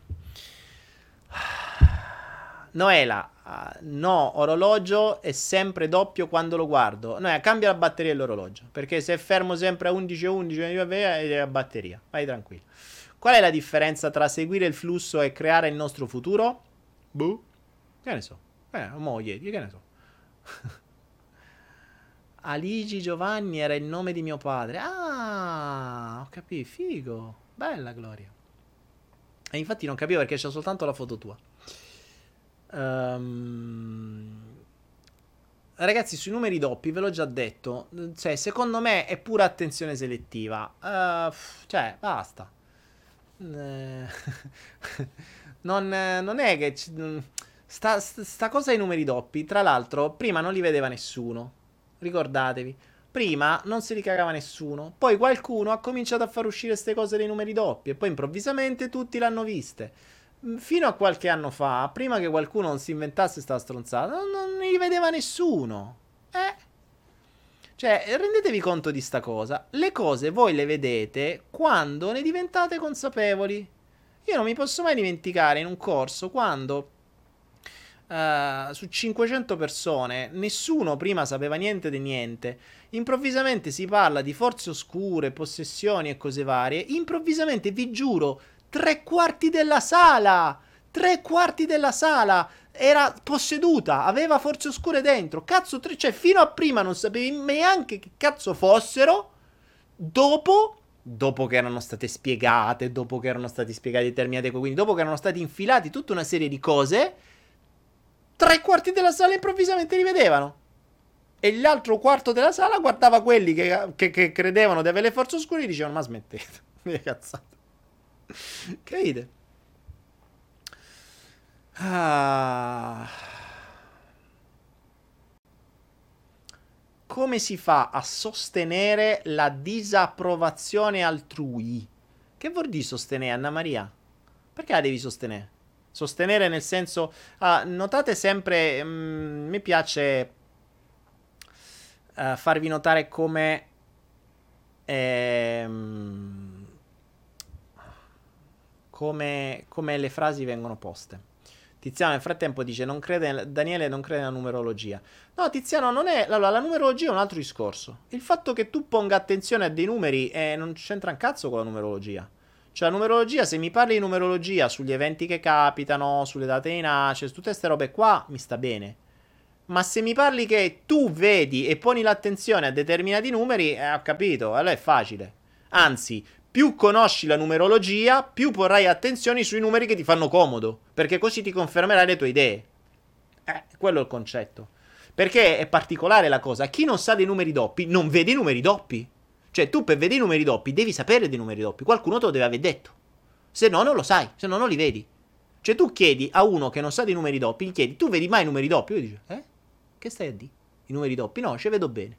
Noela, uh, no, orologio è sempre doppio quando lo guardo. No, cambia la batteria dell'orologio. Perché se fermo sempre a 11 11 è la batteria. Vai tranquillo. Qual è la differenza tra seguire il flusso e creare il nostro futuro? Boh. Che ne so. Eh, mo chiedi, che ne so. Aligi Giovanni era il nome di mio padre. Ah, ho capito, figo. Bella Gloria. E infatti non capivo perché c'è soltanto la foto tua. Um, ragazzi, sui numeri doppi ve l'ho già detto. Cioè, secondo me è pura attenzione selettiva. Uh, cioè, basta. Eh, non, non, è che. Sta, sta cosa ai numeri doppi. Tra l'altro, prima non li vedeva nessuno ricordatevi. Prima non si ricagava nessuno, poi qualcuno ha cominciato a far uscire queste cose dei numeri doppi e poi improvvisamente tutti l'hanno viste. Mm, fino a qualche anno fa, prima che qualcuno si inventasse sta stronzata, non, non li vedeva nessuno. Eh? Cioè, rendetevi conto di sta cosa. Le cose voi le vedete quando ne diventate consapevoli. Io non mi posso mai dimenticare in un corso quando uh, su 500 persone, nessuno prima sapeva niente di niente. Improvvisamente si parla di forze oscure, possessioni e cose varie. Improvvisamente, vi giuro, tre quarti della sala, tre quarti della sala era posseduta, aveva forze oscure dentro. Cazzo, tre, cioè fino a prima non sapevi neanche che cazzo fossero. Dopo dopo che erano state spiegate, dopo che erano stati spiegati determinate cose, quindi dopo che erano stati infilati tutta una serie di cose, tre quarti della sala improvvisamente li vedevano. E l'altro quarto della sala guardava quelli che, che, che credevano di avere le forze oscure e dicevano: Ma smettete, mi cazzate. Capite? Ah. Come si fa a sostenere la disapprovazione altrui? Che vuol dire sostenere, Anna Maria? Perché la devi sostenere? Sostenere nel senso... Ah, notate sempre... Mm, mi piace uh, farvi notare come... Ehm, come, come le frasi vengono poste. Tiziano nel frattempo dice non crede, Daniele non crede nella numerologia. No, Tiziano non è... Allora, la numerologia è un altro discorso. Il fatto che tu ponga attenzione a dei numeri eh, non c'entra un cazzo con la numerologia. Cioè, la numerologia, se mi parli di numerologia sugli eventi che capitano, sulle date di nascita, su tutte queste robe qua, mi sta bene. Ma se mi parli che tu vedi e poni l'attenzione a determinati numeri, eh, ho capito, allora è facile. Anzi, più conosci la numerologia, più porrai attenzione sui numeri che ti fanno comodo, perché così ti confermerai le tue idee. Eh, quello è il concetto. Perché è particolare la cosa. Chi non sa dei numeri doppi non vede i numeri doppi. Cioè, tu per vedere i numeri doppi devi sapere dei numeri doppi. Qualcuno te lo deve aver detto. Se no, non lo sai. Se no, non li vedi. Cioè, tu chiedi a uno che non sa dei numeri doppi, gli chiedi, tu vedi mai i numeri doppi? Lui dice, eh? Che stai a dire? I numeri doppi? No, ci vedo bene.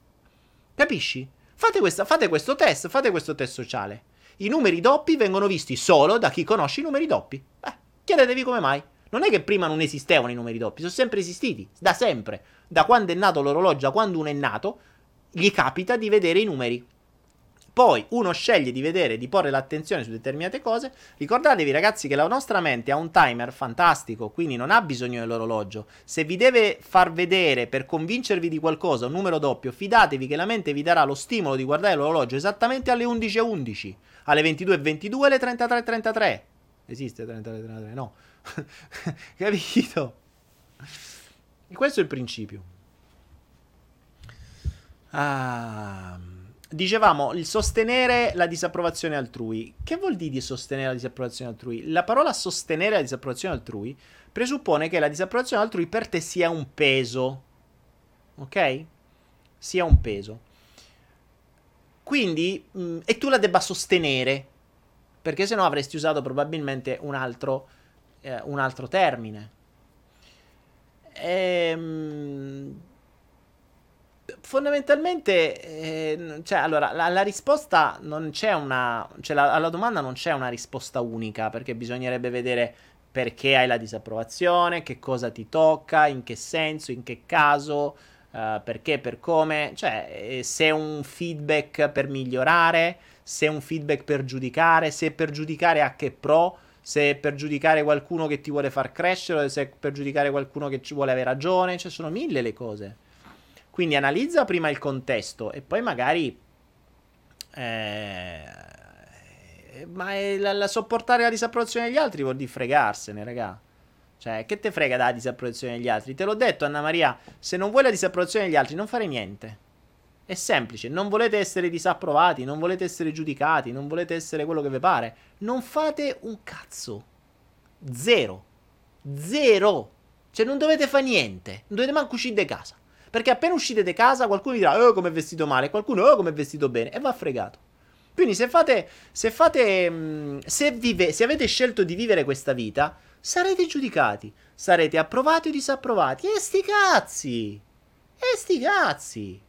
Capisci? Fate, questa, fate questo test, fate questo test sociale. I numeri doppi vengono visti solo da chi conosce i numeri doppi. Beh, chiedetevi come mai. Non è che prima non esistevano i numeri doppi, sono sempre esistiti, da sempre. Da quando è nato l'orologio, da quando uno è nato, gli capita di vedere i numeri. Poi uno sceglie di vedere, di porre l'attenzione su determinate cose. Ricordatevi, ragazzi, che la nostra mente ha un timer fantastico, quindi non ha bisogno dell'orologio. Se vi deve far vedere per convincervi di qualcosa un numero doppio, fidatevi che la mente vi darà lo stimolo di guardare l'orologio esattamente alle 11.11, 11, alle 22.22 e alle 33.33. Esiste 33.33? No. Capito? E questo è il principio. Ah. Dicevamo il sostenere la disapprovazione altrui. Che vuol dire sostenere la disapprovazione altrui? La parola sostenere la disapprovazione altrui presuppone che la disapprovazione altrui per te sia un peso. Ok? Sia un peso. Quindi, mh, mm, e tu la debba sostenere. Perché se no avresti usato probabilmente un altro, eh, un altro termine. Ehm fondamentalmente, eh, cioè, allora, la, la, risposta non c'è una. Cioè, la, alla domanda non c'è una risposta unica, perché bisognerebbe vedere perché hai la disapprovazione, che cosa ti tocca, in che senso, in che caso, uh, perché, per come. Cioè, eh, se è un feedback per migliorare, se è un feedback per giudicare, se per giudicare a che pro. Se per giudicare qualcuno che ti vuole far crescere, se per giudicare qualcuno che ci vuole avere ragione, cioè sono mille le cose. Quindi analizza prima il contesto e poi magari... Eh, ma la, la sopportare la disapprovazione degli altri vuol dire fregarsene, raga. Cioè, che te frega dalla disapprovazione degli altri? Te l'ho detto, Anna Maria, se non vuoi la disapprovazione degli altri, non fare niente. È semplice, non volete essere disapprovati, non volete essere giudicati, non volete essere quello che vi pare. Non fate un cazzo. Zero. Zero. Cioè, non dovete fare niente. Non dovete manco uscire di casa. Perché appena uscite di casa qualcuno vi dirà, oh come è vestito male, qualcuno, oh come è vestito bene, e va fregato. Quindi se fate, se fate, se, vive, se avete scelto di vivere questa vita, sarete giudicati, sarete approvati o disapprovati. E sti cazzi! E sti cazzi!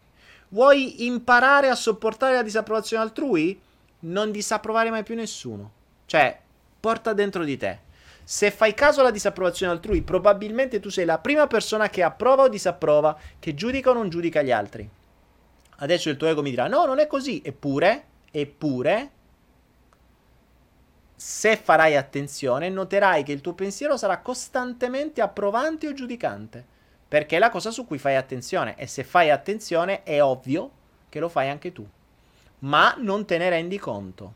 Vuoi imparare a sopportare la disapprovazione altrui? Non disapprovare mai più nessuno. Cioè, porta dentro di te se fai caso alla disapprovazione altrui, probabilmente tu sei la prima persona che approva o disapprova, che giudica o non giudica gli altri. Adesso il tuo ego mi dirà: no, non è così. Eppure, eppure, se farai attenzione, noterai che il tuo pensiero sarà costantemente approvante o giudicante. Perché è la cosa su cui fai attenzione. E se fai attenzione, è ovvio che lo fai anche tu. Ma non te ne rendi conto.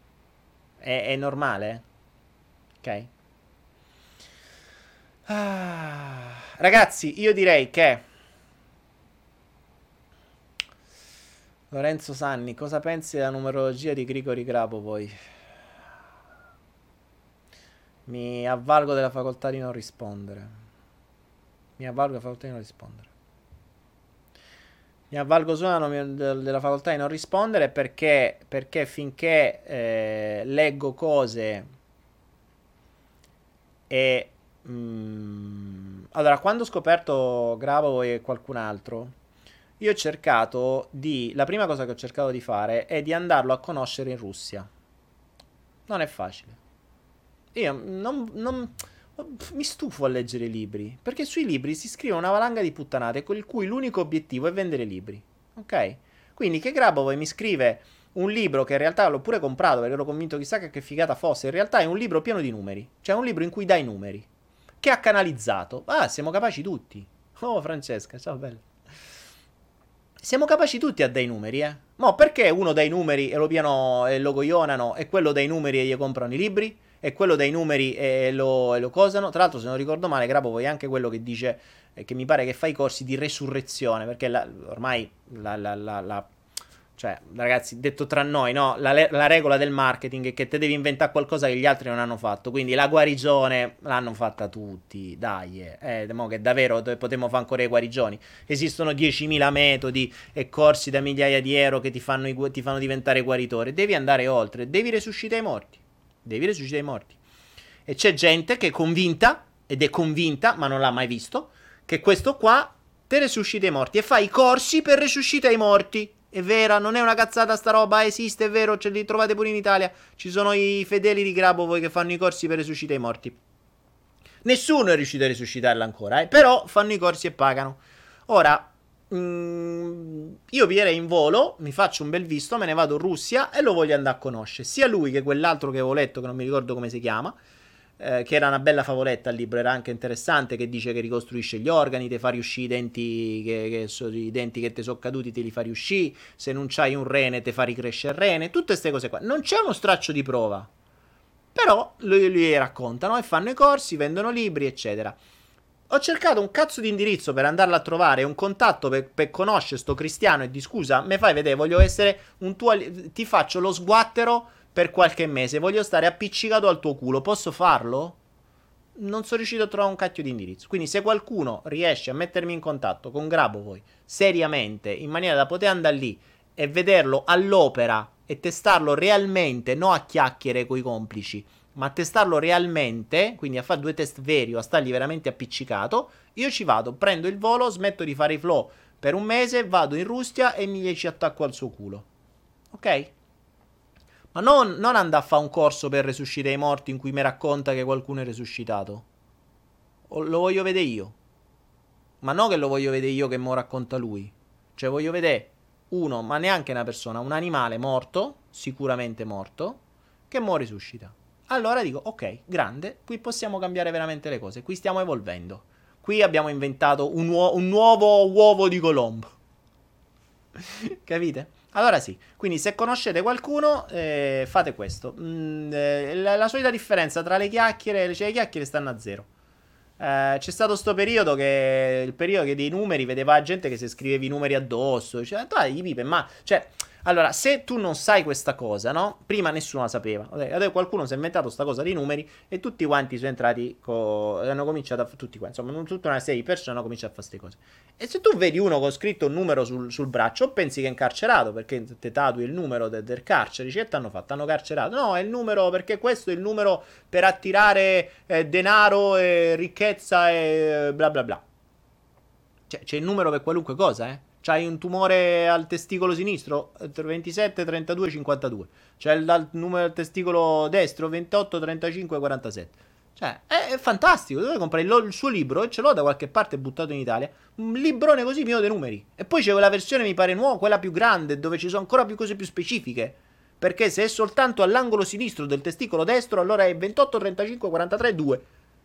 È, è normale. Ok? Ah, ragazzi, io direi che Lorenzo Sanni, cosa pensi della numerologia di Grigori Grapo poi? Mi avvalgo della facoltà di non rispondere. Mi avvalgo della facoltà di non rispondere. Mi avvalgo solo della facoltà di non rispondere perché, perché finché eh, leggo cose E... Mm, allora, quando ho scoperto Gravo e qualcun altro, io ho cercato di... La prima cosa che ho cercato di fare è di andarlo a conoscere in Russia. Non è facile. Io non, non mi stufo a leggere libri, perché sui libri si scrive una valanga di puttanate con il cui l'unico obiettivo è vendere libri. Ok? Quindi che Grabov mi scrive un libro che in realtà l'ho pure comprato perché ero convinto chissà che, che figata fosse, in realtà è un libro pieno di numeri, cioè un libro in cui dai numeri, che ha canalizzato. Ah, siamo capaci tutti. Oh Francesca, ciao bella. Siamo capaci tutti a dai numeri, eh? Ma perché uno dai numeri e lo piano e lo coglionano e quello dai numeri e gli comprano i libri? E quello dai numeri e lo, e lo cosano. Tra l'altro, se non ricordo male, Grapov è anche quello che dice eh, che mi pare che fa i corsi di resurrezione, perché la, ormai la, la, la, cioè, ragazzi, detto tra noi, no? La, la, regola del marketing è che te devi inventare qualcosa che gli altri non hanno fatto. Quindi la guarigione l'hanno fatta tutti. Dai, eh, eh che davvero potremmo fare ancora le guarigioni. Esistono 10.000 metodi e corsi da migliaia di euro che ti fanno, ti fanno diventare guaritore. Devi andare oltre, devi resuscitare i morti devi resuscitare i morti. E c'è gente che è convinta, ed è convinta, ma non l'ha mai visto, che questo qua te resuscita i morti e fa i corsi per resuscitare i morti. È vera, non è una cazzata sta roba, esiste, è vero, ce li trovate pure in Italia. Ci sono i fedeli di Grabovoi che fanno i corsi per resuscitare i morti. Nessuno è riuscito a resuscitarla ancora, eh, però fanno i corsi e pagano. Ora, Mm, io vi in volo, mi faccio un bel visto, me ne vado in Russia e lo voglio andare a conoscere. Sia lui che quell'altro che avevo letto, che non mi ricordo come si chiama, eh, che era una bella favoletta al libro, era anche interessante, che dice che ricostruisce gli organi, ti fa riuscire i denti che, che so, i denti che ti sono caduti, te li fa riuscire, se non c'hai un rene, ti fa ricrescere il rene, tutte queste cose qua. Non c'è uno straccio di prova, però lui, lui raccontano e fanno i corsi, vendono libri, eccetera. Ho cercato un cazzo di indirizzo per andarla a trovare, un contatto per, per conoscere sto cristiano e di scusa, mi fai vedere, voglio essere un tuo... ti faccio lo sguattero per qualche mese, voglio stare appiccicato al tuo culo, posso farlo? Non sono riuscito a trovare un cacchio di indirizzo. Quindi se qualcuno riesce a mettermi in contatto con Grabo voi, seriamente, in maniera da poter andare lì e vederlo all'opera e testarlo realmente, non a chiacchiere coi complici, ma a testarlo realmente, quindi a fare due test veri o a stargli veramente appiccicato, io ci vado, prendo il volo, smetto di fare i flow per un mese, vado in Rustia e mi ci attacco al suo culo. Ok? Ma non, non andare a fare un corso per resuscitare i morti in cui mi racconta che qualcuno è resuscitato. Lo voglio vedere io. Ma no che lo voglio vedere io che mo racconta lui. Cioè voglio vedere uno, ma neanche una persona, un animale morto, sicuramente morto, che mo risuscita. Allora dico, ok, grande, qui possiamo cambiare veramente le cose, qui stiamo evolvendo. Qui abbiamo inventato un, uo- un nuovo uovo di Colombo. Capite? Allora sì, quindi se conoscete qualcuno, eh, fate questo. Mm, eh, la, la, solita differenza tra le chiacchiere, cioè le chiacchiere stanno a zero. Eh, c'è stato questo periodo che il periodo che dei numeri vedeva gente che se scrivevi i numeri addosso, cioè, dai, pipe, ma cioè allora, se tu non sai questa cosa, no? Prima nessuno la sapeva. Adesso qualcuno si è inventato questa cosa dei numeri e tutti quanti sono entrati, co- hanno cominciato a tutti quanti, insomma, tutta una serie di persone hanno cominciato a fare queste cose. E se tu vedi uno con scritto un numero sul, sul braccio, pensi che è incarcerato perché te tatui il numero de- del carcere, dici che hanno fatto? Hanno carcerato. No, è il numero perché questo è il numero per attirare eh, denaro e ricchezza e bla bla bla. Cioè, c'è il numero per qualunque cosa, eh? C'hai un tumore al testicolo sinistro 27, 32, 52. C'è il, il numero del testicolo destro 28, 35, 47. Cioè, è, è fantastico. Dove comprai il, il, suo libro e ce l'ho da qualche parte buttato in Italia. Un librone così pieno dei numeri. E poi c'è quella versione, mi pare nuova, quella più grande, dove ci sono ancora più cose più specifiche. Perché se è soltanto all'angolo sinistro del testicolo destro, allora è 28, 35, 43, 2.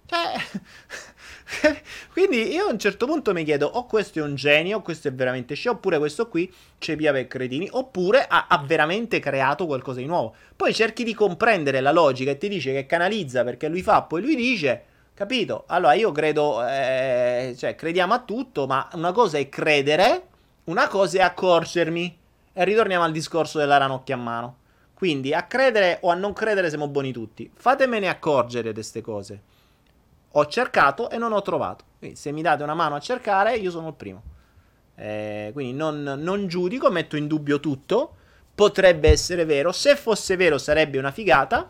Cioè, quindi io a un certo punto mi chiedo: o questo è un genio, questo è veramente scemo, oppure questo qui c'è via per cretini, oppure ha, ha, veramente creato qualcosa di nuovo. Poi cerchi di comprendere la logica e ti dice che canalizza perché lui fa, poi lui dice. Capito? Allora io credo, eh, cioè crediamo a tutto, ma una cosa è credere, una cosa è accorgermi. E ritorniamo al discorso della ranocchia a mano. Quindi a credere o a non credere siamo buoni tutti. Fatemene accorgere di queste cose. Ho cercato e non ho trovato. Quindi se mi date una mano a cercare, io sono il primo. Eh, quindi non, non giudico, metto in dubbio tutto. Potrebbe essere vero. Se fosse vero sarebbe una figata.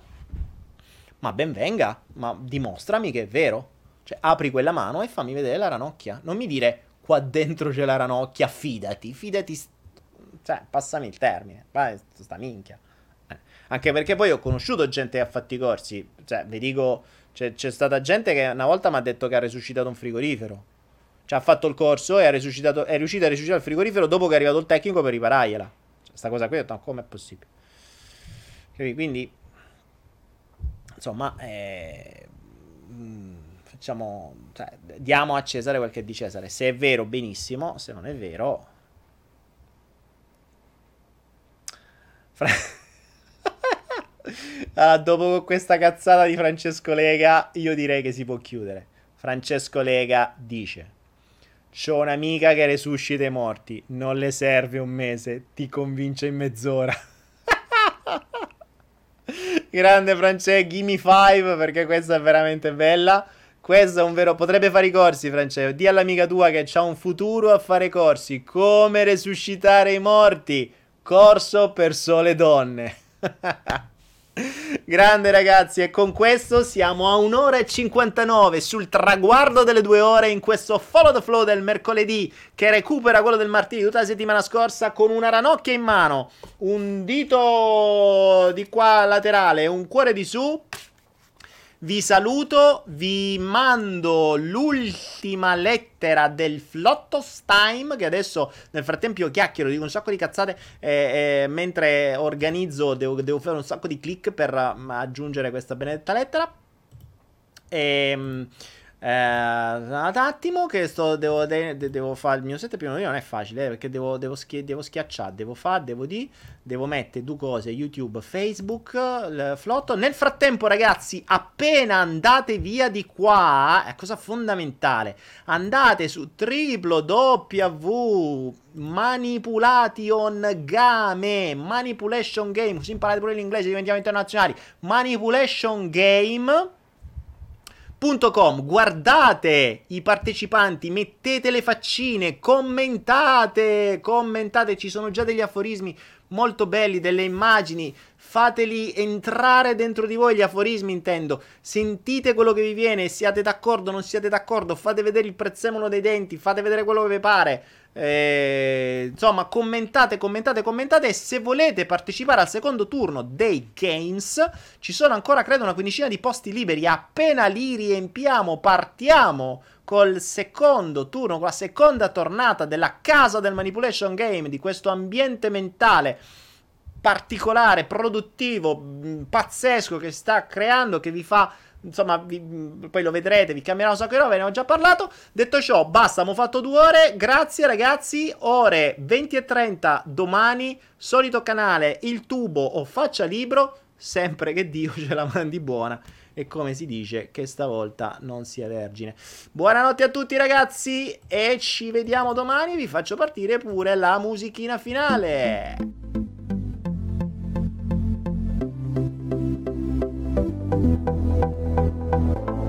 Ma ben venga, ma dimostrami che è vero. Cioè, apri quella mano e fammi vedere la ranocchia. Non mi dire qua dentro c'è la ranocchia, fidati, fidati. Cioè, passami il termine. Vai, sta minchia. Eh. Anche perché poi ho conosciuto gente che ha fatto i corsi. Cioè, vi dico, c'è, c'è stata gente che una volta mi ha detto che ha resuscitato un frigorifero. Cioè, ha fatto il corso e è riuscito a resuscitare il frigorifero dopo che è arrivato il tecnico per riparargliela. Cioè, sta cosa qui ho detto, no, com'è possibile? Quindi, insomma, eh, mm, facciamo, cioè, diamo a Cesare quel che è di Cesare. Se è vero, benissimo, se non è vero... Fra... allora, dopo questa cazzata di Francesco Lega, io direi che si può chiudere. Francesco Lega dice: C'ho un'amica che resuscita i morti. Non le serve un mese, ti convince in mezz'ora. Grande Francesco, gimme 5 perché questa è veramente bella. Questo è un vero. Potrebbe fare i corsi, Francesco. Di all'amica tua che ha un futuro a fare corsi. Come resuscitare i morti. Corso per sole donne. Grande ragazzi, e con questo siamo a un'ora e 59 sul traguardo delle due ore in questo Follow the Flow del mercoledì che recupera quello del martedì tutta la settimana scorsa con una ranocchia in mano, un dito di qua laterale, un cuore di su vi saluto, vi mando l'ultima lettera del Flottos Time, che adesso nel frattempo io chiacchiero, dico un sacco di cazzate, eh, eh, mentre organizzo devo, devo, fare un sacco di click per uh, aggiungere questa benedetta lettera. Ehm, eh, un attimo che sto, devo, de, de, devo fare il mio set prima non è facile eh, perché devo, devo, schi- devo schiacciare, devo fare, devo di, devo mettere due cose, YouTube, Facebook, il flotto. Nel frattempo ragazzi, appena andate via di qua, è cosa fondamentale, andate su www Manipulation Game Manipulation Game, così imparate pure l'inglese, diventiamo internazionali. Manipulation Game Com. Guardate i partecipanti, mettete le faccine, commentate, commentate, ci sono già degli aforismi molto belli, delle immagini, fateli entrare dentro di voi gli aforismi, intendo. Sentite quello che vi viene, siate d'accordo, non siate d'accordo, fate vedere il prezzemolo dei denti, fate vedere quello che vi pare. Eh, insomma, commentate, commentate, commentate. E se volete partecipare al secondo turno dei games, ci sono ancora, credo, una quindicina di posti liberi. Appena li riempiamo, partiamo col secondo turno, con la seconda tornata della casa del manipulation game, di questo ambiente mentale particolare, produttivo, pazzesco che sta creando, che vi fa insomma, vi, poi lo vedrete, vi cambierà un sacco di roba, ne ho già parlato. Detto ciò, basta, abbiamo fatto due ore. Grazie ragazzi, ore 20 e 30 domani, solito canale, il tubo o faccia libro, sempre che Dio ce la mandi buona. E come si dice, che stavolta non sia vergine. Buonanotte a tutti ragazzi e ci vediamo domani. Vi faccio partire pure la musichina finale. Thank you.